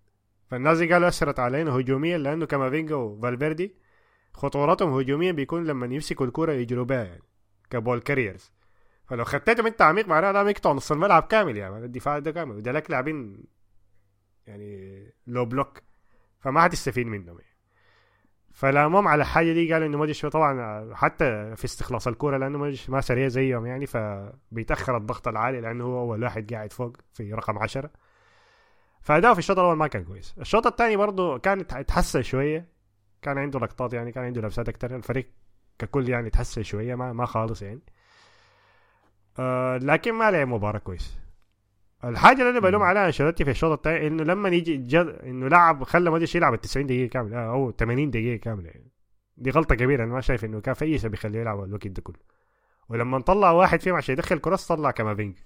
فالناس دي قالوا أثرت علينا هجوميا لأنه كامافينجا وفالفيردي خطورتهم هجوميا بيكون لما يمسكوا الكرة يجروا بها يعني ك ball carriers. فلو خطيتهم انت عميق معناها ده يقطع نص الملعب كامل يعني الدفاع ده كامل وده لك لاعبين يعني low block فما حتستفيد منهم يعني. فلامهم على الحاجة دي قالوا إنه مودريتش طبعا حتى في استخلاص الكورة لأنه مودريتش ما سريع زيهم يعني فبيتأخر الضغط العالي لأنه هو أول واحد قاعد فوق في رقم عشرة. فأداؤه في الشوط الأول ما كان كويس. الشوط الثاني برضه كان اتحسن شوية كان عنده لقطات يعني كان عنده لمسات أكثر الفريق ككل يعني تحسن شوية ما ما خالص يعني. آه لكن ما لعب مباراة كويس. الحاجة اللي أنا بلوم عليها أنشيلوتي في الشوط الثاني إنه لما يجي جد إنه لعب خلى موديش يلعب ال 90 دقيقة كاملة آه، أو 80 دقيقة كاملة. يعني. دي غلطة كبيرة أنا ما شايف إنه كان في أي سبب يخليه يلعب الوقت ده كله. ولما طلع واحد فيهم عشان يدخل كروس طلع كامافينجا.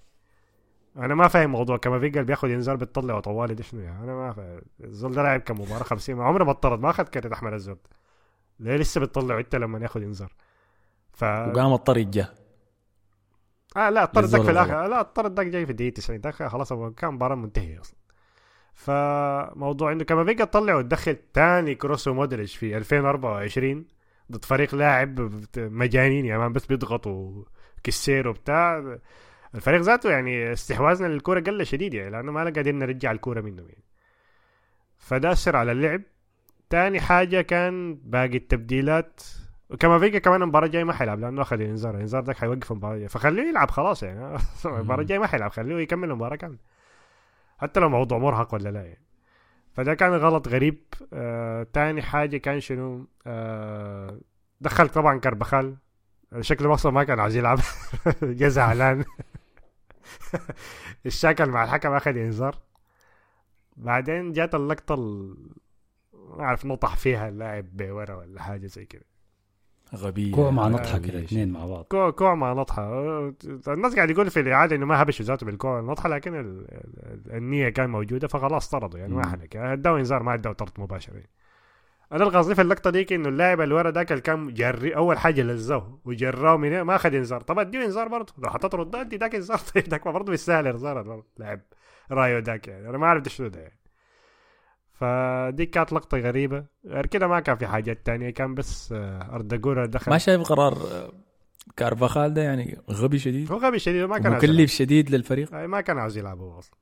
أنا ما فاهم موضوع كامافينجا اللي بياخد إنذار بتطلع طوالي ده شنو يعني. أنا ما فاهم. الزول ده لاعب كم مباراه 50 ما عمره ما اطرد ما أخذ كارت احمر الزول ليه لسه بتطلعه إنت لما ياخد إنذار؟ ف وقام الطريق جه. آه لا للزول في. الآخر. لا الطرد ذاك جاي في الدقيقة 90 ذاك خلاص هو كان مباراة منتهية أصلا. فموضوع إنه كامافينجا طلع وتدخل تاني كروس ومودريتش في 2024 ضد فريق لاعب مجانين يعني بس بيضغطوا كسير وبتاع. الفريق ذاته يعني استحواذنا للكرة قل شديد يعني لأنه ما قادرين نرجع الكرة منهم يعني. فده أثر على اللعب. تاني حاجة كان باقي التبديلات. وكامافينجا كمان المباراة الجاية ما حيلعب لأنه أخذ الإنذار الإنذار ذاك حيوقف المباراة الجاية فخليه يلعب خلاص يعني. المباراة الجاية ما حيلعب. خليه يكمل المباراة كاملة. حتى لو موضوع مرهق ولا لا يعني. فده كان غلط غريب. آه تاني حاجة كان شنو؟ آه دخل طبعا كربخال. شكله أصلا ما كان عايز يلعب. جا زعلان. الشكل مع الحكم أخذ إنذار. بعدين جات اللقطة ال... ما أعرف نطح فيها اللاعب بورا ولا حاجة زي كده. غبية كوع مع نطحة كده شديد. اثنين مع بعض. كوع كوع مع نطحة. الناس قاعد يقول في الإعادة إنه ما هبشوا ذاته بالكوع النطحة لكن ال... ال... النية كان موجودة فخلاص طردوا يعني ما. حنك ادوا انذار ما ادوا طرد مباشر. يعني. أنا القصدي في اللقطة ديك إنه اللاعب اللي ورا ذاك اللي كان جري أول حاجة لزوه وجراه من ما أخذ انذار. طب أديه انذار برضه. لو حتطرد ده أدي ذاك انذار. طيب ذاك برضه بالسهل انذار برضه. لاعب رايو ذاك يعني. أنا ما أعرف ده شنو ده يعني. فدي كانت لقطة غريبة. غير كده ما كان في حاجات تانية كان بس آه، ارداجورا دخل. ما شايف قرار آه، كارفاخال ده يعني غبي شديد؟ هو غبي شديد ما كان عاوز مكلف شديد للفريق؟ ما كان عاوز يلعب هو أصلا.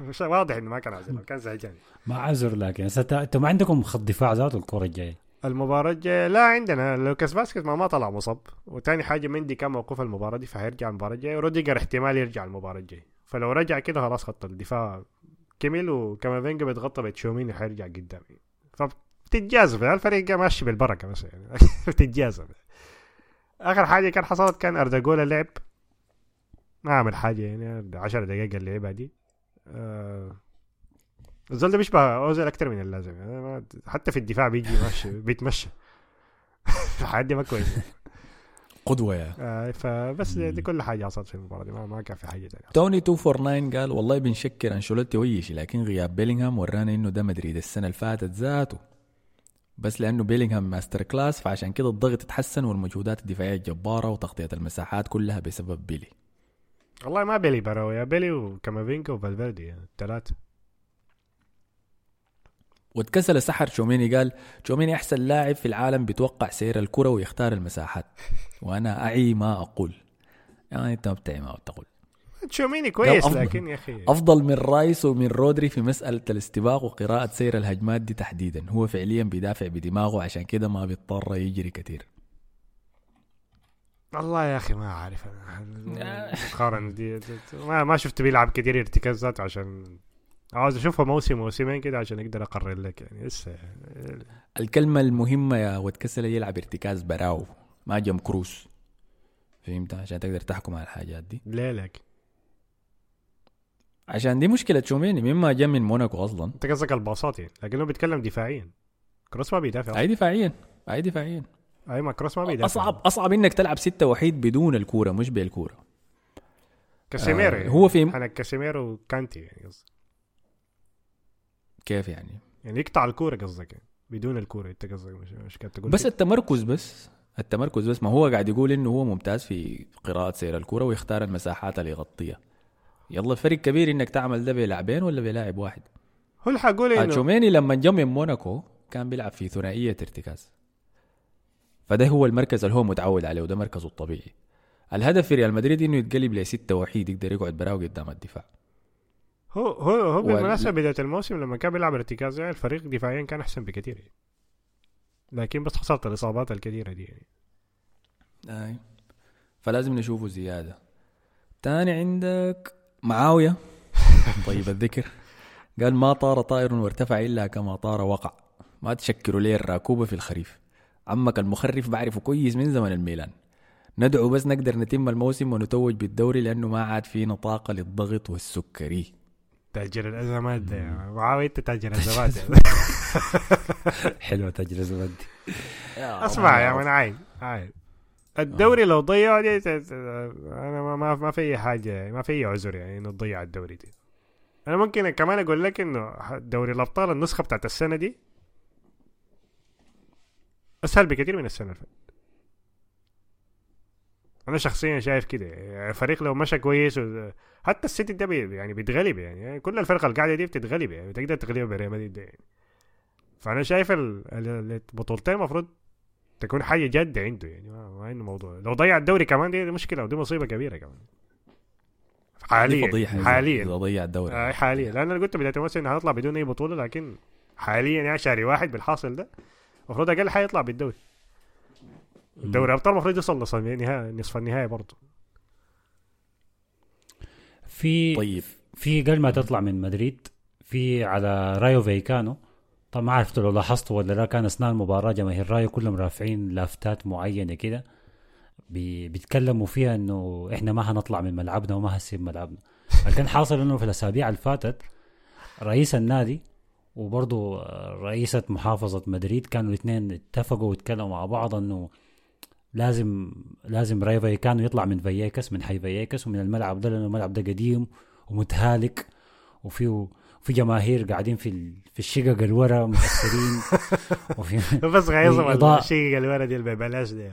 مش واضح إنه ما كان عاوز يلعب كان زعجان. ما عذر لكن ست- أنتوا ما عندكم خط دفاع ذاته الكرة الجاية؟ المباراة الجاية لا عندنا. لوكاس فاسكيز ما, ما طلع مصاب. وتاني حاجة مندي كان موقوف المباراة دي فهيرجع المباراة الجاية. وروديجر احتمال يرجع المباراة الجاية. فلو رجع كده خلاص خط الدفاع كمل وكامافينجا بيتغطى بتشوميني حيرجع قدام فبتتجازف الفريق ماشي بالبركة بس يعني. بتتجازف. آخر حاجة كان حصلت كان أردا جولر لعب. ما عمل حاجة يعني 10 دقايق اللي لعبها دي. آه الزول ده بيشبه أوزيل أكتر من اللازم يعني. حتى في الدفاع بيجي ماشي بيتمشى. حد ما كويس. قدوة يا آه فبس دي كل حاجة حصلت في المباراة دي ما, ما كان في حاجة ثانية توني 249 قال والله بنشكر أنشيلوتي وأي شيء لكن غياب بيلينغهام ورانا إنه ده مدريد السنة اللي فاتت ذاته. بس لأنه بيلينغهام masterclass فعشان كده الضغط اتحسن والمجهودات الدفاعية الجباره وتغطية المساحات كلها بسبب بيلي. والله ما بيلي براو يا بيلي وكامافينكا وفالفيردي يعني الثلاثه واتكسل سحر تشوميني. قال تشوميني أحسن لاعب في العالم بيتوقع سير الكرة ويختار المساحات. وأنا أعي ما أقول. يعني أنت ما بتعي ما بتقول. تشوميني كويس أفضل. لكن يا أخي. أفضل من رايس ومن رودري في مسألة الاستباق وقراءة سير الهجمات دي تحديدا. هو فعليا بيدافع بدماغه عشان كده ما بيضطر يجري كتير. والله يا أخي ما أعرف. أنا دي, ما ما شفت بيلعب كثير ارتكاز ذاته عشان عاوز أشوفه موسم موسمين كده عشان أقدر أقرر لك يعني. لسه الكلمة المهمة يا واتكسل يلعب ارتكاز براو ما جنب كروس. فهمت؟ عشان تقدر تحكم على الحاجات دي. ليه لك عشان دي مشكلة تشوميني مما جا من موناكو أصلا. أنت قصدك الباصات يعني لكنه بيتكلم دفاعيا. كروس ما بيدافع. أي دفاعيا أي دفاعيا. أي ما كروس ما بيدافع. أصعب أصعب إنك تلعب ستة وحيد بدون الكورة مش بالكورة. كاسيميرو آه،. هو في- أنا كاسيميرو وكانتي يعني. قصدي كيف يعني؟ يعني يقطع الكورة قصدك يعني. بدون الكورة انت قصدك مش مش كانت تقول بس. التمركز بس التمركز بس. ما هو قاعد يقول إنه هو ممتاز في قراءة سير الكرة ويختار المساحات اللي يغطيها. يلا الفرق كبير إنك تعمل ده بلاعبين ولا بلاعب واحد؟ هو اللي حقول إنه تشوميني لما جا من موناكو كان بيلعب في ثنائية إرتكاز. فده هو المركز اللي هو متعود عليه وده مركزه الطبيعي. الهدف في ريال مدريد إنه يتقلب لستة وحيد يقدر يقعد براو قدام الدفاع. هو هو هو وال- بالمناسبة بداية الموسم لما كان بيلعب ارتكاز يعني الفريق دفاعيا كان أحسن بكثير يعني. لكن بس حصلت الإصابات الكثيرة دي يعني. أي. فلازم نشوفه زيادة. تاني عندك معاوية. طيب الذكر. قال ما طار طائر وارتفع إلا كما طار وقع. ما تشكروا لي الراكوبة في الخريف. عمك المخرف بعرفه كويس من زمن الميلان. ندعو بس نقدر نتم الموسم ونتوج بالدوري لأنه ما عاد فينا طاقة للضغط والسكري. تاجر الأزمات ده. يعني. معاوية أنت تاجر الأزمات. يعني. حلوة تجربه ودي أسمع يا من عايد عايد الدوري لو دي ت- ت- أنا ما, ما, ما في اي حاجة ما في اي عذر يعني إنه تضيع الدوري دي. أنا ممكن كمان أقول لك إنه دوري الأبطال النسخة بتاعت السنة دي أسهل بكثير من السنة اللي فاتت. أنا شخصيا شايف كده. الفريق لو مشى كويس و... حتى السيتي ده بي يعني بيتغلب يعني. يعني كل الفرق القاعدة دي بتتغلب يعني. تقدر تغلبها بريال مدريد يعني. فأنا شايف ال- ال- البطولتين المفروض تكون حاجة جاده عنده يعني. ما, عنده موضوع. لو ضيع الدوري كمان دي, مشكلة ودي مصيبة كبيرة كمان. حاليا فضيحة حاليا. إذا ضيع الدوري. آه حاليا. لأن أنا قلت بداية الموسم انه هنطلع بدون أي بطولة لكن حاليا يعني شهري واحد بالحاصل ده المفروض أقل حاجة يطلع بالدوري. دوري أبطال المفروض يوصل نصف النهائي نصف النهائي برضه. في طيب. في قبل ما تطلع من مدريد في على رايو فايكانو. طبعا ما عرفت لو لاحظتوا ولا لا كان أثناء المباراة جماهير رايو كلهم رافعين لافتات معينة كده. بي بيتكلموا فيها إنه إحنا ما هنطلع من ملعبنا وما هنسيب ملعبنا. اللي كان حاصل إنه في الأسابيع اللي فاتت رئيس النادي وبرضه رئيسة محافظة مدريد كانوا الاثنين اتفقوا واتكلموا مع بعض إنه لازم لازم راي فايكانو يطلع من فاييكاس من حي فاييكاس ومن الملعب ده لأنه الملعب ده قديم ومتهالك وفيه في جماهير قاعدين في في الشقق اللي ورا متاثرين وفي بس غيظم والإضاءة. الشيء اللي ورا دي اللي ببلاش ده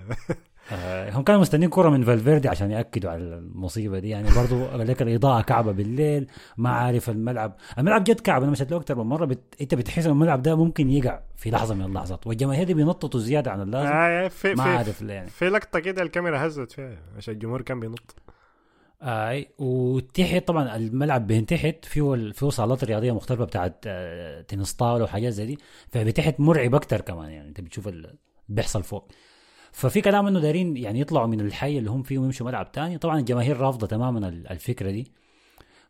آه، هم كانوا مستنيين كرة من فالفيردي عشان يأكدوا على المصيبة دي. يعني برضو لك الإضاءة كعبة بالليل ما عارف الملعب. الملعب جد كعب أنا مشيت له أكثر من مرة بت... أنت بتحس إن الملعب ده ممكن يقع في لحظة من اللحظات. والجماهير دي بينططوا زيادة عن اللازم. آه في ما في عارف ليه يعني. في لقطة كده الكاميرا هزت فيها عشان الجمهور كان بينط. أي وتحت طبعا الملعب بينتحت فيه فيه صالات رياضية مختلفة بتاعت آه، تنس طاوله وحاجات زي دي. فبتحت مرعب أكتر كمان يعني. أنت بتشوف اللي بيحصل فوق. ففي كلام إنه دارين يعني يطلعوا من الحي اللي هم فيه ويمشوا ملعب تاني. طبعا الجماهير رافضة تماما ال- الفكرة دي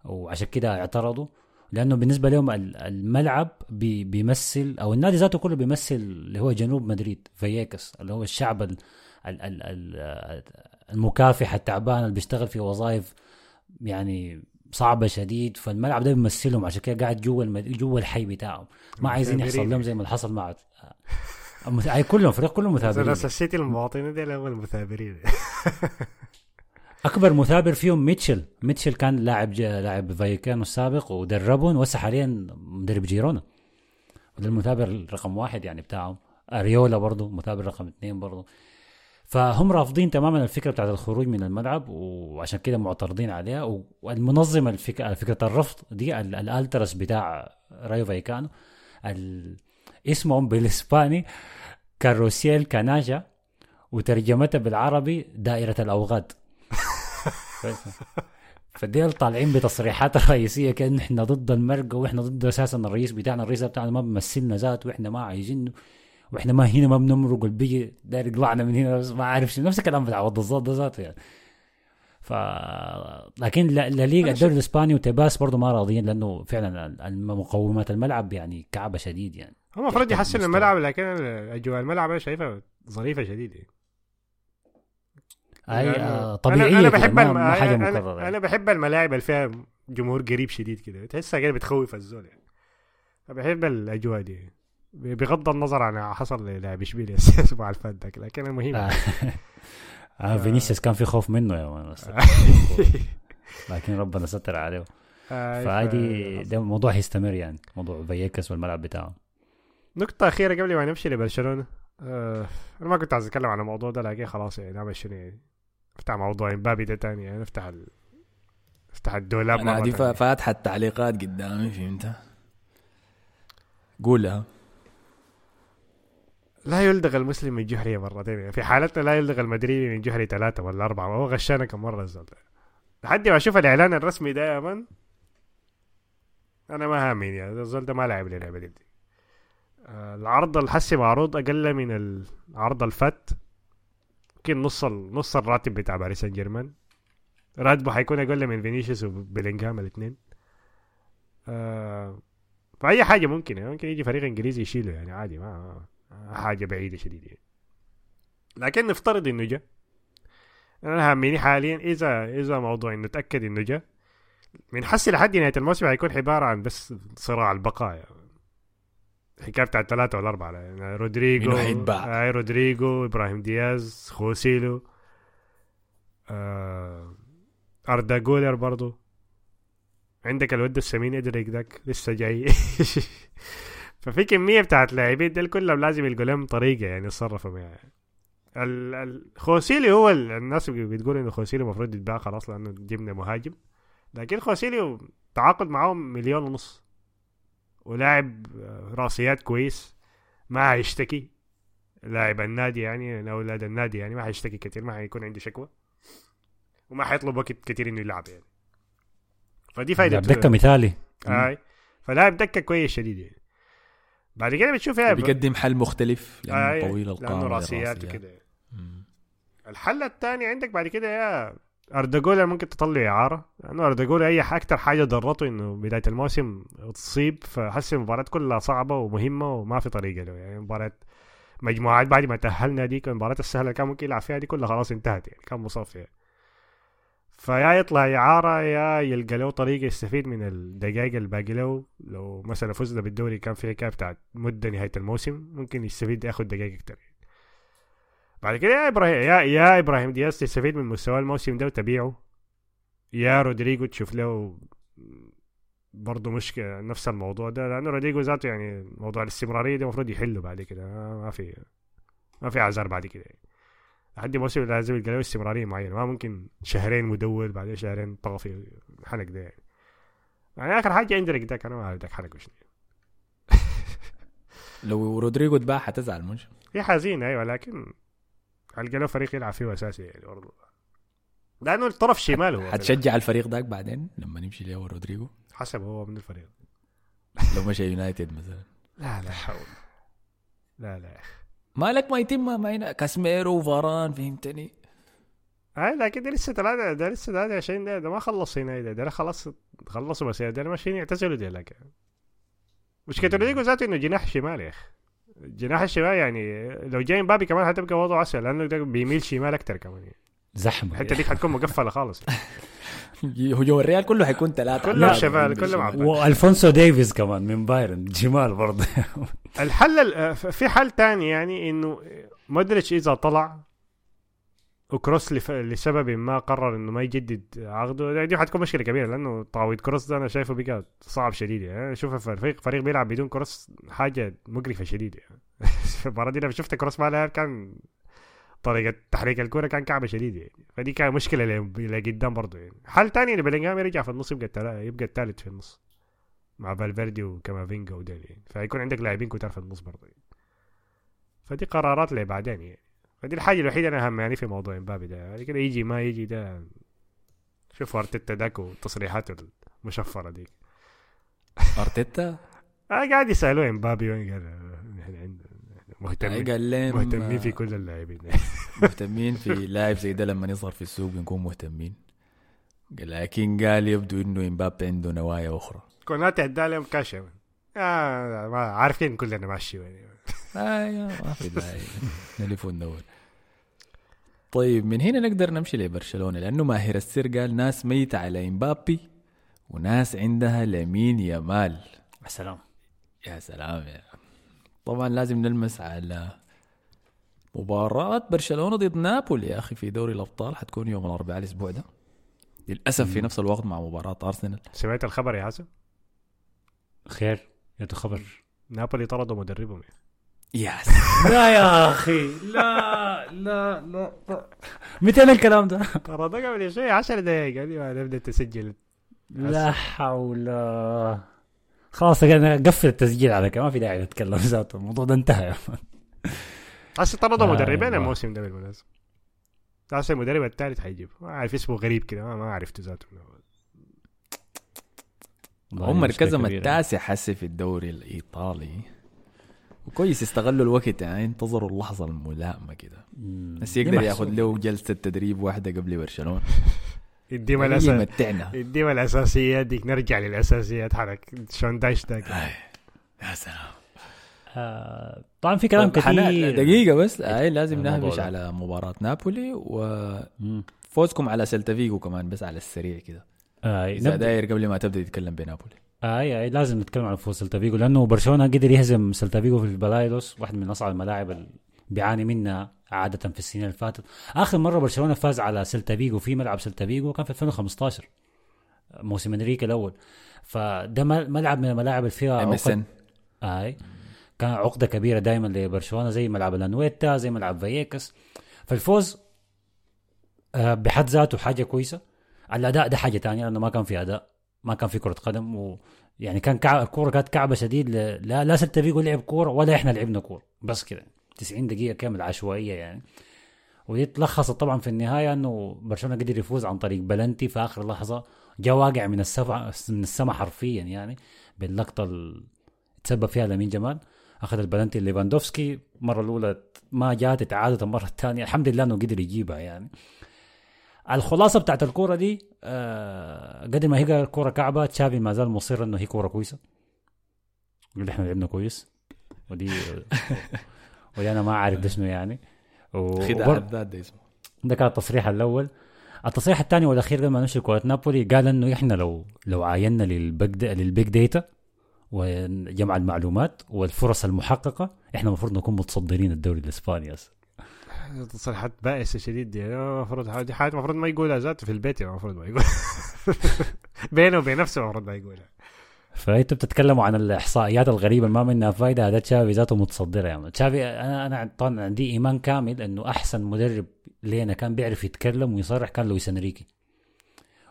وعشان كده اعترضوا. لأنه بالنسبة لهم ال- الملعب بي بيمثل أو النادي ذاته كله بيمثل اللي هو جنوب مدريد فييكس اللي هو الشعب ال ال ال ال المكافح التعبان اللي بيشتغل في وظائف يعني صعبة شديد. فالملعب ده بيمثلهم عشان كده قاعد جوا المد... جوا الحي بتاعهم. ما عايزين يحصل. لهم زي ما حصل مع أي كلهم فريق كلهم مثابرين. السيتي المواطنين دي هم المثابرين. أكبر مثابر فيهم ميتشل. ميتشل كان لاعب. لاعب فايكانو السابق ودربهم وهسه حاليا مدرب جيرونا. وده المثابر رقم واحد يعني بتاعهم. أريولا برضه مثابر رقم اثنين برضه فهم رافضين تماما الفكرة بتاعت الخروج من الملعب وعشان كده معترضين عليها. و- والمنظم الفكرة فكرة الرفض دي ال- الالترس بتاع رايو فايكانو. اسمهم بالإسباني كاروسيل كاناجا وترجمتها بالعربي دائرة الأوغاد. فديل طالعين بتصريحات رئيسية كأن إحنا ضد المرقة وإحنا ضد أساسا الرئيس بتاعنا الرئيس بتاعنا ما بيمثلنا ذاته وإحنا ما عايزينه وإحنا ما هنا ما بنمرق البيجي داير يطلعنا من هنا بس ما عارف شنو. نفس الكلام بتاع ده ذاته يعني. ف لكن لا لا ليغا الدوري الإسباني وتباس برضه ما راضيين لأنه فعلا مقومات الملعب يعني كعبة شديد يعني. هم المفروض يحسن. الملعب لكن اجواء الملعب أنا شايفها ظريفة هاي لأنه آه، أنا- طبيعية أنا كده، بحب ما, الم... ما حاجة أنا, مكرره أنا, يعني. أنا بحب الملاعب اللي فيها جمهور قريب شديد كده تحسها كده بتخوف الزول يعني. فبحب الأجواء دي. بغض النظر عن حصل للاعب إشبيليا الأسبوع اللي فات لكن المهم آه. آه. فينيسيوس كان في خوف منه يا مان. بس- لكن ربنا ستر عليه. آه، فهذه ف- ده موضوع هيستمر يعني موضوع فاييكاس والملعب بتاعه. نقطة أخيرة قبل ما نمشي لبرشلونة. آه أنا ما كنت عايز أتكلم عن الموضوع ده لكن خلاص يعني نعمل شنو يعني. نفتح موضوع إمبابي ده تاني يعني نفتح ال... نفتح الدولاب مرة دي تانية. فا- فاتحة التعليقات قدامي فهمت؟ قولها. لا يلدغ المسلم من جحره مرتين. في حالتنا لا يلدغ المدريدي من جحره ثلاثة ولا أربعة. هو غشانا كم مرة الزول. لحد ما أشوف الإعلان الرسمي ده يا أنا ما هامين يعني. الزول ده ما لعب لي اللعبة دي. آه، العرض الحسي معروض أقل من العرض الفات يمكن نص نص الراتب بتاع باريس سان جيرمان. راتبه حيكون أقل من فينيسيوس وبيلينغهام الاثنين. آه فأي حاجة ممكن يعني. ممكن يجي فريق إنجليزي يشيله يعني. عادي ما ما- حاجة بعيدة شديدة يعني. لكن نفترض إنه جا أنا هاميني حاليا إذا إذا موضوع إنه تأكد إنه جا من حسي لحد نهاية الموسم هيكون عبارة عن بس صراع البقاء يعني. الحكاية بتاعت ثلاثة ولا أربعة يعني رودريجو حيتباع؟ آه رودريجو إبراهيم دياز خوسيلو آه أردا جولر برضو عندك الود السمين إدريك ذاك لسه جاي ففي كمية بتاعت لاعبين دول كلهم لازم يلقوا لهم طريقة يعني يتصرفوا معها. ال- ال- خوسيلو هو ال- الناس بتقول إنه خوسيلو المفروض يتباع خلاص لأنه جبنا مهاجم. لكن خوسيلو تعاقد معاهم مليون ونص. ولاعب رأسيات كويس. ما هيشتكي لاعب النادي يعني أولاد النادي يعني ما هيشتكي كتير ما هيكون عنده شكوى. وما حيطلب وقت كتير إنه يلعب يعني. فدي لاعب دكه مثالي. هاي فلاعب دكه كويس شديد يعني. بعد كده بتشوف يا بيقدم حل مختلف لأنه آه، طويل القامه لأنه رأسيات. وكده. الحل الثاني عندك بعد كده يا أردوغولا ممكن تطلع إعارة لأنه أردوغولا أي أكثر حاجة ضرته إنه بداية الموسم تصيب فحس المباراة كلها صعبة ومهمة وما في طريقة له يعني مباراة مجموعات بعد ما تأهلنا ديك المباراه السهلة كان ممكن يلعب فيها دي كلها خلاص انتهت يعني كان مصاب فيها فيا يطلع اعاره يا يلقى له طريقه يستفيد من الدقائق الباقي له. لو مثلا فزنا بالدوري كان في حكايه بتاعت مدة نهاية الموسم ممكن يستفيد ياخذ دقائق أكثر بعد كده يا إبراهيم يا يا إبراهيم دياز تستفيد من مستوى الموسم ده وتبيعه. يا رودريجو تشوف له برضه مشكلة نفس الموضوع ده لأنه رودريجو ذاته يعني موضوع الاستمرارية ده المفروض يحله بعد كده. ما في ما في عذر بعد كده. يعني. لحد موسم لازم يلقى له استمرارية معينة. ما ممكن شهرين مدور بعدين شهرين طافي حلق ده. يعني يعني آخر حاجة عندك ده كان ما أعرف ذاك حلق وشنو لو رودريجو اتباع حتزعل مش هي حزينة أيوة لكن هلقى له فريق يلعب فيه أساسي يعني برضه لأنه الطرف شمال هو. حتشجع الفريق ذاك بعدين لما نمشي له رودريجو؟ حسب هو من الفريق. لو مشى يونايتد مثلا. لا لا حول. لا لا مالك ما يتم ما هنا كاسميرو وفاران فهمتني. هاي لكن ده لسه ثلاثة ده لسه 23 ده, ده ما خلص هنا ده ده خلص خلصوا بس ده ماشيين يعتزلوا دي لك. مشكلة رودريجو ذاته إنه جناح شمال يا أخي. الجناح الشمال يعني لو جاي مبابي كمان حتبقى وضعه أسهل لأنه ده بيميل شمال أكتر كمان يعني. زحمة. الحتة ديك حتكون مقفلة خالص. هجوم الريال كله حيكون ثلاثة. كله شمال كله مع بعض. وألفونسو ديفيز كمان من بايرن جمال برضه. الحل ال- في حل تاني يعني إنه مودريتش إذا طلع وكروس لف... لسبب ما قرر إنه ما يجدد عقده دي حتكون مشكلة كبيرة لأنه تعويض كروس ده أنا شايفه بقى صعب شديد يعني. أشوف الفريق فريق بيلعب بدون كروس حاجة مقرفة شديده يعني. المباراة دي لما شفت كروس ما لعب كان طريقة تحريك الكرة كان كعبة شديدة يعني. فدي كان مشكلة لقدام برضه يعني. حل تاني اللي بلينغهام يرجع في النص يبقى التلا... يبقى الثالث في النص. مع فالفيردي وكامافينجا وديل يعني. فيكون عندك لاعبين كتار في النص برضه يعني. فدي قرارات اللي بعدين يعني. فدي الحاجة الوحيدة أنا هم يعني في موضوع إمبابي ده. يعني كده يجي ما يجي ده. شوف أرتيتا داك وتصريحاته المشفرة دي أرتيتا؟ آه قاعد يسألوه إمبابي وين قال مهتمين مهتمين في كل اللاعبين. مهتمين في لاعب زي ده لما يظهر في السوق بنكون مهتمين. قال لكن قال يبدو إنه إمبابي عنده نوايا أخرى. كوناتي ادى لهم كاش يا. آه ما عارفين كلنا ماشي أيوه ما في داعي. نلف وندور. طيب من هنا نقدر نمشي لبرشلونة لأنه ماهر السر قال ناس ميتة على إمبابي وناس عندها لمين يامال. سلام. يا سلام يا طبعا لازم نلمس على مباراة برشلونة ضد نابولي يا أخي في دوري الأبطال. حتكون يوم الأربعاء الأسبوع ده. للأسف في نفس الوقت مع مباراة أرسنال. سمعت الخبر يا حسن؟ خير يا خبر. نابولي طردوا مدربهم يس لا يا أخي لا لا لا, لا. متى الكلام ده؟ طردوا قبل شوي 10 دقائق لي ما نبدأ تسجل. لا حول. خلاص أنا قفل التسجيل على كده ما في داعي نتكلم ذاته الموضوع ده انتهى يا مان. هسه طردوا آه، مدربين. الموسم ده بالمناسبة هسه المدرب الثالث حيجيب ما اعرف اسمه غريب كده ما, ما عرفته ذاته هم مركزهم. التاسع حسي في الدوري الإيطالي وكويس استغلوا الوقت يعني انتظروا اللحظة الملائمة كده. بس يقدر. ياخذ له جلسة تدريب واحدة قبل برشلونة الأساس يمتعنا يديم الأساسيات ديك نرجع للأساسيات حقك شون دايش ده كده. يا سلام. آه، طبعا في كلام كثير. دقيقة بس. هاي لازم الموضوع نهبش ده. على مباراة نابولي. وفوزكم على سيلتا فيجو كمان بس على السريع كده. آه، إذا نبدأ- داير قبل ما تبدأ تتكلم بنابولي. اي اي لازم نتكلم عن فوز سيلتا فيجو لأنه برشلونة قدر يهزم سيلتا فيجو في البلايدوس واحد من أصعب الملاعب بيعاني منها عادة في السنين اللي فاتت. آخر مرة برشلونة فاز على سيلتا فيجو في ملعب سيلتا فيجو كان في 2015 موسم إنريكي الأول. فده مل- ملعب من الملاعب اللي فيها عقد- ان آي. كان عقدة كبيرة دايما لبرشلونة زي ملعب الانويتا زي ملعب فاييكاس فالفوز آه، بحد ذاته حاجة كويسة. الأداء ده حاجة تانية لأنه ما كان في أداء ما كان في كرة قدم و يعني كان كعب الكورة كانت كعبة شديد ل... لا لا سيلتا فيجو لعب كورة ولا إحنا لعبنا كورة بس كده. 90 دقيقة كامل عشوائية يعني. ودي تلخصت طبعا في النهاية إنه برشلونة قدر يفوز عن طريق بلنتي في آخر لحظة. جا واقع من السما من السما حرفيا يعني باللقطة اللي تسبب فيها لامين جمال. أخذ البلنتي ليفاندوفسكي. المره الأولى ما جات اتعادت المرة الثانية. الحمد لله إنه قدر يجيبها يعني. الخلاصة بتاعت الكورة دي آه قد ما هي كورة كعبة تشافي ما زال مصر إنه هي كورة كويسة. يقول إحنا لعبنا كويس. ودي ودي أنا ما عارف شنو يعني. و- الذات ده اسمه. ده كان التصريح الأول. التصريح الثاني والأخير لما نشر كره نابولي قال إنه إحنا لو لو عاينا لل big لل big data وجمع المعلومات والفرص المحققة إحنا المفروض نكون متصدرين الدوري الإسباني هسه تصريحات بائسة شديد دي المفروض دي حاجة المفروض ما يقولها ذاته في البيت يعني المفروض ما يقول بينه وبين نفسه المفروض ما يقولها. فأنتوا بتتكلموا عن الإحصائيات الغريبة ما منها فايدة. هذا تشافي ذاته متصدرة يعني. تشافي أنا أنا طبعا عندي إيمان كامل إنه أحسن مدرب لينا كان بيعرف يتكلم ويصرح كان لويس إنريكي.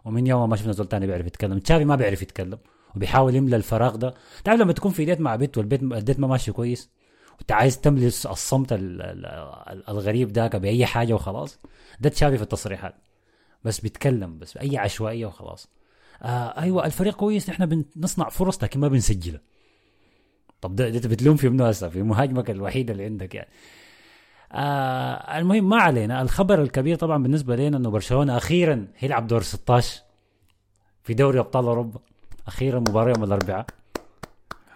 ومن يوم ما شفنا زول تاني بيعرف يتكلم. تشافي ما بيعرف يتكلم وبيحاول يملى الفراغ ده. تعرف لما تكون في date مع بت والبت ال date ما ماشي كويس. وأنت عايز تملي الصمت ال- ال- ال- الغريب ذاك باي حاجة وخلاص. ده تشافي في التصريحات. بس بيتكلم بس بأي عشوائية وخلاص. آه أيوه الفريق كويس نحن بنصنع فرص لكن ما بنسجلها طب ده, ده بتلوم في منو هسه في مهاجمك الوحيد اللي عندك يعني. آه المهم ما علينا. الخبر الكبير طبعا بالنسبة لنا إنه برشلونة أخيرا هيلعب دور 16 في دوري أبطال أوروبا. أخيرا مباراة يوم الأربعاء.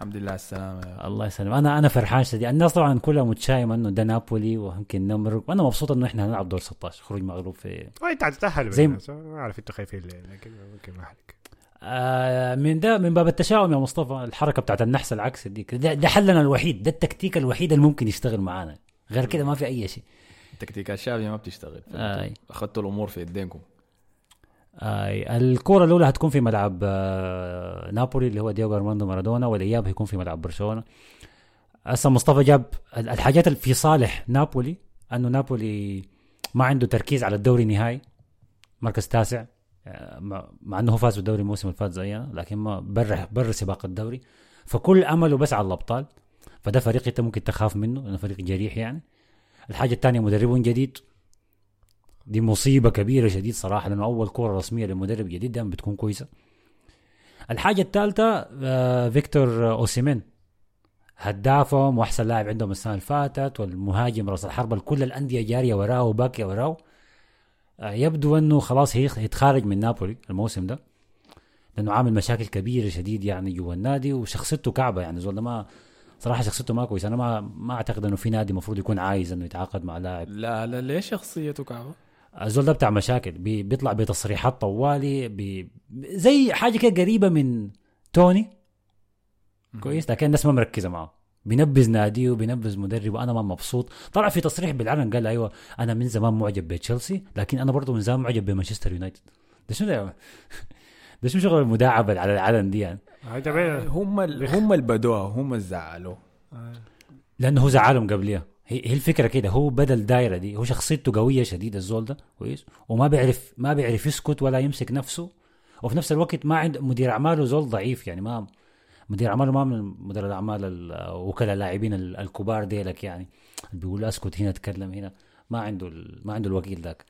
الحمد لله على السلامة يا الله يسلم أنا أنا فرحان شديد. الناس طبعا كلها متشائمه إنه ده نابولي ويمكن نمرق. وأنا مبسوط إنه إحنا هنلعب دور 16 خروج مغلوب في وانت هتتاهل زي. ما أعرف أنتوا خايفين ليه لكن ممكن ما عليك آه من ده من باب التشاؤم يا مصطفى الحركة بتاعت النحس العكس ديك. ده, ده حلنا الوحيد. ده التكتيك الوحيد اللي ممكن يشتغل معانا. غير كده ما في أي شيء. تكتيكات شافي ما بتشتغل. آي. أخذتوا الأمور في يدينكم. آه الكرة الأولى هتكون في ملعب آه نابولي اللي هو ديوغو أرماندو مارادونا والإياب هيكون في ملعب برشلونة. هسه مصطفى جاب ال- الحاجات اللي في صالح نابولي أنه نابولي ما عنده تركيز على الدوري نهائي مركز تاسع آه، مع أنه هو فاز بالدوري الموسم اللي فات زينا لكن ما بر بر سباق الدوري. فكل أمله بس على الأبطال فده فريق أنت ممكن تخاف منه لأنه فريق جريح يعني. الحاجة الثانية مدرب جديد دي مصيبة كبيرة شديد صراحة لأنه أول كورة رسمية لمدرب جديد دائما بتكون كويسة. الحاجة الثالثة آه فيكتور أوسيمين. هدافهم وأحسن لاعب عندهم السنة اللي فاتت والمهاجم رأس الحربة كل الأندية جارية وراه وباكيه وراه. آه يبدو إنه خلاص هي يتخارج من نابولي الموسم ده لأنه عامل مشاكل كبيرة شديد يعني جوا النادي وشخصيته كعبة يعني زول ما صراحة شخصيته ما كويسة. أنا ما ما أعتقد إنه في نادي المفروض يكون عايز إنه يتعاقد مع لاعب. لا لا ليش شخصيته كعبة؟ الزول ده بتاع مشاكل بي بيطلع بتصريحات طوالي بي زي حاجة كده قريبة من توني. كويس لكن الناس ما مركزة معه. بينبذ ناديه وبينبذ مدرب وأنا ما مبسوط. طلع في تصريح بالعلن قال أيوه أنا من زمان معجب بتشيلسي لكن أنا برضه من زمان معجب بمانشستر يونايتد. ده شنو ده ده شنو شغل المداعبة على العلن دي يعني؟ هذا هم ال... هم اللي بدوها هم اللي زعلوه. لأنه هو زعلهم قبليها. هي هي الفكرة كده هو بدا الدايره دي هو شخصيته قوية شديد الزول ده كويس؟ وما بيعرف ما بيعرف يسكت ولا يمسك نفسه. وفي نفس الوقت ما عند مدير أعماله زول ضعيف يعني ما مدير أعماله ما من مدير الأعمال ال- وكلاء اللاعبين ال- الكبار ديلك يعني. بيقول أسكت هنا أتكلم هنا ما عنده ال- ما عنده الوكيل ذاك.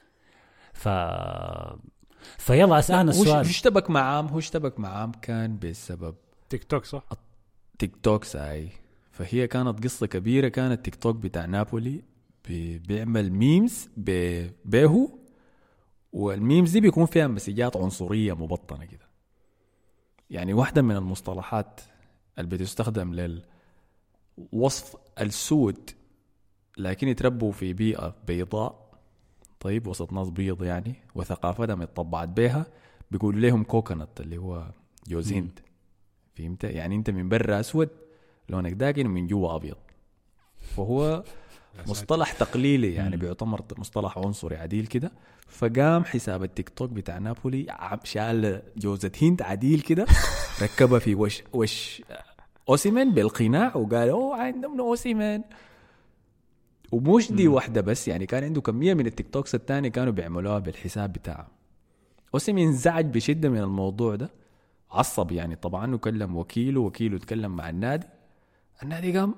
ف فيلا أسألنا هو السؤال. هو اشتبك معام هو اشتبك معام كان بسبب تيك توك صح؟ تيك توك ساي فهي كانت قصة كبيرة كان التيك توك بتاع نابولي بي- بيعمل memes بيهو وال memes دي بيكون فيها مسجات عنصرية مبطنة كده. يعني واحدة من المصطلحات اللي بتستخدم للوصف السود لكن يتربوا في بيئة بيضاء. طيب وسط ناس بيض يعني وثقافتهم اتطبعت بيها. بيقولوا لهم كوكونات اللي هو جوز هند فهمت؟ يعني انت من برا أسود لونك داكن ومن جوا أبيض. فهو مصطلح تقليلي يعني بيعتبر مصطلح عنصري عديل كده. فقام حساب التيك توك بتاع نابولي شال جوزة هند عديل كده ركبها في وش وش اوسيمن بالقناع وقال أوه عندنا اوسيمن ومش دي واحدة بس يعني كان عنده كمية من ال TikToks التاني كانوا بيعملوها بالحساب بتاعه. اوسيمن انزعج بشدة من الموضوع ده. عصب يعني طبعا وكلم وكيله وكيله تكلم مع النادي. النادي قام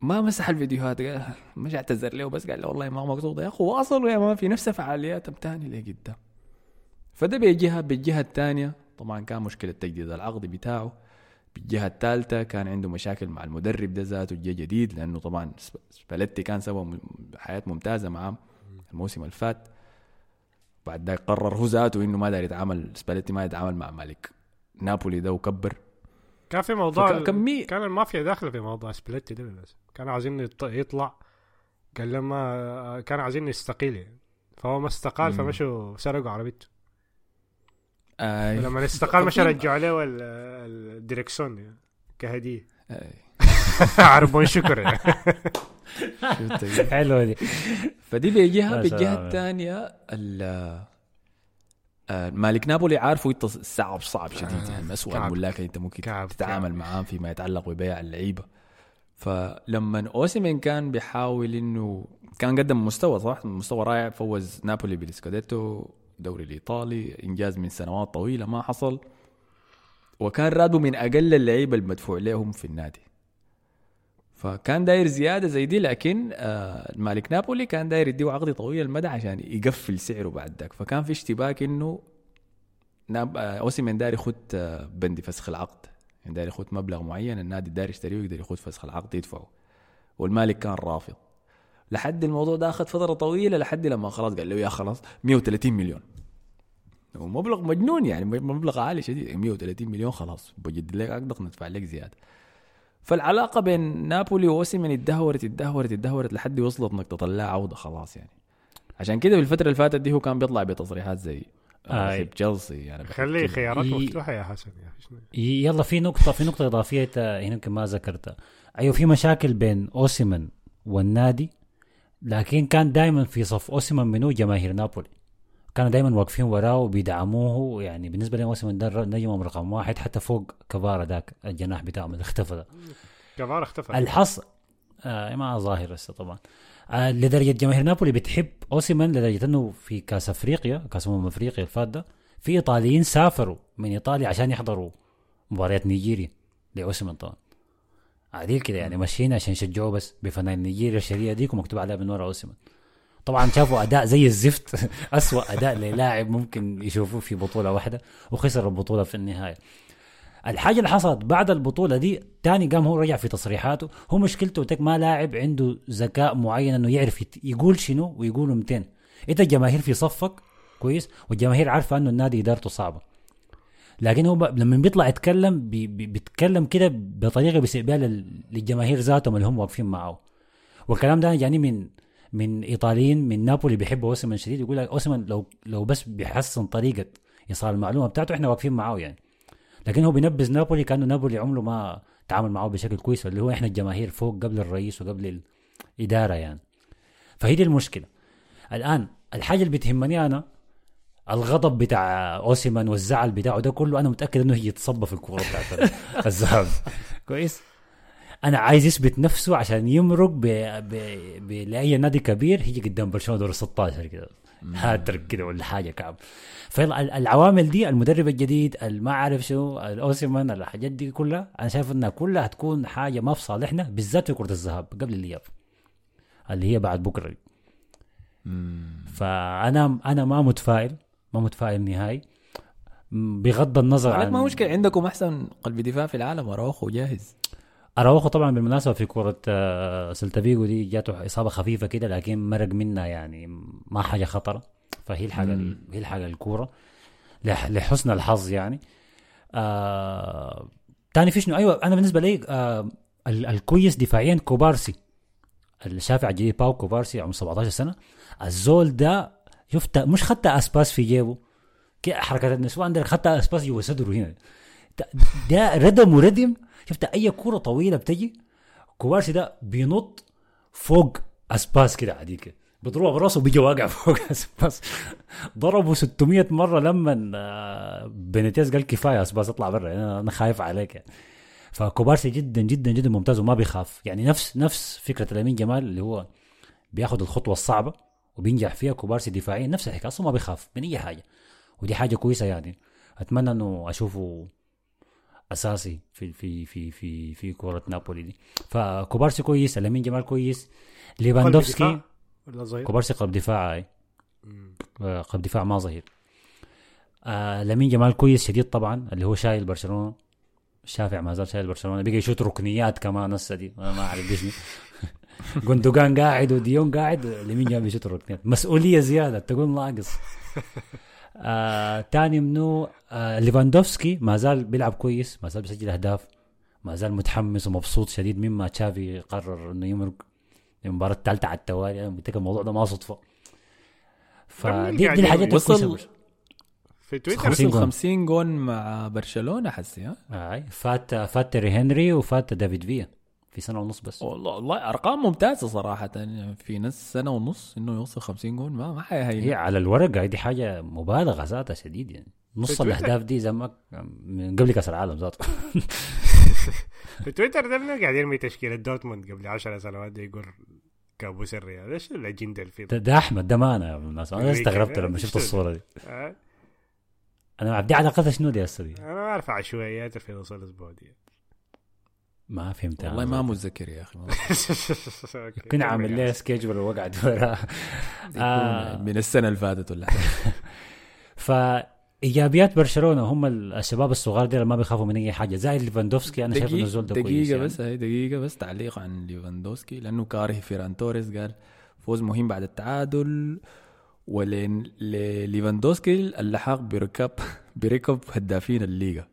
ما مسح الفيديوهات قال مش اعتذر له بس قال له والله ما مقصود يا اخو واصلوا يا ما في نفس فعالياتهم تاني لقدام. فده بجهه بالجهه الثانية طبعا كان مشكلة تجديد العقد بتاعه. بالجهة الثالثة كان عنده مشاكل مع المدرب ده ذاته جه جديد لأنه طبعا سب- سباليتي كان سوى حياة ممتازة معاه الموسم اللي فات بعد ذاك قرر هو ذاته إنه ما داير يتعامل سباليتي ما يتعامل مع مالك. نابولي ده وكبر. كان في موضوع كمية- كان المافيا داخلة في موضوع سبليتي ده بس كانوا عايزين يط- يطلع قال لما كانوا عايزين يستقيل يعني فهو ما استقال. فمشوا سرقوا عربيته آي. ولما استقال مشى ففي- رجعوا له ال- الدريكسون يعني كهدية. عربون شكر؟ حلوة دي فدي شاء بالجهه. الثانية ال- آه، مالك نابولي عارفه إنت صعب صعب شديد. يعني من اسوء. الملاك إنت ممكن كعب، تتعامل كعب. معاه فيما يتعلق ببيع اللعيبة. فلما أوسيمين كان بيحاول إنه كان قدم مستوى صح؟ مستوى رائع فوز نابولي بالسكوديتو الدوري الإيطالي إنجاز من سنوات طويلة ما حصل. وكان راتبه من أقل اللعيبة المدفوع لهم في النادي. فكان داير زيادة زي دي لكن آه مالك نابولي كان داير يديه عقد طويل المدى عشان يقفل سعره بعد ذاك. فكان في اشتباك إنه ناب آه أوسيمين داير يخد آه بند فسخ العقد. يعني داير يخد مبلغ معين النادي داير يشتريه ويقدر يخد فسخ العقد يدفعه. والمالك كان رافض. لحد الموضوع ده أخذ فترة طويلة لحد لما خلاص قال له يا خلاص 130 مليون. ومبلغ مجنون يعني مبلغ عالي شديد. 130 مليون خلاص بجد لك عقدك ندفع لك زيادة. فالعلاقة بين نابولي وأوسيمين اتدهورت اتدهورت اتدهورت لحد وصلت إنك تطلع عودة خلاص يعني عشان كده في الفترة اللي فاتت دي هو كان بيطلع بتصريحات زي آي. بحب تشيلسي يعني خلي. خيارات ي- مفتوحة يا حسن يا؟ يلا في نقطة في نقطة إضافية أنت هنا يمكن ما ذكرتها أيوة في مشاكل بين أوسيمن والنادي لكن كان دائما في صف أوسيمن منو جماهير نابولي كانوا دائما واقفين وراه وبيدعموه يعني بالنسبة لهم أوسيمن ده نجمهم رقم واحد حتى فوق كفارا ذاك الجناح بتاعهم اللي اختفى. ده كفار اختفى. الحص آه ما ظاهر هسه طبعا. آه لدرجة جماهير نابولي بتحب اوسيمان لدرجة إنه في كاس أفريقيا كاس أمم أفريقيا الفات ده في إيطاليين سافروا من إيطاليا عشان يحضروا مباريات نيجيريا لاوسيمان طبعا. عديل كده يعني ماشيين عشان يشجعوه بس بفنان نيجيريا الشريعه ديك ومكتوب عليها من ورا اوسيمان طبعا شافوا أداء زي الزفت. أسوأ أداء للاعب ممكن يشوفوه في بطولة واحدة وخسر البطولة في النهاية. الحاجة اللي حصلت بعد البطولة دي تاني قام هو رجع في تصريحاته. هو مشكلته تك ما لاعب عنده ذكاء معين إنه يعرف يقول شنو ويقول 200 أنت الجماهير في صفك كويس والجماهير عارفة إنه النادي إدارته صعبة. لكن هو. لما بيطلع يتكلم بي... بي... بيتكلم كده بطريقة لل... للجماهير ذاتهم اللي هم واقفين معه. والكلام ده جاني من من إيطاليين من نابولي بيحبوا أوسمان شديد يقول لك أوسمان لو لو بس بيحسن طريقة إيصال المعلومة بتاعته إحنا واقفين معاه يعني. لكن هو بينبذ نابولي كأنه نابولي عمره ما تعامل معه بشكل كويس اللي هو إحنا الجماهير فوق قبل الرئيس وقبل الإدارة يعني. فهي دي المشكلة. الآن الحاجة اللي بتهمني أنا الغضب بتاع اوسيمان والزعل بتاعه ده كله أنا متأكد إنه هي يتصب في الكورة بتاعت الذهب كويس. أنا عايز يثبت نفسه عشان يمرق ب... ب... ب... لاي نادي كبير يجي قدام برشلونة دور 16 كده. هاترك كده ولا حاجة كعب. فالعوامل دي المدرب الجديد ما عارف شو الاوسمان الحاجات دي كلها أنا شايف إنها كلها هتكون حاجة ما في صالحنا بالذات في كرة الذهاب قبل الإياب اللي هي بعد بكرة دي. فأنا أنا ما متفائل ما متفائل نهائي. بغض النظر عن عن ما مشكلة عندكم أحسن قلب دفاع في العالم أراوخو جاهز. أراوخو طبعا بالمناسبة في كرة آه، سلتا فيجو دي جاته إصابة خفيفة كده لكن مرق منها يعني ما حاجة خطرة. فهي الحاجة. هي الحاجة الكورة لح- لحسن الحظ يعني. آه تاني في شنو أيوه أنا بالنسبة لي آه ال- الكويس دفاعيا كوبارسي. الشافع الجديد باو كوبارسي عمره 17 سنة. الزول ده شفت مش خدت أسباس في جيبه. حركة النسوان عندك خدت أسباس جوا صدره هنا. ده- ده ردم وردم شفت أي كورة طويلة بتجي؟ كوبارسي ده بينط فوق أسباس كده عادي كده. بيضربها براسه وبيجي واقع فوق أسباس. ضربه 600 مرة لما آه، بينيتيز قال كفاية أسباس اطلع برا. أنا خايف عليك. يعني. فكوبارسي جدا جدا جدا ممتاز وما بيخاف. يعني نفس نفس فكرة لامين جمال اللي هو بياخذ الخطوة الصعبة وبينجح فيها كوبارسي دفاعيا. نفس الحكاية أصلا ما بيخاف من اي حاجة. ودي حاجة كويسة يعني. أتمنى إنه أشوفه أساسي في في في في في كوره نابولي دي. فكوبارسي كويس لامين جمال كويس ليفاندوفسكي كوبارسي قلب دفاع أي. آه، قلب دفاع ما ظهير آه لامين جمال كويس شديد طبعا اللي هو شايل برشلونة. الشافع ما زال شايل برشلونة بقى يشوت ركنيات كمان هسه دي ما أعرف دي شنو جندوجان قاعد وديونغ قاعد لامين جمال بيشوت ركنيات مسؤولية زيادة تقول ناقص. آه تاني منو؟ آه ليفاندوفسكي. ما زال بيلعب كويس ما زال بيسجل أهداف ما زال متحمس ومبسوط شديد. مما تشافي قرر إنه يمرق المباراة الثالثة على التوالي. أنا قلت لك الموضوع ده ما صدفة. فدي دي الحاجات وصل- في تويتر؟ 50 وصل جون. 50 جون مع برشلونة حسي ها؟ أي. فات فات تيري هنري وفات دافيد فيا. في سنة ونص بس. والله والله أرقام ممتازة صراحة. في ناس سنة ونص إنه يوصل 50 جون ما ما حيهين هي على الورق هاي دي حاجة مبالغة ذاتها شديد يعني. نص. الأهداف دي زي ما من قبل كأس العالم ذاته. في تويتر ده قاعد يرمي تشكيلة دورتموند قبل 10 سنوات ده يقول كابوس الريال إيش الأجندة اللي فيه ده, أحمد ده ما أنا أنا. استغربت لما شفت؟ الصورة دي. آه، أنا دي علاقتها شنو دي هسه دي أنا ما اعرف عشوائيات في نص الأسبوع دي. ما فهمت والله ما متذكر يا أخي. كنا عامل ليه schedule وقعد وراه آه. يكون من السنة اللي فاتت ولا حاجة فإيجابيات برشلونة هم الشباب الصغار دي اللي ما بيخافوا من أي حاجة زي ليفاندوفسكي أنا شايف إنه الزول ده دقيقة كويس يعني. بس هي دقيقة بس تعليق عن ليفاندوسكي لأنه كاره فيران توريس قال فوز مهم بعد التعادل وليفاندوسكي اللحاق بركب بركب هدافين الليغا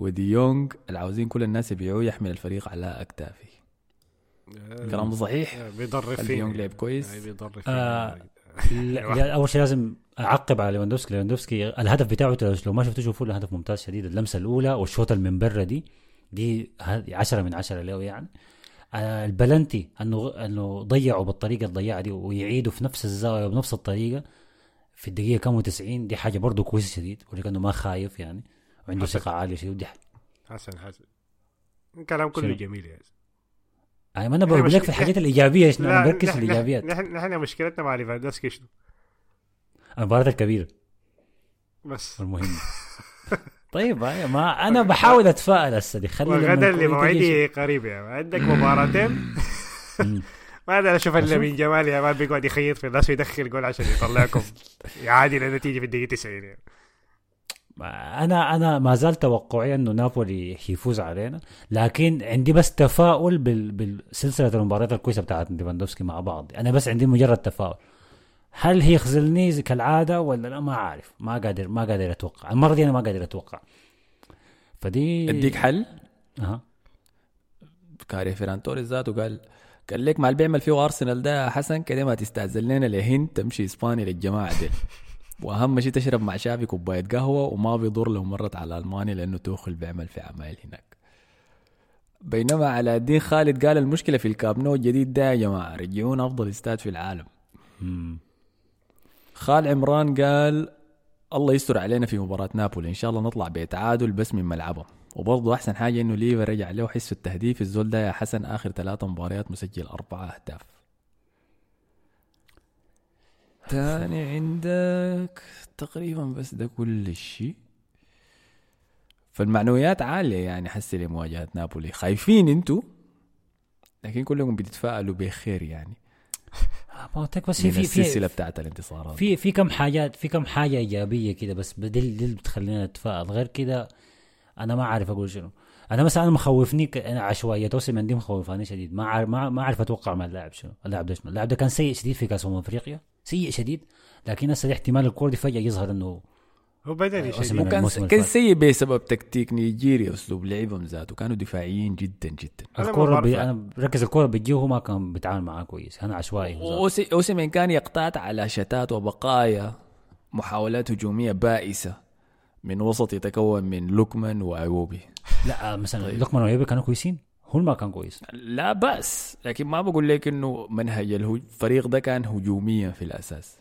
وديونغ اللي عاوزين كل الناس يبيعوه يحمل الفريق على أكتافه. الكلام ده صحيح؟ آه، بيضر فيه. ديونغ لعب كويس؟ أي بيضر فيه. آه. أول شيء لازم أعقب على ليفاندوفسكي. ليفاندوفسكي الهدف بتاعه لو ما شفتوه شوفوا له هدف ممتاز شديد. اللمسة الأولى والشوطه اللي من برا دي دي 10 من 10 له يعني. آه، البلنتي أنه أنه ضيعوا بالطريقة الضياعة دي ويعيدوا في نفس الزاويه وبنفس الطريقة في الدقيقة كم 90 دي حاجة برضه كويسة شديد وريك انه ما خايف يعني. وعنده حسن. ثقة عالية شديد حسن حسن الكلام كله شنو؟ جميل يا زلمة. يعني ما أنا بقول لك في الحاجات الإيجابية شنو أنا بركز في الإيجابيات نحن نحن مشكلتنا مع ليفاندوسكي شنو المباراة الكبيرة بس والمهمه طيب هاي ما أنا بحاول أتفائل هسه دي خلي وغدا اللي موعدي قريب يعني عندك مباراتين. ما أقدر أشوف إلا. من جمال يا مان بيقعد يخيط في الناس ويدخل جول عشان يطلعكم يعادل النتيجة في الدقيقة 90 يعني. أنا أنا ما زال توقعي أنه نابولي حيفوز علينا لكن عندي بس تفاؤل بال... بالسلسلة المباريات الكويسة بتاعت ليفاندوفسكي مع بعض. أنا بس عندي مجرد تفاؤل. هل هي يخذلني زي كالعادة ولا لا؟ ما عارف ما قادر ما قادر أتوقع. المرة دي أنا ما قادر أتوقع. فدي أديك حل؟ أها. كاره فيران توريس ذاته قال قال لك مع اللي بيعمل فيه أرسنال ده حسن كده ما تستأذن لنا لهند تمشي إسبانيا للجماعة دي. وأهم شيء تشرب مع شافي كوباية قهوة وما بيضر لو مرت على ألمانيا لأنه توخل بيعمل في عمايل هناك. بينما علاء الدين خالد قال المشكلة في الكابنو الجديد ده يا جماعة رجعونا أفضل استاد في العالم. خال عمران قال الله يستر علينا في مباراة نابولي إن شاء الله نطلع بتعادل بس من ملعبهم. وبرضه أحسن حاجة إنه ليفا رجع له حس التهديف الزول ده يا حسن آخر ثلاثة مباريات مسجل أربعة أهداف. تاني عندك تقريبا بس ده كل شيء فالمعنويات عالية يعني حسي لمواجهة نابولي. خايفين أنتوا لكن كلكم بتتفائلوا بخير يعني. ما لك بس في في السلسلة في بتاعت الانتصارات. في في كم حاجات في كم حاجة إيجابية كده بس دي اللي بتخلينا نتفائل. غير كده أنا ما عارف أقول شنو. أنا مثلا أنا مخوفني ك- أنا عشوائية اوسيمان دي مخوفاني شديد. ما عارف ما ما أعرف أتوقع مع اللاعب شنو. اللاعب ده شنو اللاعب ده كان سيء شديد في كأس أمم أفريقيا. سيء شديد لكن هسه احتمال الكورة دي فجأة يظهر إنه هو بدني أوسيمان شديد من وكان الموسم كان. سيء بسبب تكتيك نيجيريا أسلوب لعبهم ذاته. كانوا دفاعيين جدا جدا. الكورة. بي أنا بركز الكورة بتجيه وهو ما كان بيتعامل معاه كويس. أنا عشوائي أوسيمين كان يقتات على شتات وبقايا محاولات هجومية بائسة. من وسط يتكون من لوكمان وأيوبي. لا مثلا طيب. لوكمان وأيوبي كانوا كويسين. هو ما كان كويس. لا بأس لكن ما بقول لك إنه منهج الفريق ده كان هجوميا في الأساس.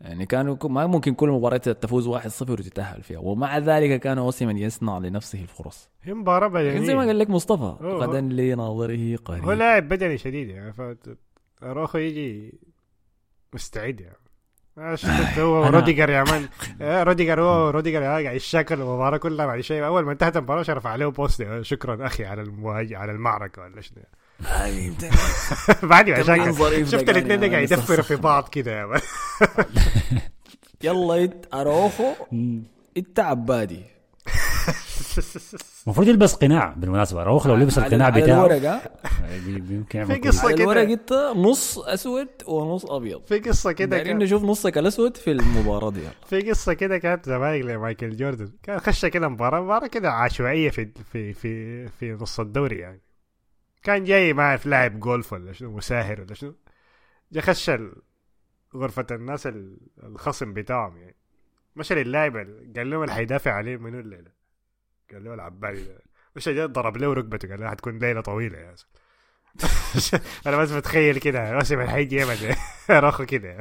يعني كانوا ما ممكن كل مباراة تفوز 1-0 وتتأهل فيها. ومع ذلك كان أوسيمين يصنع لنفسه الفرص. هي مباراة لكن زي ما بدنية قال لك مصطفى. غدا لناظره هو قريب لاعب بدني شديد يعني ف اروخو يجي مستعد يعني. شفت هو أنا- روديجر يا man. آه، روديجر هو روديجر قاعد يشاكل المباراة كلها بعد شيء. أول ما انتهت المباراة شرف عليه post آه، شكرا أخي على على المعركة ولا شنو. بعد ما شاكل ظريف شفت ده الاثنين يا قاعد man، يدفروا في. بعض كده يا man. يلا إنت أروخو. انت عبادي المفروض يلبس قناع بالمناسبة. روخ لو لبس القناع بتاعه. بي- يمكن في يعمل. على كده. الورق انت نص أسود ونص أبيض. في قصة كده كان- نشوف نصك الأسود في المباراة دي. في قصة كده كانت زمالك لمايكل جوردن. كان خش كده مباراة مباراة كده عشوائية في في في في نص الدوري يعني. كان جاي ما اعرف لاعب جولف ولا شنو مساهر ولا شنو. جا خش غرفة الناس ال- الخصم بتاعهم يعني. مشى للاعب ال- قال لهم اللي حيدافع عليه منو الليلة؟ قال له العبالي ده مش ضرب له ركبته قال له حتكون ليلة طويلة يا زلمة. أنا بس متخيل كده واسم حيجي يمن رخو كده.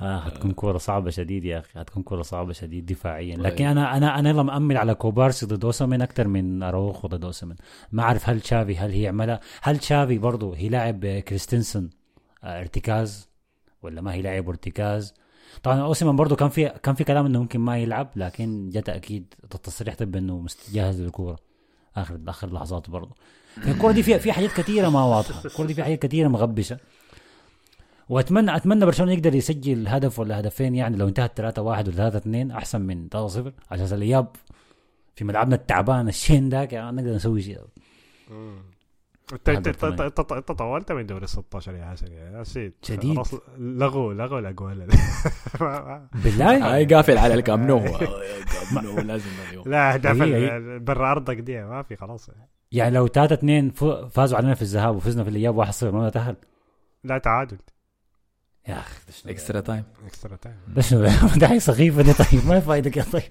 آه حتكون كورة صعبة شديد يا أخي حتكون كورة صعبة شديد دفاعيا. طيب. لكن أنا أنا أنا يلا مأمل على كوبارسي ضد اوسمن أكثر من أروخو ضد اوسمن ما أعرف هل تشافي هل هي عملها؟ هل تشافي برضه هي لاعب كريستنسن آه ارتكاز؟ ولا ما هي لاعب ارتكاز؟ طبعا اوسمن برضه كان في كان في كلام إنه ممكن ما يلعب لكن جت أكيد التصريح طب إنه مستجهز للكورة. اخر آخر لحظات برضه الكورة دي فيها في حاجات كثيره ما واضحة. الكورة دي فيها حاجات كثيره مغبشة. واتمنى أتمنى برشلونة يقدر يسجل هدف ولا هدفين يعني لو انتهت 3 1 ولا 3 2 أحسن من 3 0 على أساس الإياب في ملعبنا التعبان الشين ذاك يعني نقدر نسوي شيء. انت انت هذا انت- انت- انت طولت من دوري 16 يا حسن يا نسيت شديد. خلاص لغوا لغوا الاجوال بالله؟ هاي قافل على الكامب نو. لازم لا اهداف برا أرضك دي ما في خلاص. يعني لو 3 2 فازوا علينا في الذهاب وفزنا في الإياب 1 0 ما نتاهل لا تعادل. يا أخي extra time extra time ده شنو ده حاجة سخيفه دي طيب ما فايدك يا طيب.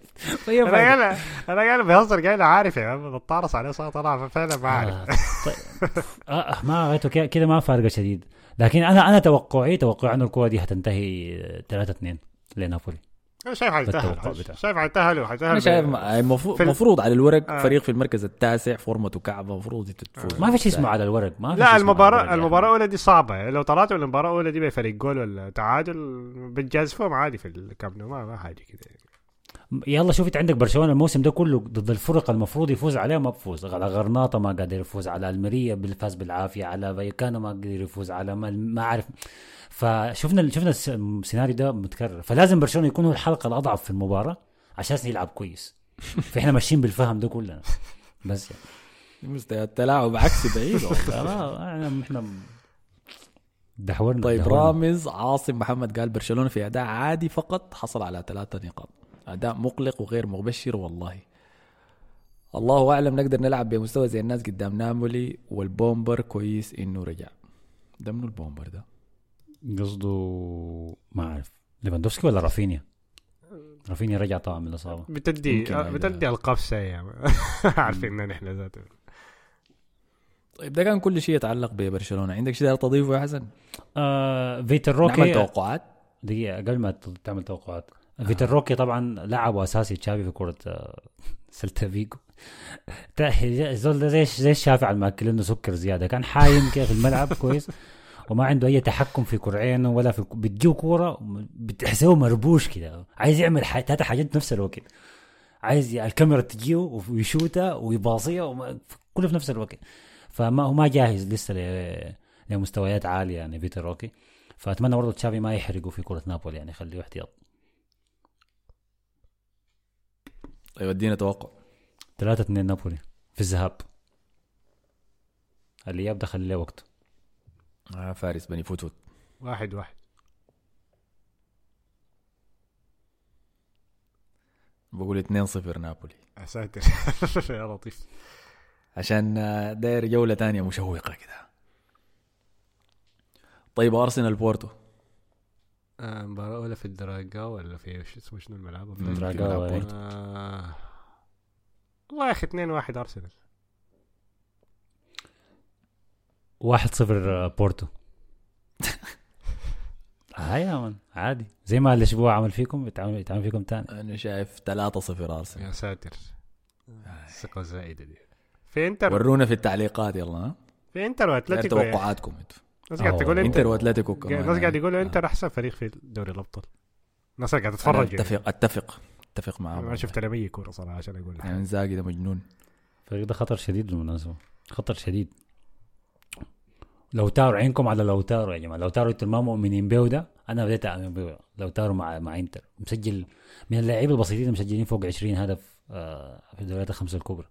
هي أنا. قاعد أنا قاعد بهزر قاعد عارف يا عم بتطارس عليه صوت طلع فعلا ما عارف آه، طيب. آه ما غيرته كده- كده ما فارقة شديد. لكن أنا أنا توقعي توقعي انه الكورة دي هتنتهي 3 2 لنابولي. أنا شايف حيتاهل بتاعه. شايف حيتاهل أنا شايف المفروض المفروض على الورق آه. فريق في المركز التاسع فورمته كعبة المفروض تفوز ما في شيء اسمه على الورق ما في شيء لا يا المباراة أخي. الأولى دي صعبة لو طلعتوا من المباراة الأولى دي بفريق جول ولا تعادل بتجازفوهم عادي في الكامب نو ما ما حاجة كده يلا شوف انت عندك برشلونة الموسم ده كله ضد الفرق المفروض يفوز عليها ما بفوز على غرناطة ما قادر يفوز على الميريا فاز بالعافية على فايكانو ما قادر يفوز على ما, ما أعرف فشفنا شفنا الس- السيناريو ده متكرر فلازم برشلونة يكون هو الحلقة الأضعف في المباراة عشان يلعب كويس فإحنا ماشيين بالفهم ده كلنا بس يعني. مستوى التلاعب عكسي بعيد والله. لا إحنا دحورنا طيب دحورنا. رامز عاصم محمد قال برشلونة في أداء عادي فقط حصل على ثلاثة نقاط أداء مقلق وغير مبشر والله. الله أعلم نقدر نلعب بمستوى زي الناس قدام نابولي وال bomber كويس إنه رجع. ده منو ال bomber ده؟ قصده ما أعرف ليفاندوفسكي ولا رافينيا؟ رافينيا رجع طبعا من الإصابة. بتدي يمكن هذا. بتدي ألقاب سيئة. عارفين إن إحنا ذاته. طيب ده كان كل شيء يتعلق ببرشلونة. عندك شيء تضيفه يا حسن؟ آه فيتر نعمل روكي توقعات. دقيقة قبل ما تعمل توقعات. فيتور روكي طبعا لعب أساسي تشافي في كرة آه، سلتا فيجو. الزول ده زي زي الشفع الماكلين سكر زيادة. كان حايم كده في الملعب كويس وما عنده أي تحكم في كرعينه ولا في بتجيو كورة بتحسه مربوش كده. عايز يعمل تلاتة حاجات نفس الوقت. عايز الكاميرا تجيه ويشوتها ويباصيها كله في نفس الوقت. فما هو ما جاهز لسه لمستويات عالية يعني فيتور روكي فأتمنى برضه تشافي ما يحرقوا في كرة نابولي يعني خليه احتياط. طيب ادينا توقع. 3 2 نابولي في الذهاب. الإياب دخل له وقته آه فارس بني فتوت واحد واحد. بقول 2-0 نابولي. يا ساتر. يا لطيف. عشان آه، داير جولة تانية مشوقة كده. طيب أرسنال بورتو. آه، مباراة أولى في الدراجة ولا في شو اسمه شنو الملعب؟ مم. دراجا ملعب و- بورتو. آه، والله يا أخي 2 1 أرسنال. 1 0 بورتو. هاي يا من عادي. زي ما الأسبوع عمل فيكم يتعامل يتعامل فيكم تاني. أنا شايف 3-0 أرسنال. يا ساتر. الثقة الزائدة دي. في إنتر؟ ورونا في التعليقات يلا ها؟ في إنتر وأتلتيكو. توقعاتكم. أنتوا الناس قاعد تقول. إنتر. إنتر وأتلتيكو كمان الناس قاعد يقولوا آه. إنتر أحسن فريق في دوري الأبطال. الناس قاعد تتفرج يعني. اتفق أتفق. أتفق أنا معاهم. ما شفت لهم أي كورة صراحة عشان أقول. يعني إنزاجي ده مجنون. الفريق ده خطر شديد بالمناسبة. خطر شديد. لاوتارو عينكم على لاوتارو يا جماعة. لاوتارو أنتم ما مؤمنين به ده أنا بديت أؤمن به لاوتارو مع مع إنتر. مسجل من اللاعبين البسيطين المسجلين فوق 20 هدف آه، في الدوريات الخمسة الكبرى.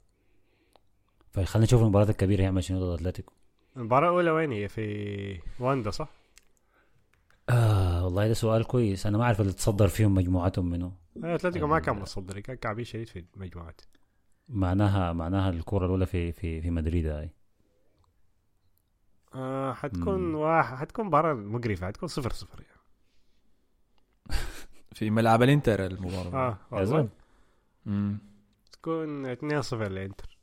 فخلينا نشوف المباراة الكبيرة يعمل شنو ضد اتلتيكو المباراة الأولى وين هي؟ في واندا صح؟ آه والله ده سؤال كويس. أنا ما أعرف اللي تصدر فيهم مجموعتهم منه آه، أتلتيكو ما كان متصدر. كان كعبي شديد في المجموعات معناها معناها الكرة الأولى في في في مدريد هاي. آه حتكون. واحد حتكون مباراة مقرفة. حتكون صفر صفر يعني. في ملعب الإنتر المباراة. آه والله. تكون 2 0 لانتر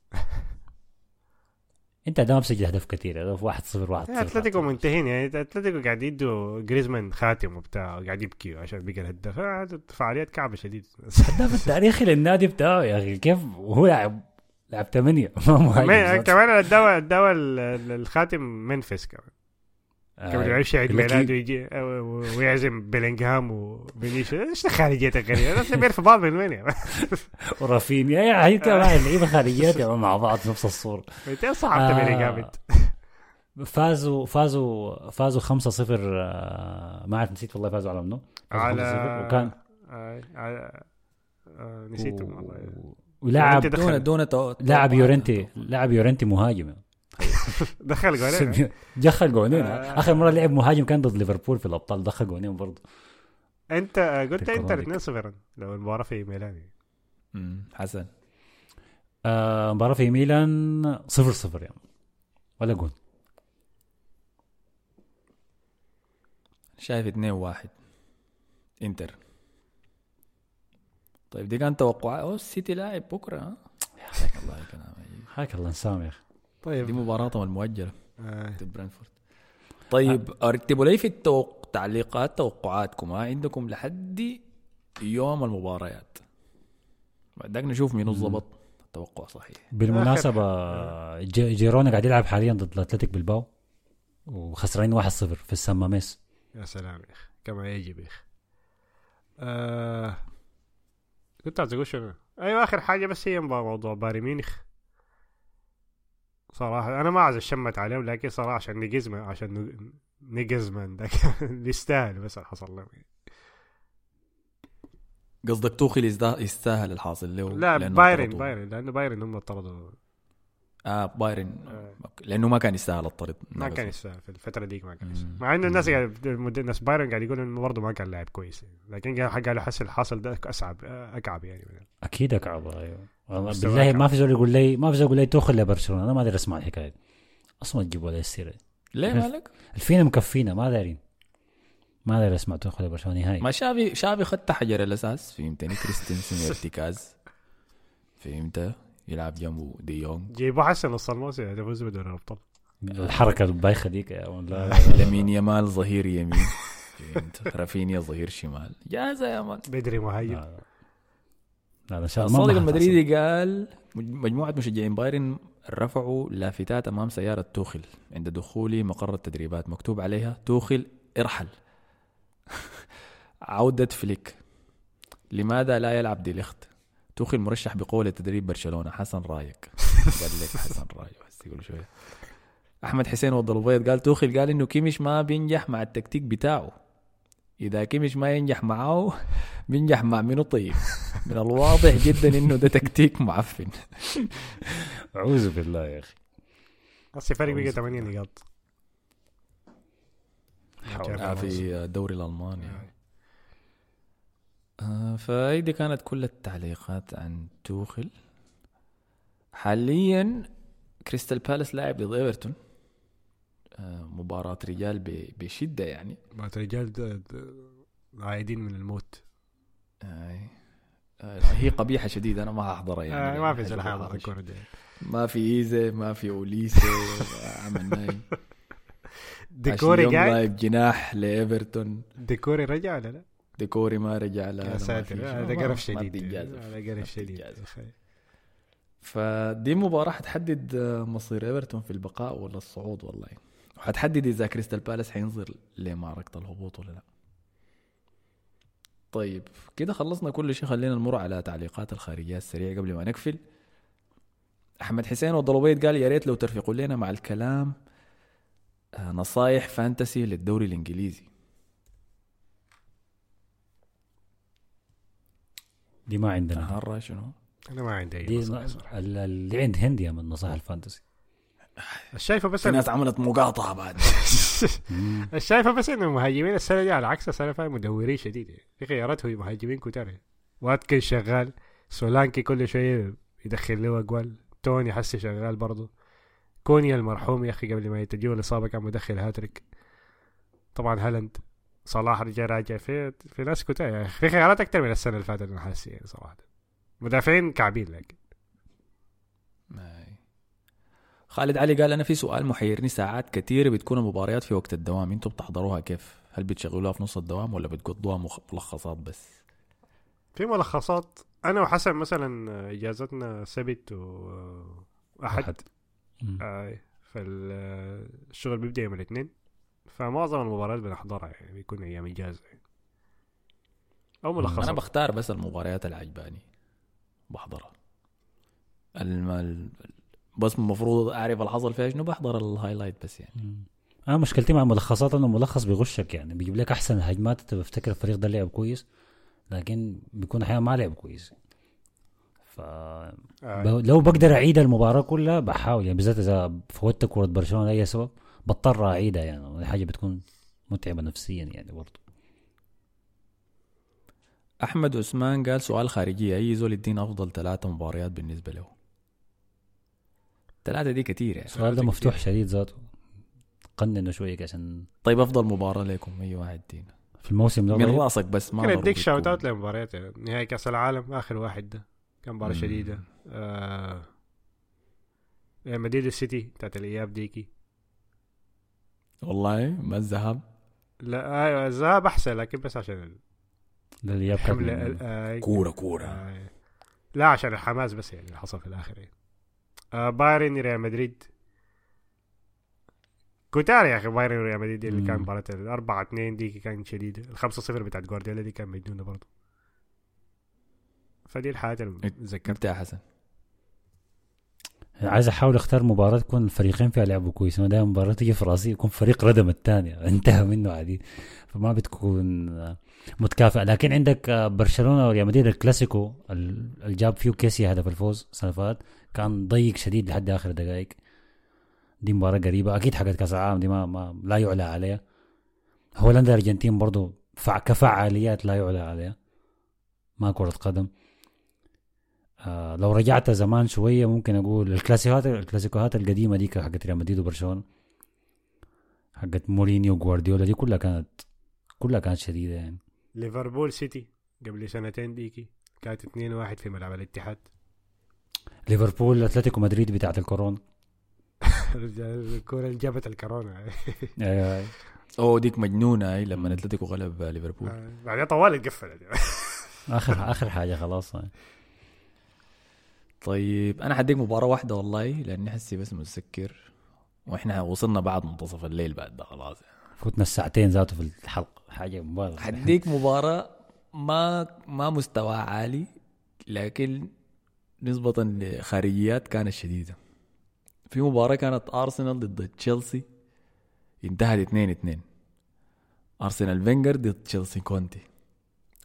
انت ده ما مسجل أهداف كثير هدف 1 0 1 يا 0 اتلتيكو منتهين يعني أتلتيكو قاعد يدوا جريزمان خاتم وبتاع قاعد يبكي عشان بقى الهداف. آه، فعاليات كعبة شديد الهداف التاريخي للنادي بتاعه يا أخي كيف وهو لاعب لاعب ثمانية ما مهاجم كمان ذاته. كمان ادوا ادوا ال- ال- الخاتم منفس كمان. آه، قبل يعيش عيد يقول لك ميلاده يجي و- و- ويعزم بيلينغهام وفينيسيوس إيش الخارجيات الغريبه الناس بيعرفوا بعض من وين مان؟ ورافينيا يا هي كمان اللعيبه خارجيات مع بعض في نفس الصورة انت صعبت آه. بيلينغهام إنت فازوا فازوا فازوا 5 0 ما عارف نسيت والله فازوا على منو على 5-0 وكان آه، آه، آه، نسيتهم والله و- ولاعب يورنتي دون. دون لاعب. يورنتي لاعب يورنتي مهاجم دخل جولين دخل جونين آه. آخر مرة لعب مهاجم كان ضد ليفربول في الأبطال دخل جونين برضه؟ أنت قلت انتر تكرارك. 2 0 لو المباراه في ميلان. حسن. مباراه في ميلان 0 0 يعني. ولا جون. شايف 2 1 إنتر. طيب دي كان توقع أو السيتي لاعب بكرة ها؟ حياك الله يا كلام. حياك الله انسام يا أخي. دي طيب مباراتهم المؤجله آه، ضد برنتفورد طيب ارتبوا لي في التوق... تعليقات توقعاتكم. ها عندكم لحد يوم المباريات. بعدك نشوف مين ظبط التوقع صحيح. بالمناسبة جي- جيرونا قاعد يلعب حاليا ضد الأتلتيك بلباو وخسرانين 1 0 في السماميس يا سلام يا أخي. كما يجب يا أخي. آه... كنت عايز أقول شنو؟ أيوه آخر حاجة بس هي موضوع بايرن ميونخ. صراحة أنا ما عايز أشمت عليهم لكن صراحة عشان نيجزمان عشان نيجزمان ده كان يستاهل بس حصل له قصدك يزدا- يستاهل الحاصل له لا لأنه بايرن. بايرن لأنه بايرن هم طردوا آه بايرن. آه. لأنه ما كان يستاهل الطرد ما كان يستاهل في الفترة ديك ما كان. يستاهل. مع إنه الناس قاعد الناس بايرن قاعد يقولوا إنه برضه ما كان لاعب كويس. لكن قال قالوا حس الحاصل ده أصعب أكعب يعني. أكيد أكعب أيوه. بالله. ما في زول يقول لي ما في زول يقول لي توخل لبرشلونة. أنا ما أدري أسمع الحكاية دي. أصلا تجيب ولا السيره. ليه مالك؟ الفينا مكفينا ما دارين. ما داري أسمع توخل لبرشلونة نهائي. ما شافي شافي خدت حجر الأساس فهمتني؟ كريستنسن ارتكاز فهمت؟ يلعب جنبه دي يونغ. جيبوا حسن نص الموسم يفوز بدوري الابطال الحركة البايخة ديك يا يامال ظهير يمين. فهمت رافينيا ظهير شمال. جاهزة يا مان بدري مهاجم لا. لا الصادق المدريدي قال مج- مجموعة مشجعين بايرن رفعوا لافتات أمام سيارة توخل عند دخول مقر التدريبات مكتوب عليها توخل ارحل. عودة فليك. لماذا لا يلعب دي ليخت؟ توخل مرشح بقوة لتدريب برشلونة. حسن رايك. قال لك حسن رايك. بس يقول شوية. أحمد حسين وضل البيض قال توخل قال إنه كيميش ما بينجح مع التكتيك بتاعه. إذا كيميش ما ينجح معاه بينجح مع منو طيب؟ من الواضح جدا إنه ده تكتيك معفن. أعوذ بالله يا أخي. هسه فرق بقى 8 نقاط. آه، في الدوري الألماني. آه، فهيدي كانت كل التعليقات عن توخيل حاليا كريستال بالاس لاعب ضد إيفرتون. آه، مباراة رجال بشدة يعني. بعد رجال عايدين من الموت. آه، هي قبيحة شديدة أنا ما هحضرها يعني. آه ما في بالحرج. الكورة دي. ما في إيزي ما في أوليسي عمل نايم ديكوري قاعد لاعب جناح لإيفرتون. ديكوري رجع ولا لا؟ ديكوري ما رجع لا يا ساتر. هذا قرف شديد. هذا قرف شديد. فدي مباراة حتحدد آه، مصير إيفرتون في البقاء ولا الصعود والله وحتحدد إذا كريستال بالاس حينزل لمعركة الهبوط ولا لا طيب كده خلصنا كل شيء خلينا نمر على تعليقات الخارجية السريع قبل ما نقفل أحمد حسين والضلوبيت قال يا ريت لو ترفقوا لنا مع الكلام آه، نصايح fantasy للدوري الإنجليزي دي ما عندنا. نهار شنو؟ أنا ما عندي دي اي نصائح اللي عند هندي من نصائح ال fantasy. الشايفه بس في ناس عملت مقاطعة بعد. الشايفه بس انه المهاجمين السنة دي على عكس السنة فاتت مدورين شديد. يعني. في خيارات هو مهاجمين كتار. واتكن شغال سولانكي كل شوية يدخل له اجوال توني هسي شغال برضه كونيا المرحوم يا أخي قبل ما تجيه الاصابه كان مدخل هاتريك. طبعا هالاند. صلاح رجع راجع في في ناس كتار يعني في خيارات أكثر من السنة اللي فاتت أنا حاسس يعني صراحة مدافعين كعبين لكن. خالد علي قال أنا في سؤال محيرني. ساعات كثيره بتكون المباريات في وقت الدوام. أنتم بتحضروها كيف؟ هل بتشغلوها في نص الدوام ولا بتقضوها مخ- ملخصات بس؟ في ملخصات. أنا وحسن مثلا إجازتنا سبت و أحد. أحد. مم. آه فالشغل بيبدأ يوم الاثنين. فمعظم المباريات بنحضرها يعني بيكون أيام إجازة يعني. أو أنا ملخصات بختار بس المباريات اللي عجباني بحضرها الم... ال- بس المفروض أعرف اللي حصل فيها شنو بحضر الهايلايت بس يعني مم. أنا مشكلتي مع الملخصات إنه الملخص بيغشك يعني بيجيب لك أحسن الهجمات انت بفتكر الفريق ده لعب كويس لكن بيكون أحيانا ما لعب كويس ف آه. ب- لو بقدر أعيد المباراة كلها بحاول يعني بالذات إذا فوتت كره برشلونة لأي سبب بضطر اعيدها يعني حاجة بتكون متعبة نفسيا يعني برضه أحمد عثمان قال سؤال خارجي أي زول يدينا أفضل ثلاثة مباريات بالنسبة له ثلاثة دي كتير يعني السؤال ده مفتوح شديد ذاته قننه شوية عشان طيب أفضل مباراة لكم أي واحد دينا في الموسم ده من. راسك بس ما ضروري أديك shout. out لمباريات يعني. نهائي كأس العالم آخر واحد ده كان مباراة. شديدة آه مدريد السيتي بتاعت الإياب ديكي والله ما الذهاب لا آه الذهاب أحسن لكن بس عشان ال- الحملة كان- آه كورة كورة. آه لا عشان الحماس بس يعني اللي حصل في الآخر يعني. آه بايرن ريال مدريد. كتار يا أخي بايرن ريال مدريد اللي. كان مباراة الأربعة اتنين دي كانت شديدة الخمسة صفر بتاعت جوارديولا دي كان مجنونة برضه. فدي الحاجات اللي يا حسن. عايز أحاول أختار مباراة تكون الفريقين فيها لعبوا كويس أنا دائما مباراة تيجي في راسي يكون فريق ردم الثاني انتهى منه عديد فما بتكون متكافئة. لكن عندك آه، برشلونة وريال مدريد الكلاسيكو ال- اللي جاب فيه كيسي هدف الفوز فاتت كان ضيق شديد لحد آخر دقائق. دي مباراة قريبة أكيد حقت كأس العالم دي ما, ما لا يعلى عليها. هولندا الارجنتين برضو فع كفعاليات لا يعلى عليها. ما كرة قدم. آه لو رجعت زمان شوية ممكن أقول الكلاسيكات الكلاسيكوهات القديمة دي حقت ريال مدريد وبرشلونة. حقت مورينيو وجوارديولا دي كلها كانت كلها كانت شديدة يعني. ليفربول سيتي قبل سنتين ديكي كانت 2 واحد في ملعب الاتحاد. ليفربول أتلتيكو مدريد بتاعت الكورونا. الكورة اللي جابت الكورونا. آه، أوه ديك مجنونة هاي لما أتلتيكو غلب ليفربول. آه، بعدين طوال اتقفلت اخر آخر حاجة خلاص. طيب أنا حديك مباراة واحدة والله لأني حسي بس متذكر وإحنا وصلنا بعد منتصف الليل بعد ده خلاص فوتنا الساعتين ذاته في الحلقة حاجة مبالغة. حديك مباراة ما ما مستوى عالي لكن نسبة لخارجيات كانت شديدة. في مباراة كانت أرسنال ضد تشيلسي انتهت 2 2 أرسنال فينجر ضد تشيلسي كونتي.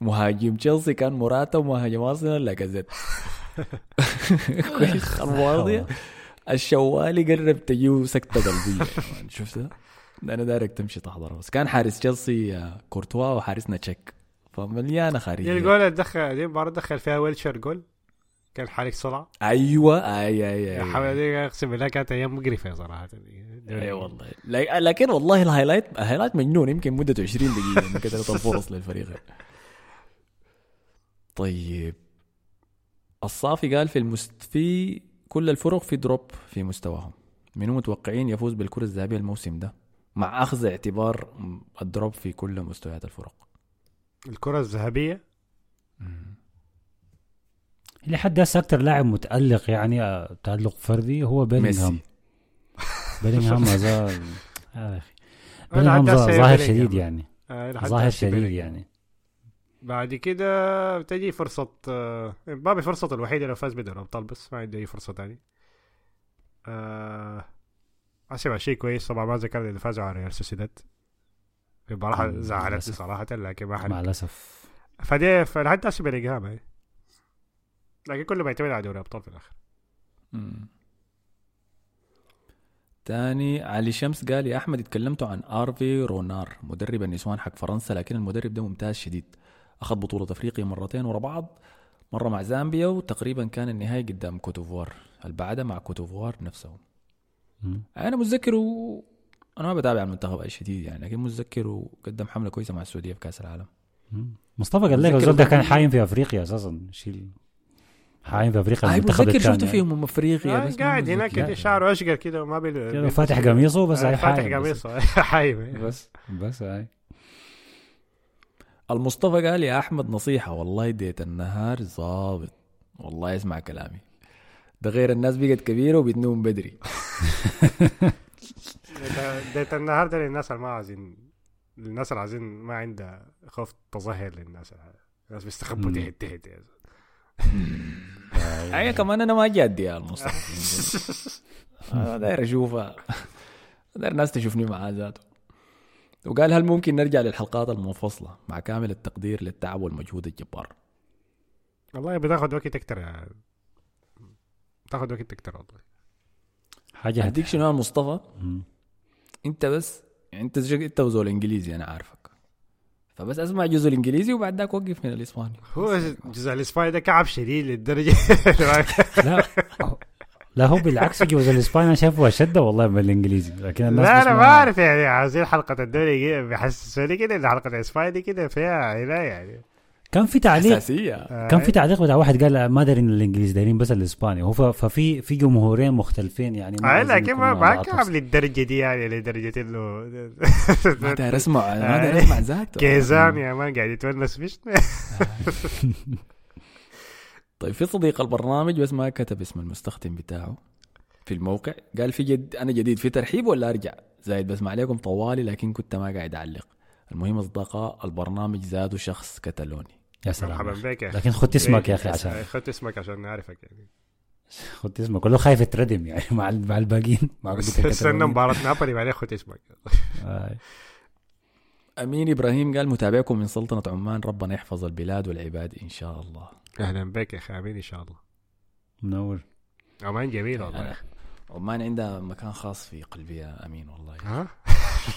مهاجم تشيلسي كان موراتا ومهاجم أرسنال لاكازيت كويس. دي الشوالي قرب تجيه سكتة قلبية. يا man، شفتها؟ أنا دايرك تمشي تحضرها بس كان حارس تشيلسي آه، كورتوا وحارسنا تشيك. فمليانة خارجية. الجول اللي دخل دي المباراة دخل فيها ويلشر جول كان حارق سرعة. أيوه. اي اي يا اي أقسم بالله كانت أيام مقرفة صراحة. أي والله. لكن والله ال highlight ال highlight مجنون. يمكن مدته 20 دقيقة من كثرة الفرص للفريق. طيب. الصافي قال في المست في كل الفرق في drop في مستواهم. منو متوقعين يفوز بالكرة الذهبية الموسم ده؟ مع أخذ اعتبار ال drop في كل مستويات الفرق. الكرة الذهبية؟ لحد هسه أكثر لاعب متألق يعني آه، تألق فردي هو بيلينغهام. بيلينغهام ما زال آه يا أخي. أنا بيلينغهام ظاهر. شديد يعني. آه، ظاهر شديد. يعني. بعد كده بتجي فرصة آه، بابي فرصة الوحيدة لو فاز بدوري الأبطال بس ما عنده أي فرصة تاني آه أسمع شيء كويس. طبعا ما ذكرت إذا فازوا على ريال سوسيداد. المباراة مم، زعلتني. صراحة لكن ما مع حد الأسف. فدي فلحد هسه هاي لكن كله بيعتمد على دوري الأبطال في الآخر. مم. تاني علي شمس قال يا أحمد اتكلمتوا عن آرفي رونار مدرب النسوان حق فرنسا لكن المدرب ده ممتاز شديد. أخذ بطولة أفريقيا مرتين ورا بعض مرة مع زامبيا وتقريبا كان النهائي قدام كوتوفوار البعدة مع كوتوفوار نفسهم. أنا متذكر و... أنا ما بتابع المنتخب أي شديد يعني لكن متذكر وقدم حملة كويسة مع السعودية في كأس العالم مم. مصطفى قال لك الزول ده كان حايم في أفريقيا أساسا شيل حايم في أفريقيا هاي المنتخب متذكر شفته. فيهم أمم أفريقيا آه بس قاعد هناك. كده شعره أشقر كده وما كده فاتح قميصه بس هاي فاتح. قميصه حايم بس بس هاي المصطفى قال يا أحمد نصيحة والله ديت النهار ظابط. والله اسمع كلامي. ده غير الناس بقت كبيرة وبتنوم بدري. ديت النهارده للناس اللي ما عايزين للناس اللي عايزين ما عندها خوف تظاهر للناس. الناس بيستخبوا. تحت تحت. هي كمان أنا ما جادي يا المصطفى. أنا داير اشوفها داير الناس تشوفني معاه ذاته. وقال هل ممكن نرجع للحلقات المنفصلة مع كامل التقدير للتعب والمجهود الجبار؟ والله بتاخد وقت أكتر يا بتاخد وقت أكتر والله. حاجة هديك شنو يا مصطفى؟ مم. أنت بس يعني أنت أنت وزول إنجليزي أنا عارفك فبس أسمع جزء الإنجليزي وبعدك وقف من الإسباني. هو الجزء الإسباني ده كعب شديد للدرجة. لا. لا هو بالعكس جوز الاسباني أنا شايفه أشد والله من الإنجليزي. لكن الناس لا أنا ما أعرف يعني عايزين حلقة الدوري بيحسسوني كده ان حلقة الإسباني دي كده فيها عناية يعني. كان في تعليق أساسية. كان في تعليق بتاع واحد قال ما دارين الانجليزي دارين بس الإسباني. هو ففي في جمهورين مختلفين يعني آه عايزين لكن ما ما كعب للدرجة دي يعني لدرجة انه ما داير أسمع ما داير أسمع ذاته كيزان يا مان قاعد يتونس فيش طيب في صديق البرنامج بس ما كتب اسم المستخدم بتاعه في الموقع. قال في جد أنا جديد في ترحيب ولا أرجع؟ زايد بسمع عليكم طوالي لكن كنت ما قاعد أعلق. المهم أصدقاء البرنامج زادوا شخص كتالوني. يا سلام. مرحبا. بك. يا. لكن خد اسمك يا أخي عشان خد اسمك عشان نعرفك يعني. خد اسمك. كله خايف يتردم يعني مع ال- مع الباقيين. مع استنى. مباراة نابولي بعدين خد اسمك. آه. أمين إبراهيم قال متابعكم من سلطنة عمان ربنا يحفظ البلاد والعباد إن شاء الله. أهلا بك يا أخي امين إن شاء الله. منور. عمان جميل والله. أنا عمان عندها مكان خاص في قلبي يا أمين والله. ها؟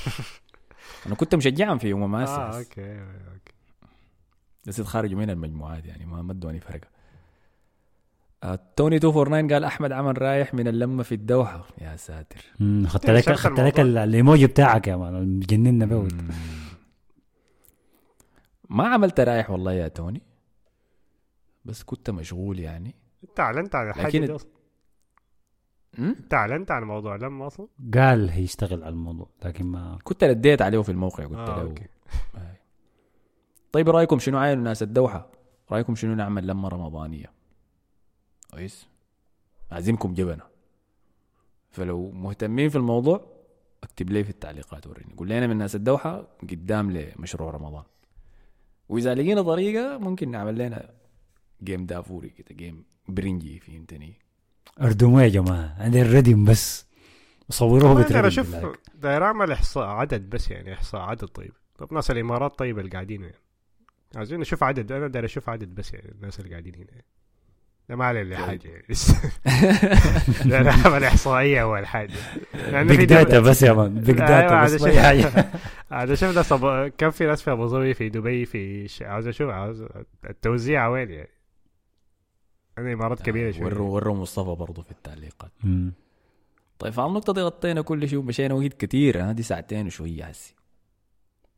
أنا كنت مشجعا في يوم ما آه أسس. أوكي أوكي. بس خارجوا من المجموعات يعني ما ما ادوني فرقة. آه، توني 249 قال أحمد عمل رايح من اللمة في الدوحة. يا ساتر. مم، خدت إيه، لك خدت لك الإيموجي بتاعك يا مان به مم. ما عملت رايح والله يا توني. بس كنت مشغول يعني. انت اعلنت عن الحاجة لكن- دي أصلا؟ انت اعلنت عن موضوع لما أصلا. قال هيشتغل على الموضوع لكن ما كنت رديت عليه في الموقع قلت آه، له okay. طيب رأيكم شنو عاينوا ناس الدوحة؟ رأيكم شنو نعمل لمه رمضانية؟ كويس. عايزينكم جبنة. فلو مهتمين في الموضوع اكتب لي في التعليقات وريني. قول لنا من الناس الدوحة قدام لمشروع رمضان. وإذا لقينا طريقة ممكن نعمل لنا game دافوري كده game برنجي فهمتني اردموه يا جماعة عندي الردم بس. صوروه أنا بتردم أشوف. داير اعمل إحصاء عدد بس يعني إحصاء عدد طيب. طب ناس الإمارات طيب اللي قاعدين يعني. عايزين نشوف عدد أنا داير أشوف عدد بس يعني الناس اللي قاعدين هنا. ده ما عليه إلا حاجة يعني. داير اعمل إحصائية اول حاجة. في big data بس يا man big أيوة، data بس أي حاجة عايز أشوف ناس. كم في ناس في أبو ظبي في دبي في. عاوز أشوف عاوز التوزيع وين يعني. الإمارات كبيرة شوية. وروا وروا مصطفى برضه في التعليقات. مم. طيب فعلى النقطة دي غطينا كل شيء ومشينا وقت كتير. هذه ساعتين وشوية هسي.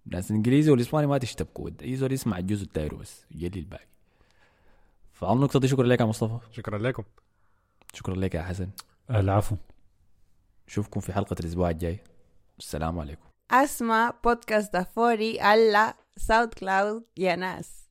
الناس الإنجليزي والإسباني ما تشتبكوا اي زول يسمع الجزء الداير بس يخلي الباقي. فعلى النقطة دي شكرا لك يا مصطفى. شكرا لكم. شكرا لك يا حسن. العفو. نشوفكم في حلقة الأسبوع الجاي. السلام عليكم. أسمع بودكاست دافوري على SoundCloud يا ناس.